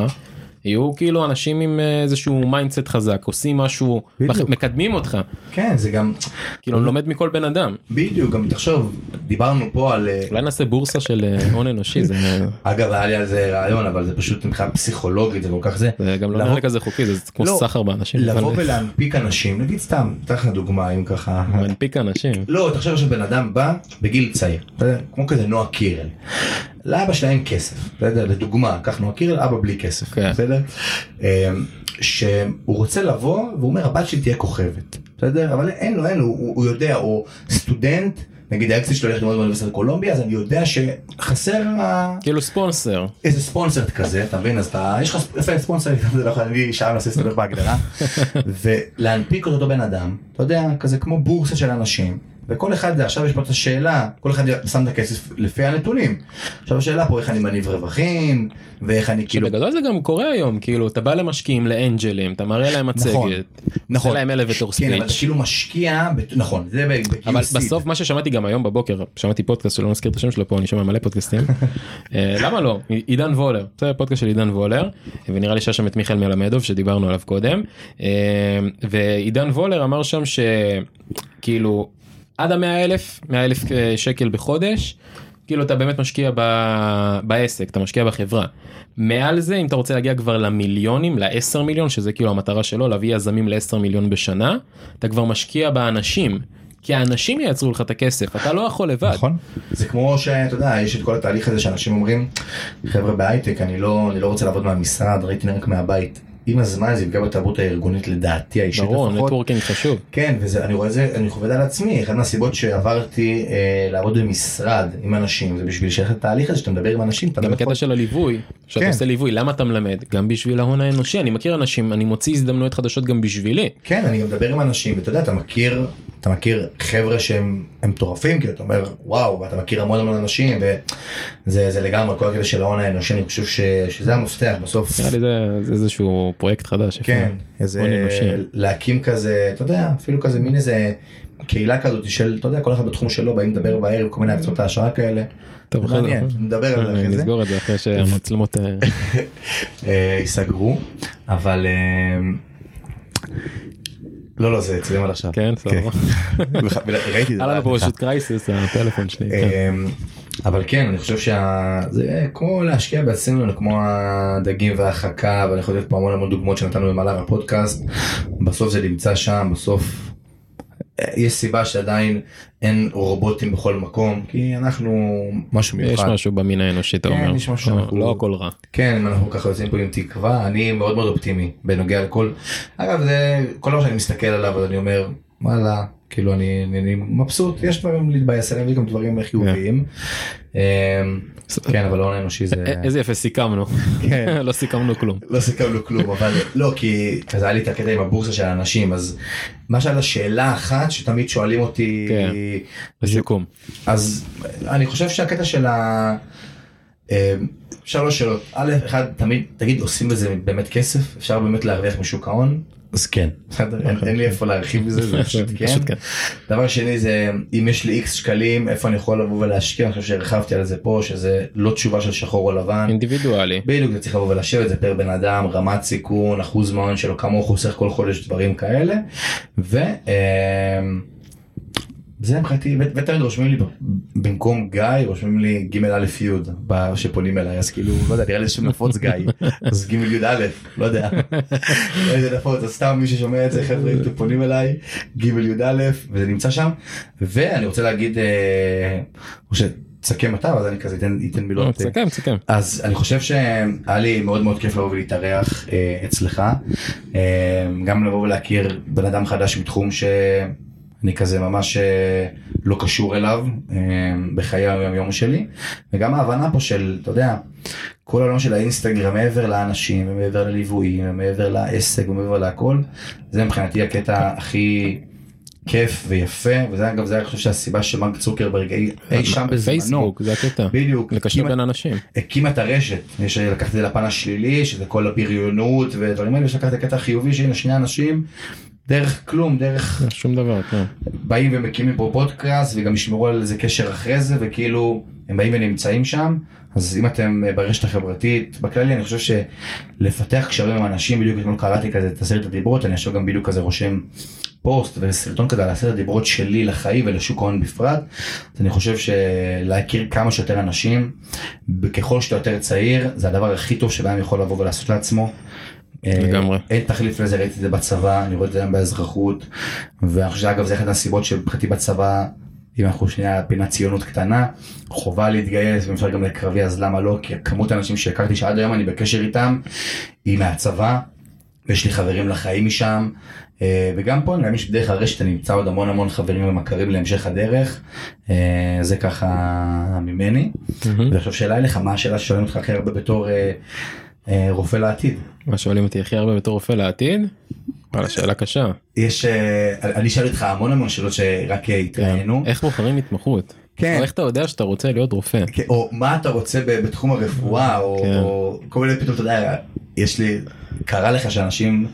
Speaker 1: יהיו כאילו אנשים עם אה, איזשהו mindset חזק עושים משהו
Speaker 2: בדיוק.
Speaker 1: מקדמים אותך
Speaker 2: כן זה גם
Speaker 1: כאילו אני לומד מכל בן אדם
Speaker 2: בדיוק גם תחשוב דיברנו פה על אה,
Speaker 1: אולי נעשה בורסה של אה, הון אנושי זה
Speaker 2: אגב היה לי על זה רעיון אבל זה פשוט מבחינה פסיכולוגית זה כל כך זה.
Speaker 1: זה גם לא
Speaker 2: לבוא-
Speaker 1: נראה כזה חוקי זה כמו
Speaker 2: לא,
Speaker 1: סחר באנשים
Speaker 2: לבוא ולהנפיק אנשים נגיד סתם אתן לך דוגמה אם ככה
Speaker 1: מנפיק אנשים
Speaker 2: לא תחשוב שבן אדם בא בגיל צעיר כמו כזה נועה קירל. לאבא שלה אין כסף יודע, לדוגמה קח נועה קירל אבא בלי כסף
Speaker 1: כן.
Speaker 2: בסדר? אמ, שהוא רוצה לבוא והוא אומר הבת שלי תהיה כוכבת בסדר? אבל אין לו אין לו הוא, הוא יודע הוא סטודנט נגיד האקסיט שלו הולך ללמוד באוניברסיטת קולומביה אז אני יודע שחסר
Speaker 1: כאילו ספונסר.
Speaker 2: איזה ספונסר כזה אתה מבין? אז אתה יש לך ספונסר (laughs) זה לא יכול אני שעה מנסה להסתובב בהגדרה. (laughs) ולהנפיק אותו בן אדם אתה יודע כזה כמו בורסה של אנשים וכל אחד זה עכשיו יש פה את השאלה כל אחד שם את הכסף לפי הנתונים. עכשיו השאלה פה איך אני מניב רווחים ואיך אני כאילו
Speaker 1: שבגדול זה גם קורה היום כאילו אתה בא למשקיעים לאנג'לים אתה מראה להם מצגת
Speaker 2: נכון, נכון.
Speaker 1: להם אלוויטור
Speaker 2: כן אבל אתה
Speaker 1: ספיץ'
Speaker 2: כאילו משקיע ב- נכון זה ב- בגיל
Speaker 1: אבל
Speaker 2: סיד.
Speaker 1: בסוף מה ששמעתי גם היום בבוקר שמעתי פודקאסט שלא נזכיר את השם שלו פה אני שומע מלא פודקאסטים. (laughs) אה, למה לא? עידן וולר. זה פודקאסט של עידן וולר ונראה לי שהיה שם את מיכאל מלמדוב שדיברנו עליו קודם. אה, ועידן וולר אמר שם שכאילו עד המאה אלף מאה אלף שקל בחודש כאילו אתה באמת משקיע ב... בעסק אתה משקיע בחברה מעל זה אם אתה רוצה להגיע כבר למיליונים ל-10 מיליון שזה כאילו המטרה שלו להביא יזמים ל-10 מיליון בשנה אתה כבר משקיע באנשים כי האנשים ייצרו לך את הכסף אתה לא יכול לבד.
Speaker 2: נכון. זה כמו שאתה יודע יש את כל התהליך הזה שאנשים אומרים חבר'ה בהייטק אני לא אני לא רוצה לעבוד מהמשרד ראיתי רק מהבית. עם הזמן זה יפגע בתרבות הארגונית לדעתי האישית
Speaker 1: ברור
Speaker 2: לפחות.
Speaker 1: נטוורקינג חשוב.
Speaker 2: כן וזה אני רואה את זה אני חווה על עצמי אחת מהסיבות שעברתי אה, לעבוד במשרד עם אנשים זה בשביל שיש את התהליך הזה שאתה מדבר עם אנשים
Speaker 1: גם הקטע
Speaker 2: יכול-
Speaker 1: של הליווי שאתה
Speaker 2: כן.
Speaker 1: עושה ליווי למה אתה מלמד גם בשביל ההון האנושי אני מכיר אנשים אני מוציא הזדמנויות חדשות גם בשבילי.
Speaker 2: כן אני גם מדבר עם אנשים ואתה יודע אתה מכיר אתה מכיר חבר'ה שהם הם מטורפים כי אתה אומר וואו ואתה מכיר המון המון אנשים וזה זה לגמרי כל הקטע של ההון האנושי אני חושב ש, שזה המפתח בסוף.
Speaker 1: נראה לי זה זה פרויקט חדש.
Speaker 2: כן. איזה. להקים כזה, אתה יודע, אפילו כזה מין איזה קהילה כזאת של, אתה יודע, כל אחד בתחום שלו באים לדבר בערב, כל מיני הקצות ההשראה כאלה.
Speaker 1: טוב,
Speaker 2: מעניין, נדבר על זה.
Speaker 1: נסגור את זה אחרי שהמצלמות אה, (laughs)
Speaker 2: אה, ייסגרו, אבל... אה, לא, לא, זה אצלם עד עכשיו.
Speaker 1: כן סבבה. (laughs)
Speaker 2: ראיתי את זה.
Speaker 1: היה לנו פה. פשוט קרייסיס הטלפון שלי.
Speaker 2: אבל כן אני חושב שזה כמו להשקיע בעצמנו כמו הדגים והחכה ואני יכול לתת פה המון המון דוגמאות שנתנו במהלך הפודקאסט בסוף זה נמצא שם בסוף. אה, יש סיבה שעדיין אין רובוטים בכל מקום כי אנחנו משהו
Speaker 1: יש
Speaker 2: מיוחד.
Speaker 1: משהו במין האנושי אתה
Speaker 2: כן,
Speaker 1: אומר.
Speaker 2: יש משהו
Speaker 1: לא-
Speaker 2: שאנחנו-
Speaker 1: לא הכל רע.
Speaker 2: כן אנחנו ככה יוצאים פה עם תקווה אני מאוד מאוד אופטימי בנוגע לכל אגב זה כל דבר שאני מסתכל עליו אני אומר וואלה כאילו אני, אני, אני מבסוט יש דברים להתבאס עליהם וגם דברים חיוביים. אמ, כן אבל ההון האנושי זה
Speaker 1: איזה יפה סיכמנו.
Speaker 2: כן. (laughs)
Speaker 1: לא סיכמנו כלום.
Speaker 2: לא סיכמנו כלום אבל לא כי כזה היה לי את הקטע עם הבורסה של האנשים אז מה שהיה שאלה אחת שתמיד שואלים אותי
Speaker 1: כן. לסיכום.
Speaker 2: אז אני חושב שהקטע של ה... אה, שלוש שאלות. א', אחד, תמיד, תגיד, עושים בזה באמת כסף? אפשר באמת להרוויח משוק ההון? אז כן. בסדר, אין- לי איפה להרחיב בזה, זה (laughs) פשוט כן.
Speaker 1: כן.
Speaker 2: דבר שני זה, אם יש לי איקס שקלים, איפה אני יכול לבוא ולהשקיע? אני חושב שהרחבתי על זה פה, שזה לא תשובה של שחור או לבן.
Speaker 1: אינדיבידואלי.
Speaker 2: בדיוק, זה צריך לבוא ולשבת, זה פר בן אדם, רמת סיכון, אחוז מההון שלו, כמה הוא חוסך כל חודש, דברים כאלה. ו... זה מבחינתי, ותמיד רושמים לי במקום גיא, רושמים לי ג' א' י' שפונים אליי, אז כאילו, לא יודע, נראה לי שם נפוץ גיא, אז ג' י' א', לא יודע, לא יודע, נפוץ, אז סתם מי ששומע את זה, חבר'ה, אתם פונים אליי, ג' י' א', וזה נמצא שם, ואני רוצה להגיד, אה, או שתסכם אתה, אז אני כזה אתן מילות. אה,
Speaker 1: תסכם תסכם.
Speaker 2: אז אני חושב שהיה לי מאוד מאוד כיף לבוא ולהתארח אה, אצלך, גם לבוא ולהכיר בן אדם חדש מתחום ש... אני כזה ממש אה, לא קשור אליו אה, בחיי היום יום שלי וגם ההבנה פה של אתה יודע כל העולם של האינסטגרם מעבר לאנשים ומעבר לליוויים ומעבר לעסק ומעבר להכל זה מבחינתי הקטע הכי כיף ויפה וזה אגב זה אני חושב שהסיבה שמרק צוקרברג אי, אי שם בזמנו
Speaker 1: פייסבוק זה הקטע.
Speaker 2: בדיוק
Speaker 1: לקשר בין אנשים.
Speaker 2: הקים את הרשת יש לקחת את זה לפן השלילי שזה כל הבריונות ודברים האלה יש לקחת את הקטע החיובי שהנה שני אנשים דרך כלום דרך
Speaker 1: שום דבר. כן.
Speaker 2: באים ומקימים פה פודקאסט וגם ישמרו על איזה קשר אחרי זה וכאילו הם באים ונמצאים שם אז אם אתם אה, ברשת החברתית בכללי אני חושב שלפתח קשרים עם אנשים בדיוק אתמול קראתי כזה את עשרת הדיברות אני עכשיו גם בדיוק כזה רושם פוסט וסרטון כזה על עשרת הדיברות שלי לחיים ולשוק ההון בפרט אז אני חושב שלהכיר כמה שיותר אנשים ככל שאתה יותר צעיר זה הדבר הכי טוב שבן יכול לבוא ולעשות לעצמו. אה,
Speaker 1: לגמרי.
Speaker 2: אין תחליף לזה ראיתי את זה בצבא אני רואה את זה גם באזרחות ואני חושב שאגב זה אחת הסיבות שמבחינתי בצבא אם אנחנו שנייה פינת ציונות קטנה חובה להתגייס ואם אפשר גם לקרבי אז למה לא כי כמות האנשים שהכרתי שעד היום אני בקשר איתם היא מהצבא ויש לי חברים לחיים משם אה, וגם פה גם יש בדרך הרשת אני נמצא עוד המון המון חברים ומכרים להמשך הדרך אה, זה ככה ממני
Speaker 1: מהמם.
Speaker 2: ועכשיו שאלה אליך מה השאלה ששואלים אותך הכי הרבה בתור רופא לעתיד.
Speaker 1: מה שואלים אותי הכי הרבה בתור רופא לעתיד? וואלה שאלה קשה.
Speaker 2: יש אה, אני שאל אותך המון המון שאלות שרק אה, התראיינו
Speaker 1: איך בוחרים התמחות?
Speaker 2: כן.
Speaker 1: או איך אתה יודע שאתה רוצה להיות רופא?
Speaker 2: כן, או מה אתה רוצה בתחום הרפואה
Speaker 1: כן.
Speaker 2: או כל מיני פתאום אתה יודע יש לי קרה לך שאנשים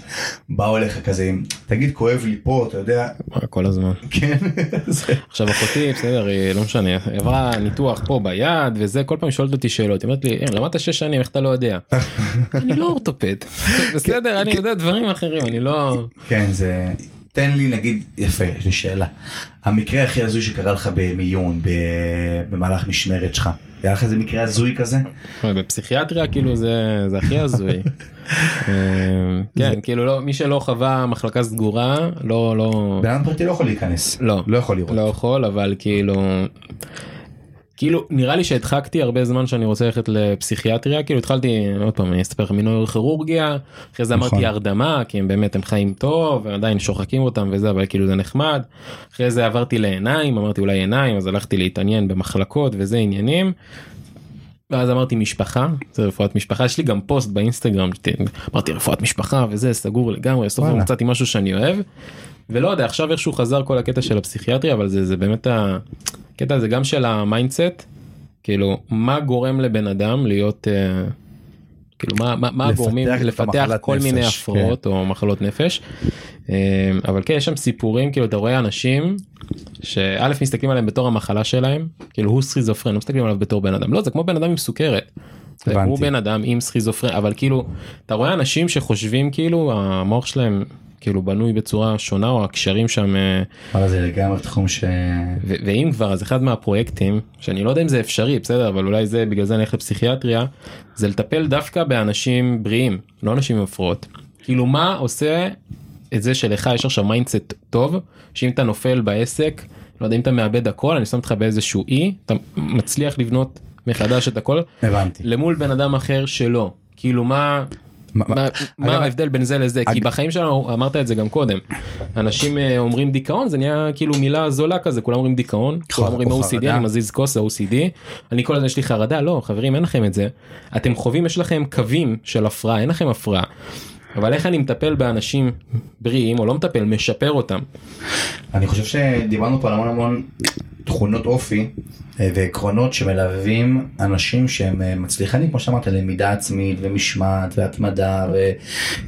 Speaker 2: באו אליך כזה עם תגיד כואב לי פה אתה יודע?
Speaker 1: כל הזמן.
Speaker 2: כן (laughs)
Speaker 1: עכשיו אחותי בסדר היא לא משנה עברה ניתוח פה ביד וזה כל פעם שואלת אותי שאלות היא אומרת לי "אין, למדת שש שנים איך אתה לא יודע. (laughs) אני לא אורתופד. (laughs) בסדר אני יודע דברים אחרים אני לא
Speaker 2: כן זה תן לי נגיד יפה יש לי שאלה. המקרה הכי הזוי שקרה לך במיון במהלך משמרת שלך היה לך איזה מקרה הזוי כזה?
Speaker 1: בפסיכיאטריה כאילו זה זה הכי הזוי. (laughs) אה, כן כאילו לא מי שלא חווה מחלקה סגורה לא לא
Speaker 2: בן פרטי לא יכול להיכנס.
Speaker 1: לא.
Speaker 2: לא יכול לראות.
Speaker 1: לא יכול אבל כאילו כאילו נראה לי שהדחקתי הרבה זמן שאני רוצה ללכת לפסיכיאטריה כאילו התחלתי עוד פעם אני אספר לך מנוירוכירורגיה אחרי זה
Speaker 2: נכון.
Speaker 1: אמרתי הרדמה כי הם באמת הם חיים טוב ועדיין שוחקים אותם וזה אבל כאילו זה נחמד אחרי זה עברתי לעיניים אמרתי אולי עיניים אז הלכתי להתעניין במחלקות וזה עניינים. ואז אמרתי משפחה זה רפואת משפחה יש לי גם פוסט באינסטגרם אמרתי רפואת משפחה וזה סגור לגמרי סוף. מצאתי משהו שאני אוהב. ולא יודע עכשיו איכשהו חזר כל הקטע של הפסיכיאטריה אבל זה זה באמת הקטע הזה גם של ה mindset כאילו מה גורם לבן אדם להיות אה, כאילו מה מה, מה הגורמים
Speaker 2: את
Speaker 1: לפתח כל מיני
Speaker 2: נפש,
Speaker 1: הפרעות או מחלות נפש. אה, אבל כן יש שם סיפורים כאילו אתה רואה אנשים שא' מסתכלים עליהם בתור המחלה שלהם כאילו הוא סכיזופרן לא מסתכלים עליו בתור בן אדם לא זה כמו בן אדם עם סוכרת. הוא בן אדם עם סכיזופרן אבל כאילו אתה רואה אנשים שחושבים כאילו המוח שלהם כאילו בנוי בצורה שונה או הקשרים שם אה,
Speaker 2: אבל זה לגמרי תחום ש...
Speaker 1: ו- ואם כבר אז אחד מהפרויקטים שאני לא יודע אם זה אפשרי בסדר אבל אולי זה בגלל זה אני הולך לפסיכיאטריה זה לטפל דווקא באנשים בריאים לא אנשים עם הפרעות כאילו מה עושה את זה שלך יש עכשיו mindset טוב שאם אתה נופל בעסק לא יודע אם אתה מאבד הכל אני שם אותך באיזשהו אי אתה מצליח לבנות מחדש את הכל
Speaker 2: הבנתי.
Speaker 1: למול בן אדם אחר שלא כאילו מה.
Speaker 2: מה-
Speaker 1: ההבדל בין זה לזה כי בחיים שלנו אמרת את זה גם קודם אנשים אה, אומרים דיכאון זה נהיה כאילו מילה זולה כזה כולם אומרים דיכאון כולם אומרים
Speaker 2: או
Speaker 1: OCD. אני מזיז כוס OCD אני כל הזמן יש לי חרדה לא חברים אין לכם את זה אתם חווים יש לכם קווים של הפרעה אין לכם הפרעה. אבל איך אני מטפל באנשים בריאים או לא מטפל משפר אותם?
Speaker 2: אני חושב שדיברנו פה על המון המון תכונות אופי אה, ועקרונות שמלווים אנשים שהם אה, מצליחנים כמו שאמרת למידה עצמית ומשמעת והתמדה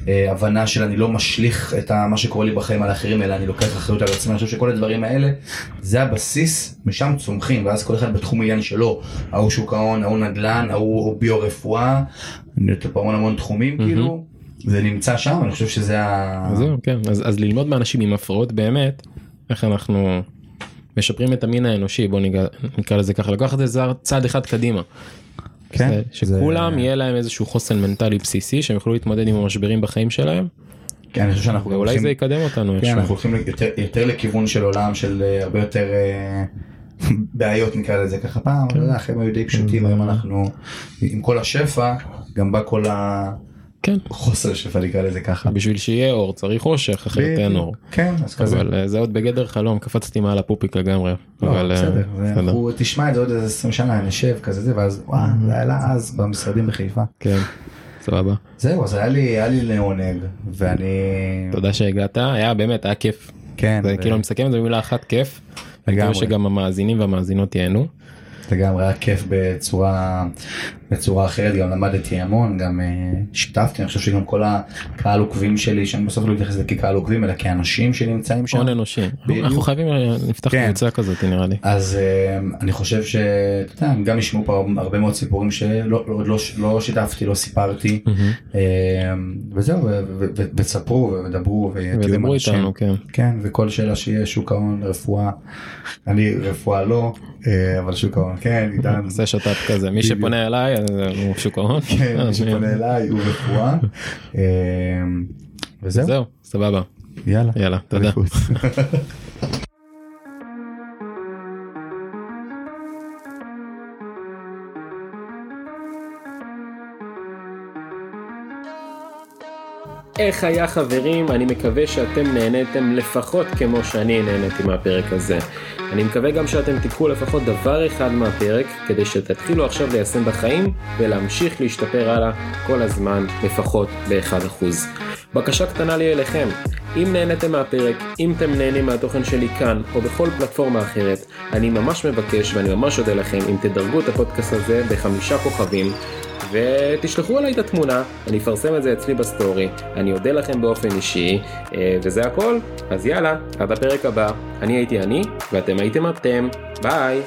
Speaker 2: והבנה של אני לא משליך את מה שקורה לי בחיים על האחרים אלא אני לוקח אחריות על עצמי. אני חושב שכל הדברים האלה זה הבסיס משם צומחים ואז כל אחד בתחום עניין שלו ההוא שוק ההון ההוא נדל"ן ההוא ביו-רפואה אני יודע פה המון המון תחומים כאילו זה נמצא שם אני חושב שזה ה...
Speaker 1: אז זהו כן. אז, אז ללמוד מאנשים עם הפרעות באמת איך אנחנו משפרים את המין האנושי בוא ניגע, נקרא לזה ככה לקחת את זה צעד אחד קדימה.
Speaker 2: כן,
Speaker 1: זה- שכולם יהיה להם איזשהו חוסן מנטלי בסיסי שהם יוכלו להתמודד עם המשברים בחיים שלהם.
Speaker 2: כן, אני חושב שאנחנו הולכים-
Speaker 1: זה יקדם אותנו
Speaker 2: כן. אנחנו הולכים יותר, יותר לכיוון של עולם של אה, הרבה יותר אה, בעיות נקרא לזה ככה. פעם, אתה יודע, החיים היו די פשוטים, היום אנחנו עם כל השפע, גם בא כל ה...
Speaker 1: כן.
Speaker 2: חוסר שפע נקרא לזה ככה.
Speaker 1: בשביל שיהיה אור צריך חושך אחרת אין אור.
Speaker 2: כן, אז כזה.
Speaker 1: אבל אה, זה עוד בגדר חלום קפצתי מעל הפופיק לגמרי.
Speaker 2: לא,
Speaker 1: אבל, אה,
Speaker 2: בסדר, זה-
Speaker 1: בסדר.
Speaker 2: אנחנו תשמע את זה עוד איזה 20 שנה נשב כזה זה ואז וואו זה היה לה אז במשרדים בחיפה.
Speaker 1: כן. סבבה.
Speaker 2: זהו אז היה לי היה לי לעונג ואני
Speaker 1: תודה שהגעת היה באמת היה כיף.
Speaker 2: כן
Speaker 1: זה
Speaker 2: ו-
Speaker 1: כאילו אני מסכם את זה במילה אחת כיף. אני מקווה
Speaker 2: לגמרי.
Speaker 1: שגם המאזינים והמאזינות ייהנו.
Speaker 2: לגמרי היה כיף בצורה בצורה אחרת גם למדתי המון גם אה, שיתפתי אני חושב שגם כל הקהל עוקבים שלי שאני בסוף לא מתייחס לזה כקהל עוקבים אלא כאנשים שנמצאים שם.
Speaker 1: הון אנושי. אנחנו חייבים אה, לפתח
Speaker 2: כן.
Speaker 1: קבוצה כזאת נראה לי.
Speaker 2: אז אה, אני חושב שאתה יודע, גם ישמעו פה הרבה מאוד סיפורים שלא לא, לא, לא שיתפתי לא סיפרתי. אה, וזהו ותספרו ודברו ותהיו עם
Speaker 1: ודברו
Speaker 2: אנשים.
Speaker 1: איתנו כן.
Speaker 2: כן וכל שאלה שיהיה שוק ההון רפואה אני רפואה לא אה, אבל שוק ההון כן עידן.
Speaker 1: נעשה שת"פ כזה. מי. שפונה אליי הוא שוק ההון.
Speaker 2: כן מי שפונה אליי הוא רפואה. אה, וזהו.
Speaker 1: זהו סבבה.
Speaker 2: יאללה.
Speaker 1: יאללה תודה. איך היה חברים? אני מקווה שאתם נהניתם לפחות כמו שאני נהניתי מהפרק הזה. אני מקווה גם שאתם תיקחו לפחות דבר אחד מהפרק, כדי שתתחילו עכשיו ליישם בחיים ולהמשיך להשתפר הלאה כל הזמן לפחות ב-1%. בקשה קטנה לי אליכם, אם נהניתם מהפרק, אם אתם נהנים מהתוכן שלי כאן או בכל פלטפורמה אחרת, אני ממש מבקש ואני ממש אודה לכם אם תדרגו את הפודקאסט הזה בחמישה כוכבים ותשלחו אליי את התמונה, אני אפרסם את זה אצלי בסטורי, אני אודה לכם באופן אישי, אה, וזה הכל, אז יאללה, עד הפרק הבא, אני הייתי אני, ואתם הייתם אתם, ביי!